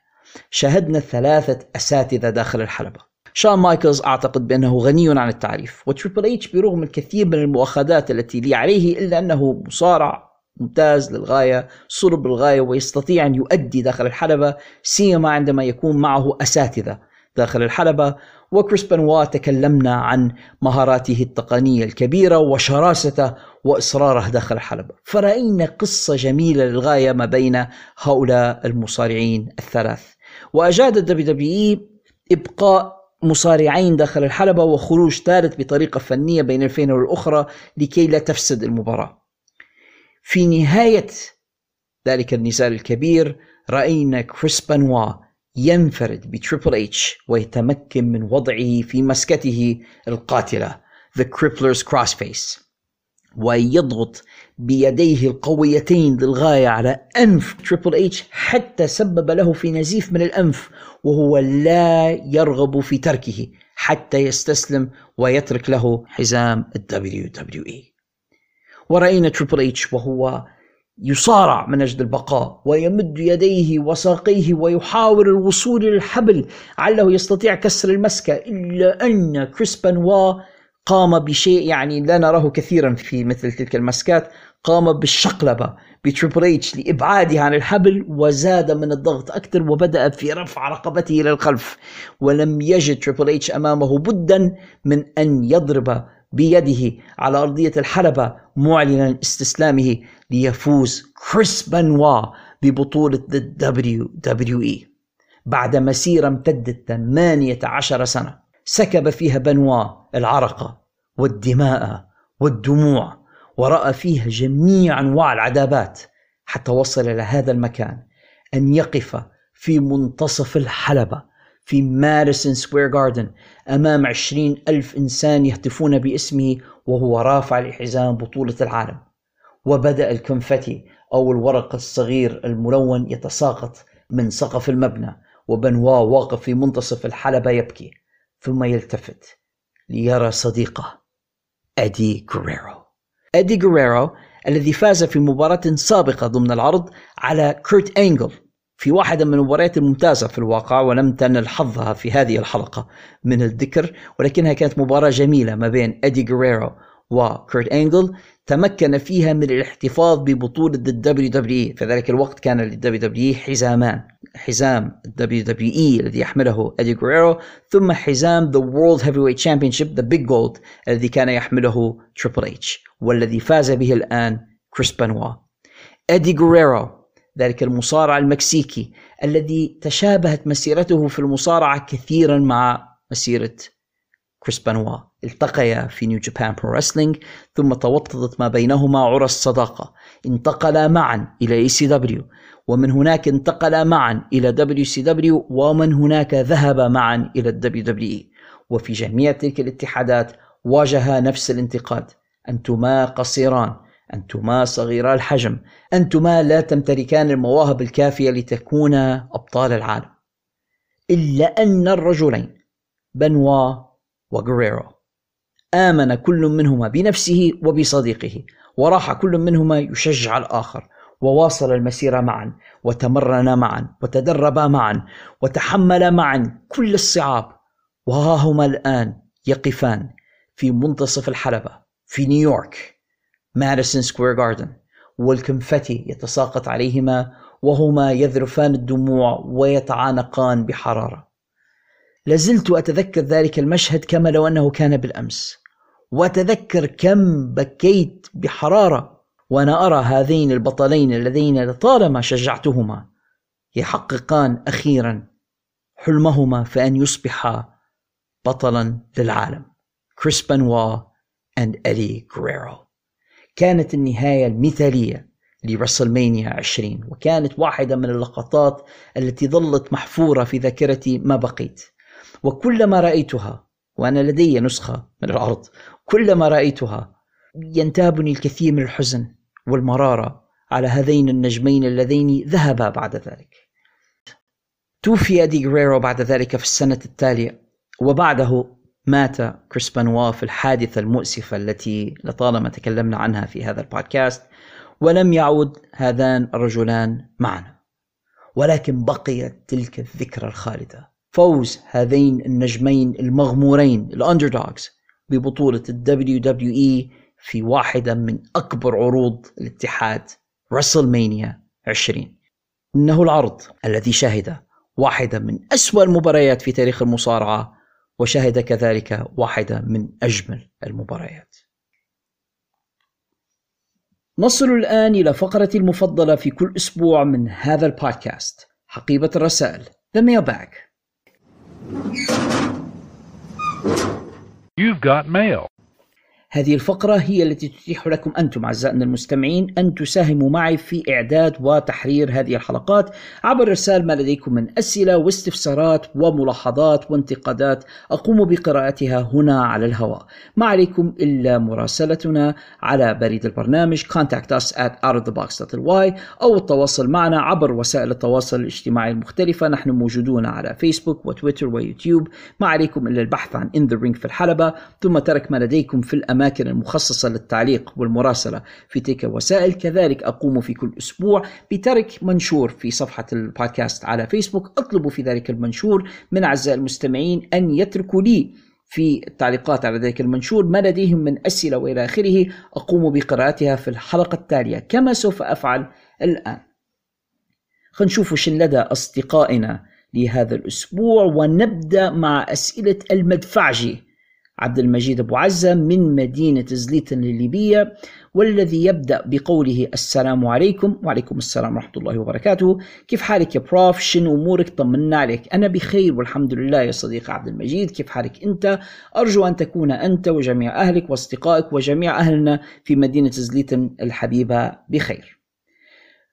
شاهدنا ثلاثة أساتذة داخل الحلبة. شون مايكلز أعتقد بأنه غني عن التعريف وتريبل إتش برغم الكثير من المؤاخذات التي لي عليه إلا أنه مصارع ممتاز للغاية صلب للغاية ويستطيع أن يؤدي داخل الحلبة سيما عندما يكون معه أساتذة داخل الحلبة. وكريس بنوا تكلمنا عن مهاراته التقنية الكبيرة وشراسته وإصراره داخل الحلبة. فرأينا قصة جميلة للغاية ما بين هؤلاء المصارعين الثلاث. وأجاد ال WWE إبقاء مصارعين داخل الحلبة وخروج ثالث بطريقة فنية بين الفين والأخرى لكي لا تفسد المباراة. في نهاية ذلك النزال الكبير رأينا كريس بنوا ينفرد بتريبل اتش ويتمكن من وضعه في مسكته القاتلة The Crippler's Crossface. ويضغط بيديه القويتين للغاية على أنف تريبل اتش حتى سبب له في نزيف من الأنف وهو لا يرغب في تركه حتى يستسلم ويترك له حزام ال WWE ورأينا تريبل اتش وهو يصارع من أجل البقاء ويمد يديه وساقيه ويحاول الوصول للحبل علّه يستطيع كسر المسكة إلا أن كريس بنوا قام بشيء يعني لا نراه كثيرا في مثل تلك المسكات قام بالشقلبة بتريبل اتش لإبعاده عن الحبل وزاد من الضغط أكثر وبدأ في رفع رقبته إلى الخلف ولم يجد تريبل اتش أمامه بدا من أن يضرب بيده على أرضية الحلبة معلنا استسلامه ليفوز كريس بنوا ببطولة WWE بعد مسيرة امتدت 18 سنة سكب فيها بنوا العرق والدماء والدموع ورأى فيها جميع أنواع العذابات حتى وصل إلى هذا المكان أن يقف في منتصف الحلبة. في ماديسون سكوير جاردن أمام عشرين ألف إنسان يهتفون باسمه وهو رافع لحزام بطولة العالم. وبدأ ال confetti أو الورق الصغير الملون يتساقط من سقف المبنى وبنوا واقف في منتصف الحلبة يبكي ثم يلتفت ليرى صديقه إدي غريرو إدي غريرو الذي فاز في مباراة سابقة ضمن العرض على كورت أنجل. في واحدة من المباريات الممتازة في الواقع ولم تنل حظها في هذه الحلقة من الذكر ولكنها كانت مباراة جميلة ما بين إدي غريرو وكورت أنجل تمكن فيها من الاحتفاظ ببطولة ال WWE. في ذلك الوقت كان لل WWE حزامان حزام ال WWE الذي يحمله إدي غريرو ثم حزام World Heavyweight Championship The Big Gold الذي كان يحمله تريبل اتش والذي فاز به الآن كريس بنوا إدي غريرو ذلك المصارع المكسيكي الذي تشابهت مسيرته في المصارعة كثيرا مع مسيرة كريس بنوا التقيا في New Japan Pro Wrestling ثم توطدت ما بينهما عرى الصداقة. انتقلا معا إلى ECW ومن هناك انتقلا معا إلى WCW ومن هناك ذهب معا إلى ال WWE وفي جميع تلك الاتحادات واجها نفس الانتقاد. أنتما قصيران. أنتما صغيرا الحجم. أنتما لا تمتلكان المواهب الكافية لتكونا أبطال العالم. إلا أن الرجلين بنوا وغريرو آمن كل منهما بنفسه وبصديقه وراح كل منهما يشجع الآخر وواصل المسيرة معا وتمرن معا وتدربا معا وتحمل معا كل الصعاب. وها هما الآن يقفان في منتصف الحلبة في نيويورك. ماديسون سكوير جاردن وال confetti يتساقط عليهما وهما يذرفان الدموع ويتعانقان بحرارة. لازلت أتذكر ذلك المشهد كما لو أنه كان بالأمس وأتذكر كم بكيت بحرارة وأنا أرى هذين البطلين اللذين لطالما شجعتهما يحققان أخيرا حلمهما في أن يصبحا بطلا للعالم. كريس بنوا and إدي غريرو كانت النهاية المثالية لرسلمانيا 20 وكانت واحدة من اللقطات التي ظلت محفورة في ذاكرتي ما بقيت. وكلما رأيتها وأنا لدي نسخة من العرض كلما رأيتها ينتابني الكثير من الحزن والمرارة على هذين النجمين اللذين ذهبا بعد ذلك. توفي إدي غريرو بعد ذلك في السنة التالية وبعده مات كريس بنوا في الحادثة المؤسفة التي لطالما تكلمنا عنها في هذا البودكاست ولم يعود هذان الرجلان معنا. ولكن بقيت تلك الذكرى الخالدة. فوز هذين النجمين المغمورين ال underdogs ببطولة دبليو إي في واحدة من أكبر عروض الاتحاد رسلمانيا 20 إنه العرض الذي شهد واحدة من أسوأ المباريات في تاريخ المصارعة وشهد كذلك واحدة من أجمل المباريات نصل الآن إلى فقرتي المفضلة في كل أسبوع من هذا البودكاست حقيبة الرسائل The Mailbag You've got mail. هذه الفقرة هي التي تتيح لكم أنتم أعزائنا المستمعين أن تساهموا معي في إعداد وتحرير هذه الحلقات عبر إرسال ما لديكم من أسئلة واستفسارات وملاحظات وانتقادات أقوم بقراءتها هنا على الهواء. ما عليكم إلا مراسلتنا على بريد البرنامج contact us at outofthebox.ly أو التواصل معنا عبر وسائل التواصل الاجتماعي المختلفة. نحن موجودون على فيسبوك وتويتر ويوتيوب. ما عليكم إلا البحث عن In the Ring في الحلبة. ثم ترك ما لديكم في الأمان الأماكن المخصصة للتعليق والمراسلة في تلك الوسائل. كذلك أقوم في كل أسبوع بترك منشور في صفحة البودكاست على فيسبوك. أطلب في ذلك المنشور من أعزائي المستمعين أن يتركوا لي في التعليقات على ذلك المنشور ما لديهم من أسئلة وإلى آخره. أقوم بقراءتها في الحلقة التالية. كما سوف أفعل الآن. خلينا نشوف وش لدى أصدقائنا لهذا الأسبوع ونبدأ مع أسئلة المدفعجي. عبد المجيد أبو عزة من مدينة زليتن الليبية والذي يبدأ بقوله السلام عليكم وعليكم السلام ورحمة الله وبركاته. كيف حالك يا بروف؟ شنو أمورك؟ طمنا عليك. أنا بخير والحمد لله يا صديقي عبد المجيد. كيف حالك أنت؟ أرجو أن تكون أنت وجميع أهلك وأصدقائك وجميع أهلنا في مدينة زليتن الحبيبة بخير.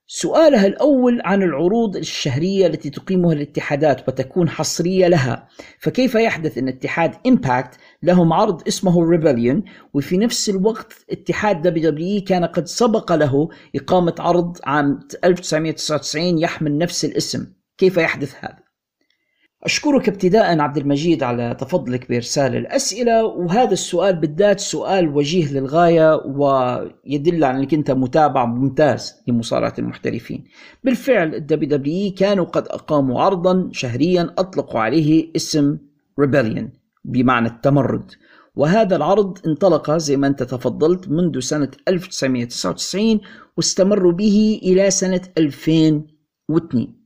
سؤالها الأول عن العروض الشهرية التي تقيمها الاتحادات وتكون حصرية لها. فكيف يحدث أن اتحاد Impact لهم عرض اسمه Rebellion وفي نفس الوقت اتحاد WWE كان قد سبق له إقامة عرض عام 1999 يحمل نفس الاسم. كيف يحدث هذا؟ أشكرك ابتداء عبد المجيد على تفضلك بإرسال الأسئلة وهذا السؤال بالذات سؤال وجيه للغاية ويدل على أنك أنت متابع ممتاز لمصارعة المحترفين. بالفعل ال WWE كانوا قد أقاموا عرضا شهريا أطلقوا عليه اسم Rebellion بمعنى التمرد. وهذا العرض انطلق زي ما أنت تفضلت منذ سنة 1999 واستمروا به إلى سنة 2002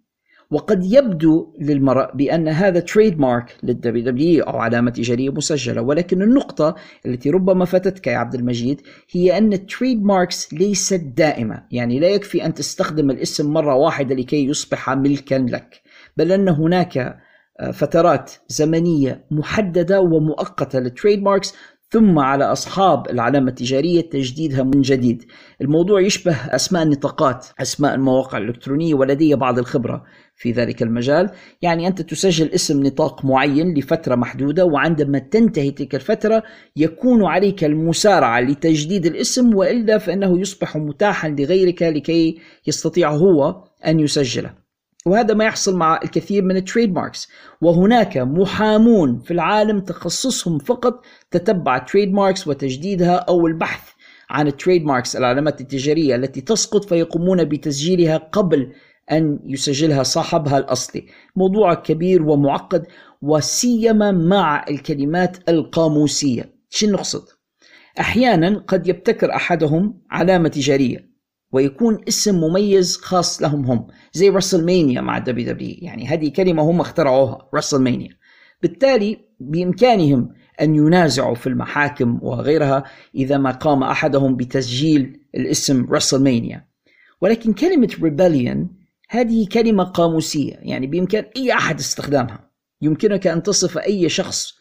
وقد يبدو للمرء بأن هذا trademark لل WWE أو علامة تجارية مسجلة ولكن النقطة التي ربما فاتتك يا عبد المجيد هي أن ال trademarks ليست دائمة. يعني لا يكفي أن تستخدم الاسم مرة واحدة لكي يصبح ملكا لك بل أن هناك فترات زمنية محددة ومؤقتة لل trademarks ثم على أصحاب العلامة التجارية تجديدها من جديد. الموضوع يشبه أسماء النطاقات أسماء المواقع الإلكترونية ولدي بعض الخبرة في ذلك المجال. يعني أنت تسجل اسم نطاق معين لفترة محدودة وعندما تنتهي تلك الفترة يكون عليك المسارعة لتجديد الاسم وإلا فإنه يصبح متاحا لغيرك لكي يستطيع هو أن يسجله. وهذا ما يحصل مع الكثير من ال trademarks وهناك محامون في العالم تخصصهم فقط تتبع ال trademarks وتجديدها أو البحث عن ال trademarks العلامات التجارية التي تسقط فيقومون بتسجيلها قبل أن يسجلها صاحبها الأصلي. موضوع كبير ومعقد وسيما مع الكلمات القاموسية. شو نقصد؟ أحيانا قد يبتكر أحدهم علامة تجارية. ويكون اسم مميز خاص لهم هم زي WrestleMania مع ال WWE يعني هذه كلمة هم اخترعوها WrestleMania. بالتالي بإمكانهم أن ينازعوا في المحاكم وغيرها إذا ما قام أحدهم بتسجيل الاسم WrestleMania. ولكن كلمة rebellion هذه كلمة قاموسية. يعني بإمكان أي أحد استخدامها. يمكنك أن تصف أي شخص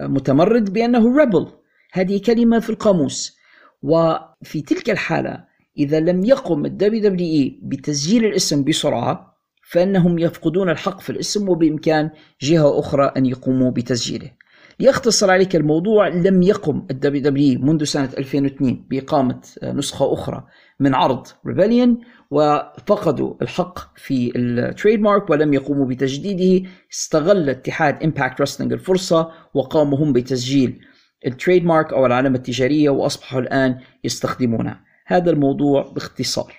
متمرد بأنه rebel هذه كلمة في القاموس. وفي تلك الحالة إذا لم يقم ال WWE بتسجيل الاسم بسرعة فإنهم يفقدون الحق في الاسم وبإمكان جهة أخرى أن يقوموا بتسجيله. ليختصر عليك الموضوع لم يقم ال WWE منذ سنة 2002 بإقامة نسخة أخرى من عرض Rebellion وفقدوا الحق في ال trademark ولم يقوموا بتجديده. استغل اتحاد Impact Wrestling الفرصة وقاموا هم بتسجيل ال trademark أو العلامة التجارية وأصبحوا الآن يستخدمونها هذا الموضوع باختصار.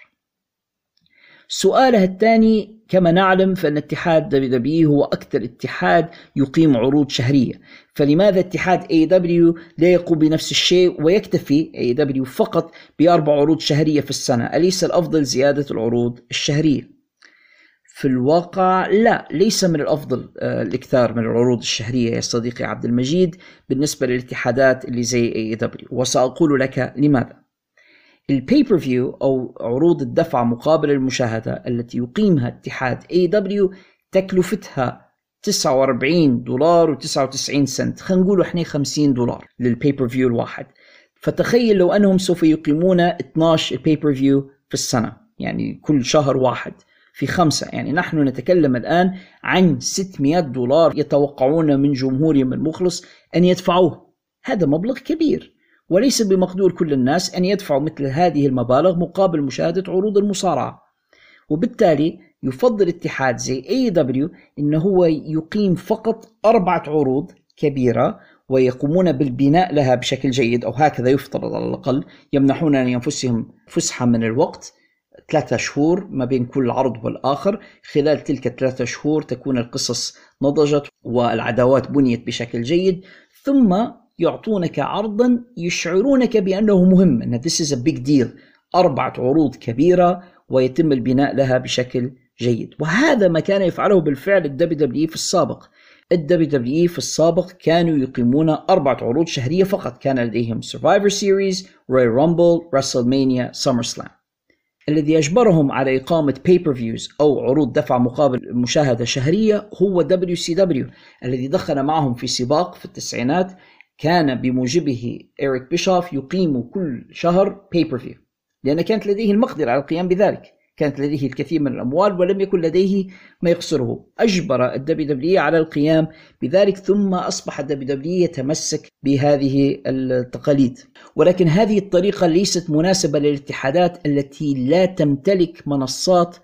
سؤالها الثاني كما نعلم فإن اتحاد WWE هو أكثر اتحاد يقيم عروض شهرية. فلماذا اتحاد AEW لا يقوم بنفس الشيء ويكتفي AEW فقط بأربع عروض شهرية في السنة؟ أليس الأفضل زيادة العروض الشهرية؟ في الواقع لا ليس من الأفضل آه، الإكثار من العروض الشهرية يا صديقي عبد المجيد بالنسبة للاتحادات اللي زي AEW وسأقول لك لماذا. ال pay-per-view أو عروض الدفع مقابل المشاهدة التي يقيمها اتحاد AEW تكلفتها 49 دولار و99 سنت. خلينا نقول إحنا 50 دولار لل pay-per-view الواحد. فتخيل لو أنهم سوف يقيمون 12 pay-per-view في السنة يعني كل شهر واحد في خمسين. يعني نحن نتكلم الآن عن 600 دولار يتوقعون من جمهورهم المخلص أن يدفعوه. هذا مبلغ كبير. وليس بمقدور كل الناس أن يدفعوا مثل هذه المبالغ مقابل مشاهدة عروض المصارعة. وبالتالي يفضل اتحاد زي AEW إنه هو يقيم فقط أربعة عروض كبيرة ويقومون بالبناء لها بشكل جيد أو هكذا يفترض على الأقل. يمنحون لانفسهم فسحة من الوقت ثلاثة شهور ما بين كل عرض والآخر. خلال تلك الثلاثة شهور تكون القصص نضجت والعداوات بنيت بشكل جيد. ثم يعطونك عرضا يشعرونك بأنه مهم أن this is a big deal أربعة عروض كبيرة ويتم البناء لها بشكل جيد. وهذا ما كان يفعله بالفعل ال WWE في السابق. ال WWE في السابق كانوا يقيمون أربعة عروض شهرية فقط. كان لديهم Survivor Series, Royal Rumble, WrestleMania, SummerSlam. الذي أجبرهم على إقامة pay فيوز أو عروض دفع مقابل مشاهدة شهرية هو WCW الذي دخل معهم في سباق في التسعينات كان بموجبه إيريك بيشوف يقيم كل شهر pay-per-view لأن كانت لديه المقدرة على القيام بذلك. كانت لديه الكثير من الأموال ولم يكن لديه ما يخسره أجبر ال WWE على القيام بذلك ثم أصبح ال WWE يتمسك بهذه التقاليد. ولكن هذه الطريقة ليست مناسبة للاتحادات التي لا تمتلك منصات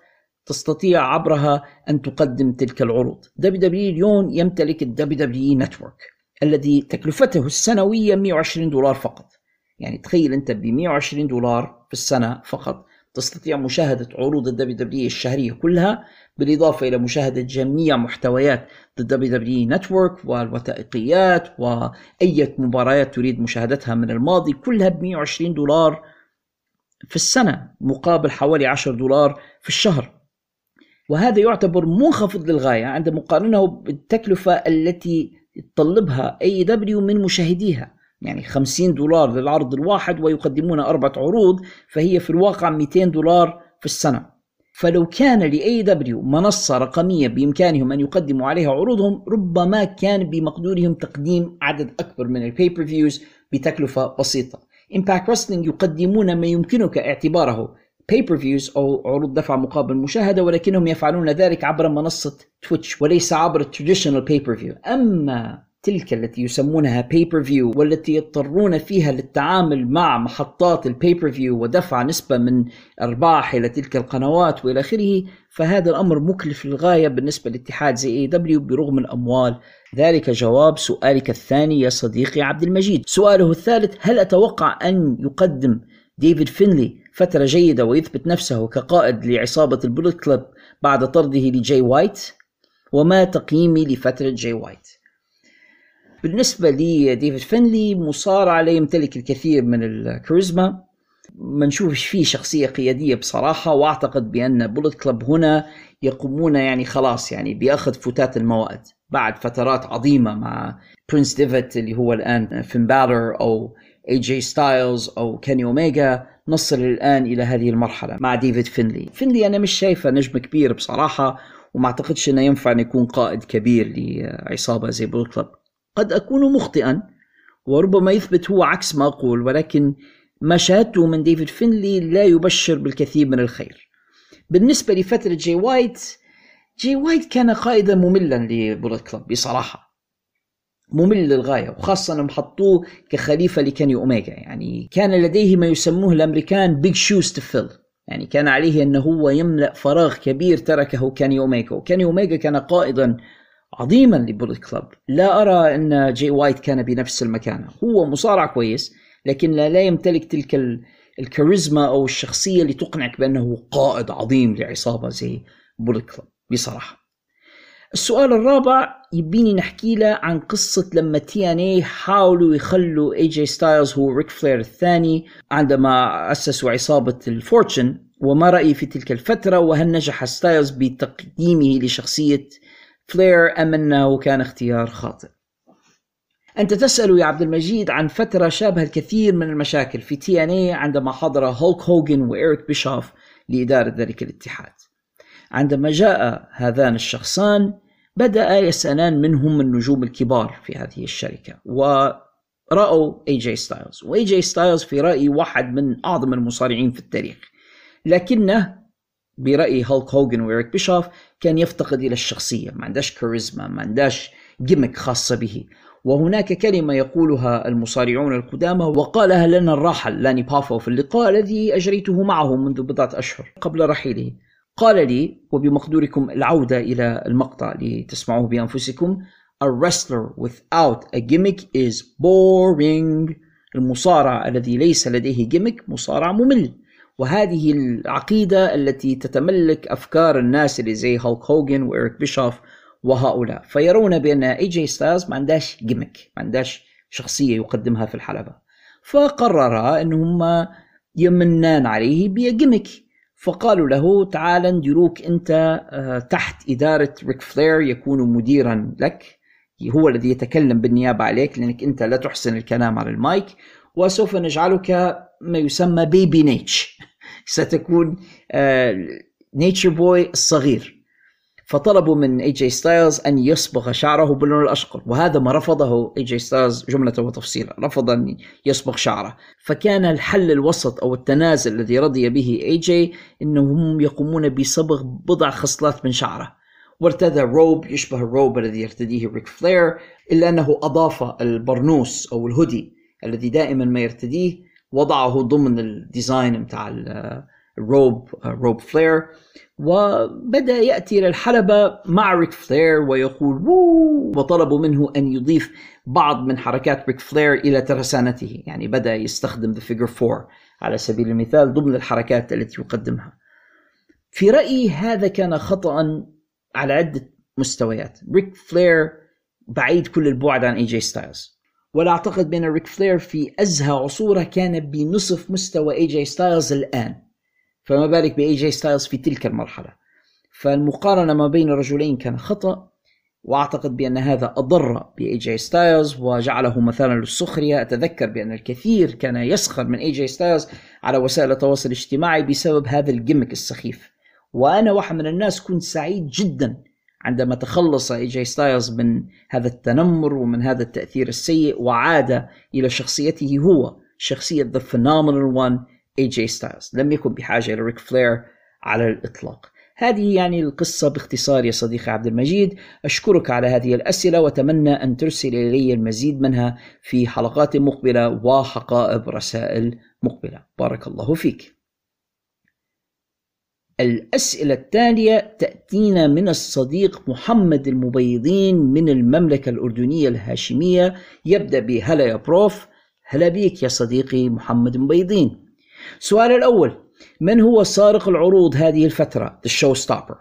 تستطيع عبرها أن تقدم تلك العروض. WWE اليوم يمتلك ال WWE Network. الذي تكلفته السنوية 120 دولار فقط. يعني تخيل أنت ب 120 دولار في السنة فقط تستطيع مشاهدة عروض ال WWE الشهرية كلها بالإضافة إلى مشاهدة جميع محتويات ال WWE Network والوثائقيات وأي مباريات تريد مشاهدتها من الماضي كلها ب 120 دولار في السنة مقابل حوالي 10 دولار في الشهر. وهذا يعتبر منخفض للغاية عند مقارنة بالتكلفة التي تطلبها AEW من مشاهديها. يعني 50 دولار للعرض الواحد ويقدمون أربعة عروض فهي في الواقع 200 دولار في السنة. فلو كان ل AEW منصة رقمية بإمكانهم أن يقدموا عليها عروضهم ربما كان بمقدورهم تقديم عدد أكبر من ال pay-per-views بتكلفة بسيطة. Impact Wrestling يقدمون ما يمكنك اعتباره pay-per-views أو عروض دفع مقابل مشاهدة ولكنهم يفعلون ذلك عبر منصة Twitch وليس عبر ال traditional pay-per-view أما تلك التي يسمونها pay-per-view والتي يضطرون فيها للتعامل مع محطات ال pay-per-view ودفع نسبة من أرباح إلى تلك القنوات وإلى آخره فهذا الأمر مكلف للغاية بالنسبة لاتحاد زي AEW برغم الأموال. ذلك جواب سؤالك الثاني يا صديقي عبد المجيد. سؤاله الثالث هل أتوقع أن يقدم ديفيد فينلي فترة جيدة ويثبت نفسه كقائد لعصابة ال Bullet Club بعد طرده لجاي وايت وما تقييمي لفترة جاي وايت. بالنسبة لي ديفيد فينلي مصارع لا يمتلك الكثير من الكاريزما. ما نشوفش فيه شخصية قيادية بصراحة واعتقد بأن Bullet Club هنا يقومون يعني خلاص يعني بأخذ فتات الموائد. بعد فترات عظيمة مع برنس ديفيد اللي هو الآن فين بالر أو اي جي ستايلز أو كيني أوميجا نصل الآن إلى هذه المرحلة مع ديفيد فينلي. فينلي أنا مش شايفه نجم كبير بصراحة وما أعتقدش أنه ينفع أن يكون قائد كبير لعصابة زي Bullet Club قد أكون مخطئا وربما يثبت هو عكس ما أقول ولكن ما شاهدته من ديفيد فينلي لا يبشر بالكثير من الخير. بالنسبة لفترة جي وايت جي وايت كان قائدا مملا ل Bullet Club بصراحة. ممل للغاية وخاصة انهم حطوه كخليفة لكيني أوميجا. يعني كان لديه ما يسموه الأمريكان big shoes to fill يعني كان عليه انه هو يملأ فراغ كبير تركه كيني أوميجا. وكيني أوميجا كان قائدا عظيما ل Bullet Club. لا أرى أن جي وايت كان بنفس المكانة هو مصارع كويس لكن لا, لا يمتلك تلك الكاريزما أو الشخصية اللي تقنعك بأنه قائد عظيم لعصابة زي Bullet Club بصراحة. السؤال الرابع يبيني نحكي له عن قصة لما TNA حاولوا يخلوا اي جي ستايلز هو ريك فلير الثاني عندما أسسوا عصابة ال Fortune وما رأيي في تلك الفترة وهل نجح ستايلز بتقديمه لشخصية فلير أم أنه كان اختيار خاطئ؟ أنت تسأل يا عبد المجيد عن فترة شابه الكثير من المشاكل في TNA عندما حضر هولك هوجن وإيريك بيشوف لإدارة ذلك الاتحاد. عندما جاء هذان الشخصان بدأ يسألان من هم النجوم الكبار في هذه الشركة ورأوا اي جي ستايلز واي جي ستايلز في رأيي واحد من أعظم المصارعين في التاريخ لكنه برأي هولك هوجن وإيريك بيشوف كان يفتقد إلى الشخصية ما عندهاش كاريزما ما عندهاش جيمك خاصة به وهناك كلمة يقولها المصارعون القدامى وقالها لنا الراحل لاني بافو في اللقاء الذي أجريته معه منذ بضعة أشهر قبل رحيله. قال لي وبمقدوركم العودة إلى المقطع لتسمعوه بأنفسكم A wrestler without a gimmick is boring. المصارع الذي ليس لديه جيمك مصارع ممل. وهذه العقيدة التي تتملك أفكار الناس اللي زي هولك هوجن وإيريك بيشوف وهؤلاء. فيرون بأن اي جي ستايلز ما عندهاش gimmick ما عندهاش شخصية يقدمها في الحلبة. فقررا انهم يمنان عليه ب gimmick فقالوا له تعال نديروك أنت آه، تحت إدارة ريك فلير يكون مديرا لك هو الذي يتكلم بالنيابة عليك لأنك أنت لا تحسن الكلام على المايك وسوف نجعلك ما يسمى baby Naitch ستكون Nature Boy الصغير. فطلبوا من اي جي ستايلز أن يصبغ شعره باللون الأشقر وهذا ما رفضه اي جي ستايلز جملة وتفصيلا رفض أن يصبغ شعره. فكان الحل الوسط أو التنازل الذي رضي به اي جي انهم يقومون بصبغ بضع خصلات من شعره. وارتدى روب يشبه الروب الذي يرتديه ريك فلير إلا أنه أضاف البرنوس أو الهودي الذي دائما ما يرتديه وضعه ضمن ال design بتاع الروب روب فلير وبدأ يأتي إلى الحلبة مع ريك فلير ويقول woo وطلبوا منه أن يضيف بعض من حركات ريك فلير إلى ترسانته. يعني بدأ يستخدم the figure 4 على سبيل المثال ضمن الحركات التي يقدمها. في رأيي هذا كان خطأ على عدة مستويات. ريك فلير بعيد كل البعد عن اي جي ستايلز ولا أعتقد بأن ريك فلير في أزهى عصوره كان بنصف مستوى اي جي ستايلز الآن. فما بالك باي جي ستايلز في تلك المرحلة. فالمقارنة ما بين الرجلين كان خطأ وأعتقد بأن هذا أضر باي جي ستايلز وجعله مثلا للسخرية. أتذكر بأن الكثير كان يسخر من اي جي ستايلز على وسائل التواصل الاجتماعي بسبب هذا ال gimmick السخيف. وأنا واحد من الناس كنت سعيد جدا عندما تخلص اي جي ستايلز من هذا التنمر ومن هذا التأثير السيء وعاد إلى شخصيته هو شخصية The Phenomenal One اي جي ستايلز لم يكن بحاجة إلى ريك فلير على الإطلاق. هذه يعني القصة باختصار يا صديقي عبد المجيد. أشكرك على هذه الأسئلة وأتمنى أن ترسل إلي المزيد منها في حلقات مقبلة وحقائب رسائل مقبلة. بارك الله فيك. الأسئلة التالية تأتينا من الصديق محمد المبيضين من المملكة الأردنية الهاشمية. يبدأ بهلا يا بروف. هلا بيك يا صديقي محمد المبيضين. السؤال الأول من هو سارق العروض هذه الفترة؟ The Showstopper.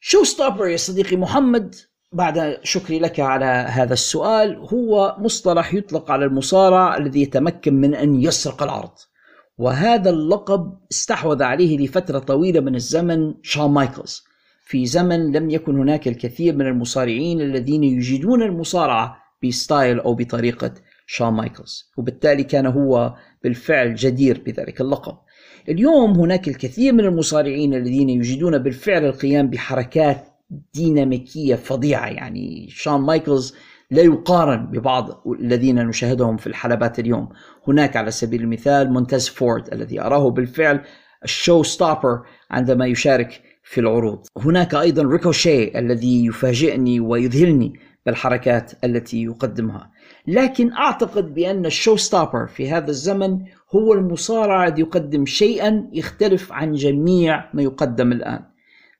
Showstopper يا صديقي محمد بعد شكري لك على هذا السؤال هو مصطلح يطلق على المصارع الذي يتمكن من أن يسرق العرض. وهذا اللقب استحوذ عليه لفترة طويلة من الزمن شون مايكلز. في زمن لم يكن هناك الكثير من المصارعين الذين يجيدون المصارعة ب style أو بطريقة شون مايكلز وبالتالي كان هو بالفعل جدير بذلك اللقب. اليوم هناك الكثير من المصارعين الذين يجيدون بالفعل القيام بحركات ديناميكية فظيعة. يعني شون مايكلز لا يقارن ببعض الذين نشاهدهم في الحلبات اليوم. هناك على سبيل المثال مونتاز فورد الذي أراه بالفعل ال show stopper عندما يشارك في العروض. هناك أيضا ريكوشي الذي يفاجئني ويذهلني بالحركات التي يقدمها. لكن أعتقد بأن ال show stopper في هذا الزمن هو المصارع الذي يقدم شيئا يختلف عن جميع ما يقدم الآن.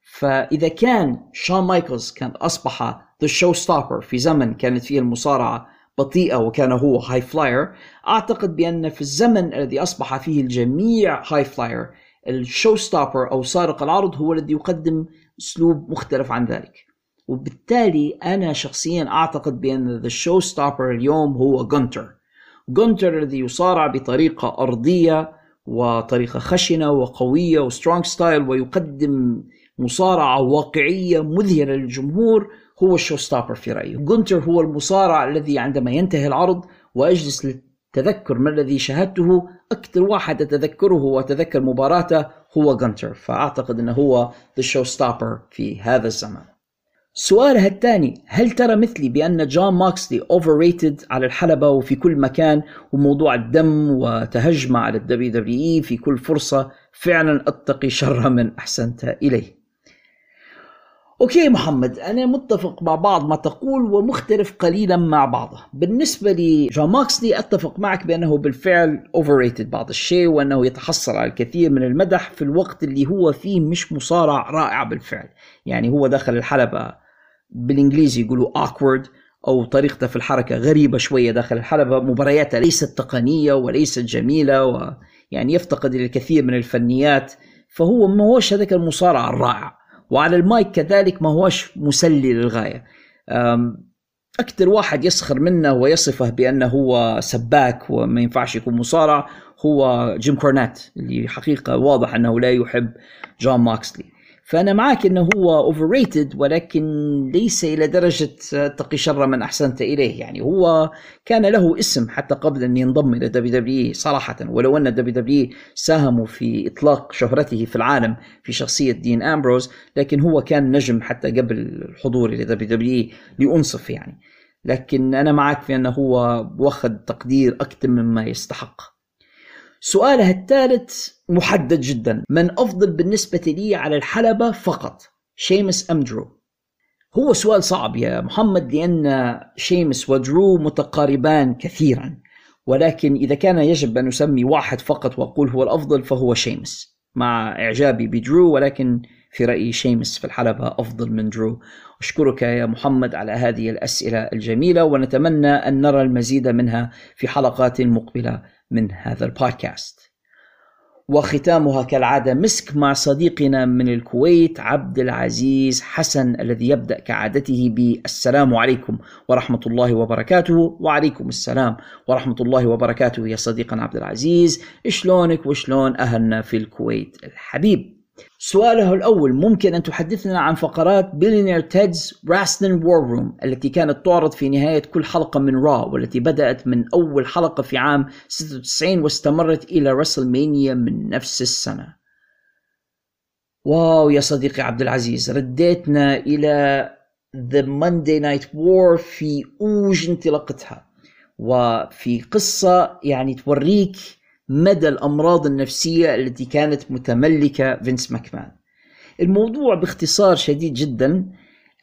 فإذا كان شون مايكلز كان أصبح the show stopper في زمن كانت فيه المصارعة بطيئة وكان هو high flyer أعتقد بأن في الزمن الذي أصبح فيه الجميع high flyer ال show stopper أو سارق العرض هو الذي يقدم أسلوب مختلف عن ذلك. وبالتالي أنا شخصيا أعتقد بأن the show stopper اليوم هو جونتر جونتر الذي يصارع بطريقة أرضية وطريقة خشنة وقوية و strong style ويقدم مصارعة واقعية مذهلة للجمهور هو ال show stopper في رأيي. جونتر هو المصارع الذي عندما ينتهي العرض وأجلس للتذكر ما الذي شاهدته أكثر واحد أتذكره وأتذكر مباراته هو جونتر فأعتقد أنه هو the show stopper في هذا الزمن سؤالها الثاني هل ترى مثلي بأن جون ماكسلي overrated على الحلبة وفي كل مكان وموضوع الدم وتهجمه على ال WWE في كل فرصة؟ فعلا أتقي شر من أحسنت إليه. okay محمد أنا متفق مع بعض ما تقول ومختلف قليلا مع بعضه. بالنسبة لجون ماكسلي أتفق معك بأنه بالفعل over بعض الشيء وأنه يتحصل على الكثير من المدح في الوقت اللي هو فيه مش مصارع رائع بالفعل. يعني هو دخل الحلبة بالإنجليزي يقولوا awkward أو طريقته في الحركة غريبة شوية داخل الحلبة. مبارياته ليست تقنية وليست جميلة ويعني يفتقد إلى الكثير من الفنيات. فهو ما هوش هذاك المصارع الرائع. وعلى المايك كذلك ما هوش مسلي للغاية. أكثر واحد يسخر منه ويصفه بأنه هو سباك وما ينفعش يكون مصارع هو جيم كورنات اللي حقيقة واضح أنه لا يحب جون ماكسلي. فأنا معك إنه هو overrated ولكن ليس إلى درجة تقي شر من أحسنت إليه. يعني هو كان له اسم حتى قبل أن ينضم إلى WWE صراحة. ولو أن WWE ساهموا في إطلاق شهرته في العالم في شخصية دين أمبروز لكن هو كان نجم حتى قبل الحضور إلى WWE لأنصف يعني. لكن أنا معك في أنه هو واخذ تقدير أكثر مما يستحق. سؤالها الثالث محدد جدا. من أفضل بالنسبة لي على الحلبة فقط شيمس أم درو. هو سؤال صعب يا محمد لأن شيمس ودرو متقاربان كثيرا. ولكن إذا كان يجب أن نسمي واحد فقط وأقول هو الأفضل فهو شيمس. مع إعجابي بدرو ولكن في رأيي شيمس في الحلبة أفضل من درو. أشكرك يا محمد على هذه الأسئلة الجميلة ونتمنى أن نرى المزيد منها في حلقات مقبلة من هذا البودكاست. وختامها كالعادة مسك مع صديقنا من الكويت عبد العزيز حسن الذي يبدأ كعادته بالسلام عليكم ورحمة الله وبركاته. وعليكم السلام ورحمة الله وبركاته يا صديقنا عبد العزيز. شلونك وشلون أهلنا في الكويت الحبيب؟ سؤاله الأول ممكن أن تحدثنا عن فقرات Billionaire Ted's Wrasslin' Warroom التي كانت تعرض في نهاية كل حلقة من Raw والتي بدأت من أول حلقة في عام 96 واستمرت إلى WrestleMania من نفس السنة. wow يا صديقي عبد العزيز رديتنا إلى The Monday Night War في أوج انطلاقتها. وفي قصة يعني توريك مدى الأمراض النفسية التي كانت متملكة فينس ماكمان. الموضوع باختصار شديد جدا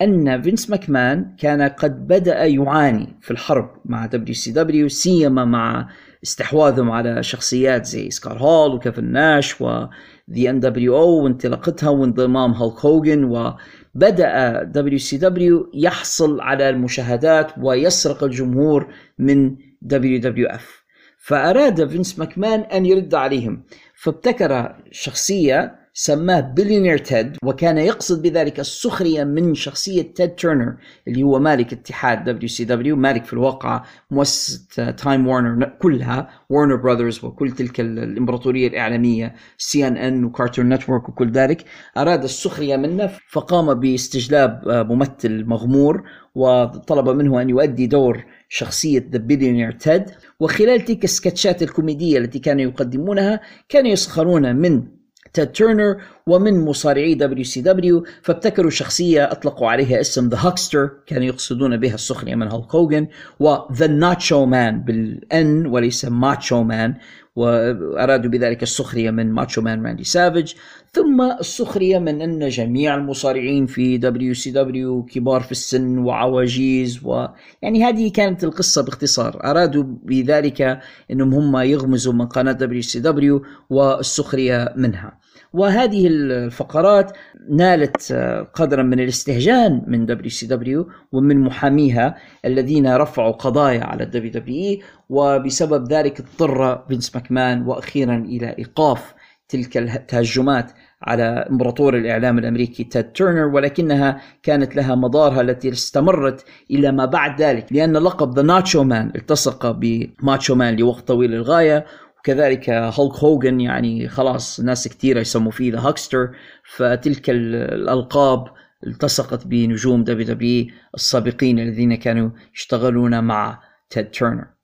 أن فينس ماكمان كان قد بدأ يعاني في الحرب مع WCW سيما مع استحواذهم على شخصيات زي سكار هول وكيفن ناش و the nWo وانطلاقتها وانضمام هولك هوجن وبدأ WCW يحصل على المشاهدات ويسرق الجمهور من WWF فأراد فينس ماكمان أن يرد عليهم فابتكر شخصية سماه Billionaire Ted وكان يقصد بذلك السخرية من شخصية تيد تيرنر اللي هو مالك اتحاد WCW مالك في الواقع مؤسسة Time Warner كلها Warner Brothers وكل تلك الإمبراطورية الإعلامية CNN و Cartoon Network وكل ذلك. أراد السخرية منه فقام باستجلاب ممثل مغمور وطلب منه أن يؤدي دور شخصية the Billionaire Ted وخلال تلك السكتشات الكوميدية التي كانوا يقدمونها كانوا يسخرون من تيد تيرنر ومن مصارعي WCW فابتكروا شخصية أطلقوا عليها اسم The Huckster كانوا يقصدون بها السخرية من هولك هوجن و The Nacho Man بال N وليس Macho Man وأرادوا بذلك السخرية من Macho Man راندي سافيج. ثم السخرية من أن جميع المصارعين في WCW كبار في السن وعواجيز و يعني هذه كانت القصة باختصار. أرادوا بذلك أنهم هم يغمزوا من قناة WCW والسخرية منها. وهذه الفقرات نالت قدرا من الاستهجان من WCW ومن محاميها الذين رفعوا قضايا على ال WWE وبسبب ذلك اضطر فينس ماكمان وأخيرا إلى إيقاف تلك التهجمات على إمبراطور الإعلام الأمريكي تيد تيرنر ولكنها كانت لها مضارها التي استمرت إلى ما بعد ذلك لأن لقب The Nacho Man التصق ب Macho Man لوقت طويل للغايه وكذلك هولك هوجن يعني خلاص ناس كثيرة يسموا فيه The Huckster فتلك الألقاب التصقت بنجوم WWE السابقين الذين كانوا يشتغلون مع تيد تيرنر.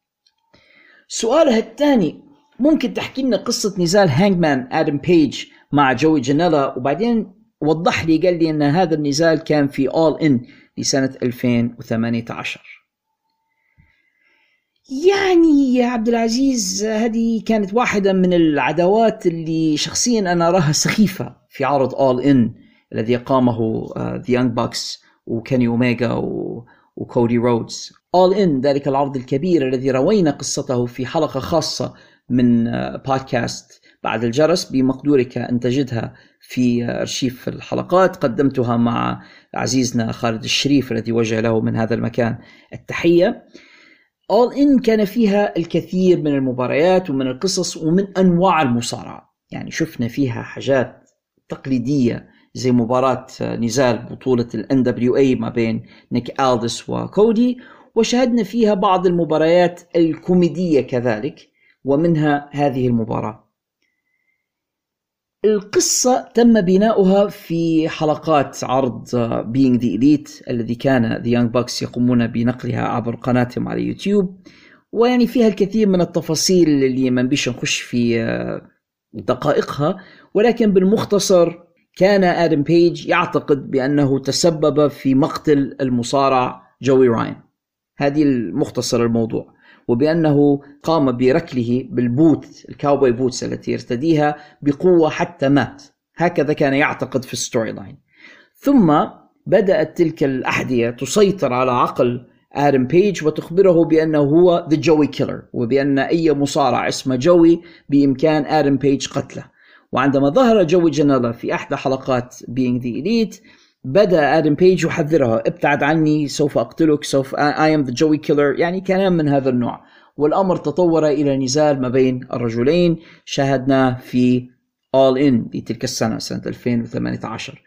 سؤالها الثاني ممكن تحكي لنا قصة نزال هانجمان آدم بيج مع جوي جانيلا وبعدين وضح لي قال لي أن هذا النزال كان في All In لسنة 2018 يعني يا عبد العزيز هذه كانت واحدة من العداوات اللي شخصيا أنا أراها سخيفة في عرض All In الذي قامه The Young Bucks وكيني أوميجا وكودي رودز. أول إن ذلك العرض الكبير الذي روينا قصته في حلقة خاصة من بودكاست بعد الجرس. بمقدورك أن تجدها في أرشيف الحلقات. قدمتها مع عزيزنا خالد الشريف الذي وجه له من هذا المكان التحية. All In كان فيها الكثير من المباريات ومن القصص ومن أنواع المصارعة. يعني شفنا فيها حاجات تقليدية زي مباراة نزال بطولة ال NWA ما بين نيك ألدس وكودي. وشاهدنا فيها بعض المباريات الكوميدية كذلك ومنها هذه المباراة. القصة تم بناؤها في حلقات عرض Being the Elite الذي كان The Young Bucks يقومون بنقلها عبر قناتهم على يوتيوب. ويعني فيها الكثير من التفاصيل اللي ما نبيش نخش في دقائقها. ولكن بالمختصر كان آدم بيج يعتقد بأنه تسبب في مقتل المصارع جوي راين. هذه المختصر الموضوع. وبأنه قام بركله بال boot ال cowboy boots التي يرتديها بقوة حتى مات. هكذا كان يعتقد في ال storyline. ثم بدأت تلك الأحذية تسيطر على عقل آدم بيج وتخبره بأنه هو the Joey killer وبأن أي مصارع اسمه جوي بإمكان آدم بيج قتله. وعندما ظهر جوي جانيلا في أحدى حلقات Being the Elite بدأ آدم بيج يحذرها ابتعد عني سوف أقتلك سوف I am the Joey killer يعني كلام من هذا النوع. والأمر تطور إلى نزال ما بين الرجلين شاهدناه في All In بتلك السنة سنة 2018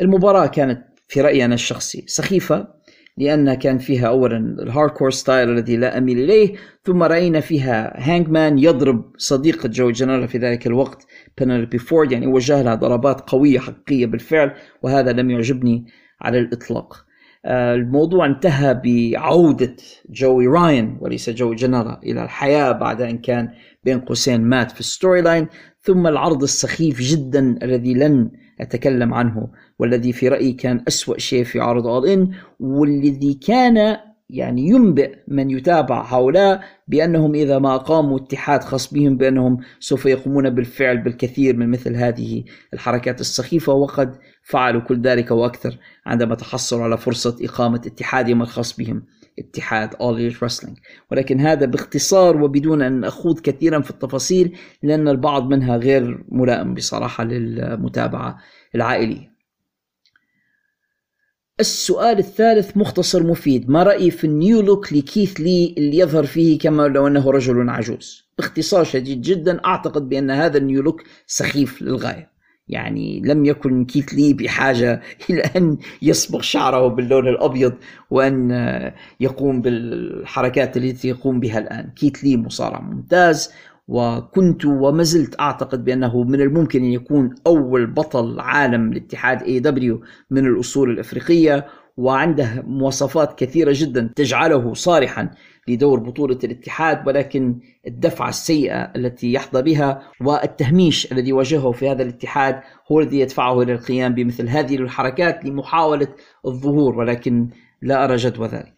المباراة كانت في رأيي أنا الشخصي سخيفة. لأن كان فيها أولا ال hardcore style الذي لا أميل إليه ثم رأينا فيها هانجمان يضرب صديقة جوي جانيلا في ذلك الوقت بينيلوبي فورد يعني وجه لها ضربات قوية حقيقية بالفعل وهذا لم يعجبني على الإطلاق. آه، الموضوع انتهى بعودة جوي راين وليس جوي جانيلا إلى الحياة بعد أن كان بين قوسين مات في ال storyline ثم العرض السخيف جدا الذي لن أتكلم عنه والذي في رأيي كان أسوأ شيء في عرض All In والذي كان يعني ينبئ من يتابع هؤلاء بأنهم إذا ما أقاموا اتحاد خاص بهم بأنهم سوف يقومون بالفعل بالكثير من مثل هذه الحركات السخيفة وقد فعلوا كل ذلك وأكثر عندما تحصلوا على فرصة إقامة اتحادهم الخاص بهم اتحاد All Elite Wrestling. ولكن هذا باختصار وبدون أن أخوض كثيرا في التفاصيل لأن البعض منها غير ملائم بصراحة للمتابعة العائلية. السؤال الثالث مختصر مفيد. ما رأيي في ال new look لكيث لي اللي يظهر فيه كما لو أنه رجل عجوز؟ باختصار شديد جدا أعتقد بأن هذا ال new look سخيف للغاية. يعني لم يكن كيث لي بحاجة إلى أن يصبغ شعره باللون الأبيض وأن يقوم بالحركات التي يقوم بها الآن. كيث لي مصارع ممتاز وكنت وما زلت أعتقد بأنه من الممكن أن يكون أول بطل عالم لاتحاد اي دبليو من الأصول الأفريقية وعنده مواصفات كثيرة جدا تجعله صالحا لدور بطولة الاتحاد ولكن الدفعة السيئة التي يحظى بها والتهميش الذي واجهه في هذا الاتحاد هو الذي يدفعه إلى القيام بمثل هذه الحركات لمحاولة الظهور ولكن لا أرى جدوى ذلك.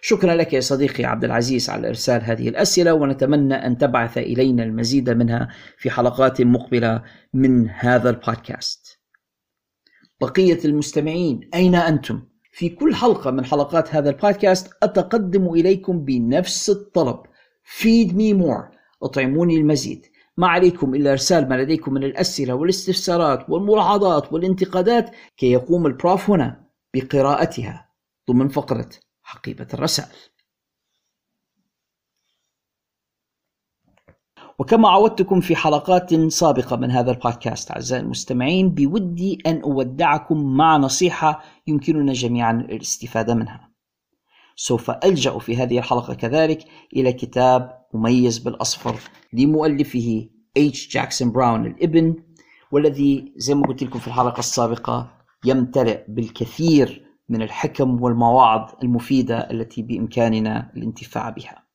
شكرا لك يا صديقي عبد العزيز على إرسال هذه الأسئلة ونتمنى أن تبعث إلينا المزيد منها في حلقات مقبلة من هذا البودكاست. بقية المستمعين أين أنتم؟ في كل حلقة من حلقات هذا البودكاست أتقدم إليكم بنفس الطلب. Feed me more أطعموني المزيد. ما عليكم إلا إرسال ما لديكم من الأسئلة والاستفسارات والملاحظات والانتقادات كي يقوم البروف هنا بقراءتها ضمن فقرة. حقيبة الرسائل وكما عودتكم في حلقات سابقة من هذا البودكاست أعزائي المستمعين بودي أن أودعكم مع نصيحة يمكننا جميعا الاستفادة منها سوف ألجأ في هذه الحلقة كذلك إلى كتاب مميز بالأصفر لمؤلفه H. جاكسون براون الإبن والذي زي ما قلت لكم في الحلقة السابقة يمتلئ بالكثير من الحكم والمواعظ المفيدة التي بإمكاننا الانتفاع بها.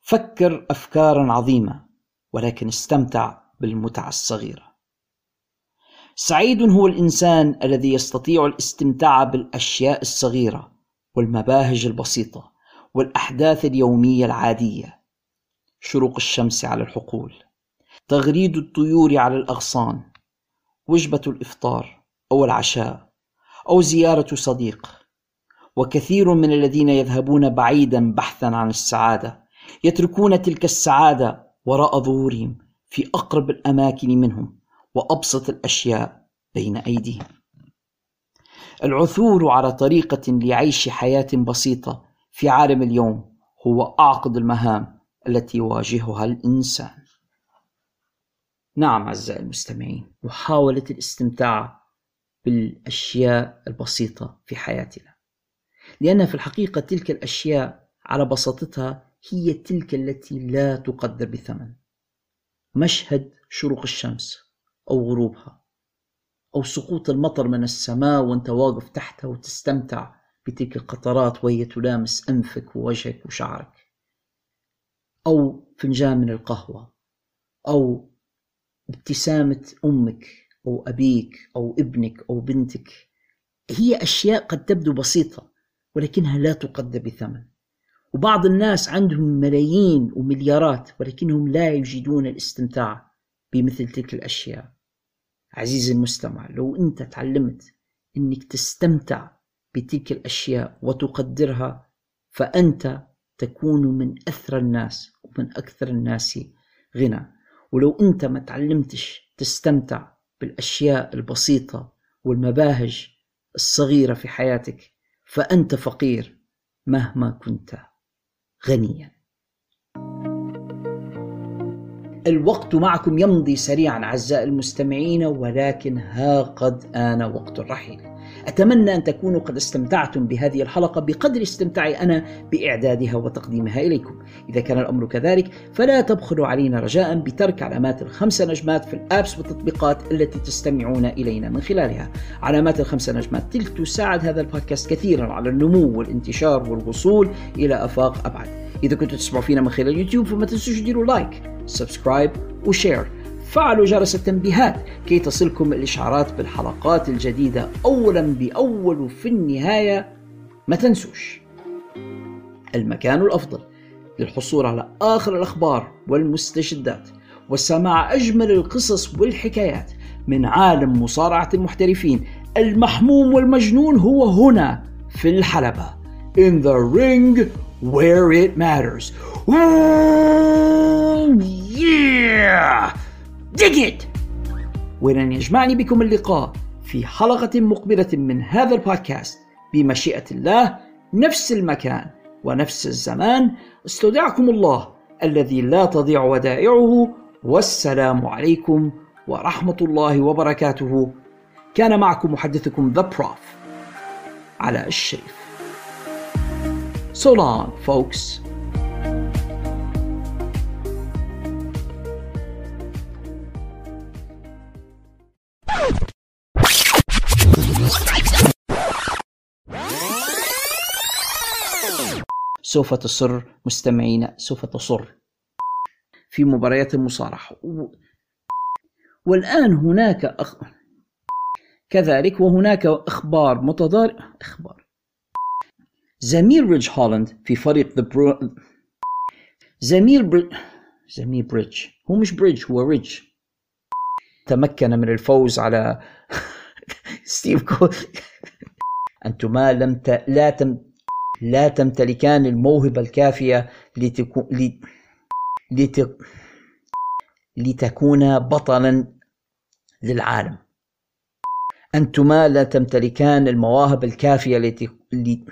فكر أفكارا عظيمة ولكن استمتع بالمتعة الصغيرة. سعيد هو الإنسان الذي يستطيع الاستمتاع بالأشياء الصغيرة والمباهج البسيطة والأحداث اليومية العادية. شروق الشمس على الحقول، تغريد الطيور على الأغصان، وجبة الإفطار أو العشاء أو زيارة صديق. وكثير من الذين يذهبون بعيدا بحثا عن السعادة يتركون تلك السعادة وراء ظهورهم في أقرب الأماكن منهم وأبسط الأشياء بين أيديهم. العثور على طريقة لعيش حياة بسيطة في عالم اليوم هو أعقد المهام التي يواجهها الإنسان. نعم أعزائي المستمعين محاولة الاستمتاع بالأشياء البسيطة في حياتنا. لأن في الحقيقة تلك الأشياء على بساطتها هي تلك التي لا تقدر بثمن. مشهد شروق الشمس أو غروبها أو سقوط المطر من السماء وأنت واقف تحتها وتستمتع بتلك القطرات وهي تلامس أنفك ووجهك وشعرك. أو فنجان من القهوة أو ابتسامة أمك أو أبيك أو ابنك أو بنتك هي أشياء قد تبدو بسيطة ولكنها لا تقدر بثمن. وبعض الناس عندهم ملايين ومليارات ولكنهم لا يجدون الاستمتاع بمثل تلك الأشياء. عزيزي المستمع لو أنت تعلمت أنك تستمتع بتلك الأشياء وتقدرها فأنت تكون من أثرى الناس ومن أكثر الناس غنى. ولو أنت ما تعلمتش تستمتع بالأشياء البسيطة والمباهج الصغيرة في حياتك فأنت فقير مهما كنت غنيا. الوقت معكم يمضي سريعا أعزائي المستمعين ولكن ها قد آن وقت الرحيل. أتمنى أن تكونوا قد استمتعتم بهذه الحلقة بقدر استمتاعي أنا بإعدادها وتقديمها إليكم. إذا كان الأمر كذلك فلا تبخلوا علينا رجاء بترك علامات الخمسة نجمات في الأبس والتطبيقات التي تستمعون إلينا من خلالها. علامات الخمسة نجمات تلك تساعد هذا البودكاست كثيرا على النمو والانتشار والوصول إلى أفاق أبعد. إذا كنتوا تسمعوا فينا من خلال اليوتيوب فما تنسوش تديروا like subscribe و share. فعلوا جرس التنبيهات كي تصلكم الإشعارات بالحلقات الجديدة أولا بأول وفي النهاية ما تنسوش المكان الأفضل للحصول على آخر الأخبار والمستجدات وسماع أجمل القصص والحكايات من عالم مصارعة المحترفين المحموم والمجنون هو هنا في الحلبة In the ring where it matters. Ooh, yeah! Dig it! ولن يجمعني بكم اللقاء في حلقة مقبلة من هذا البودكاست بمشيئة الله نفس المكان ونفس الزمان. استودعكم الله الذي لا تضيع ودائعه. والسلام عليكم ورحمة الله وبركاته. كان معكم محدثكم ذا بروف على الشريف. So long, folks. سوف تصر مستمعين سوف تصر. في مباريات المصارعة. والآن هناك أخ... كذلك وهناك أخبار متضاربة أخبار. زميل ريدج هولاند في فريق ذا برو... زميل بر... زميل بريدج. هو مش بريدج هو ريدج. تمكن من الفوز على ستيف كول أنتما لم ت... لا تم لا تمتلكان الموهبة الكافية لتكون لت... لت... لتكون بطلا للعالم. أنتما لا تمتلكان المواهب الكافية لت... لت...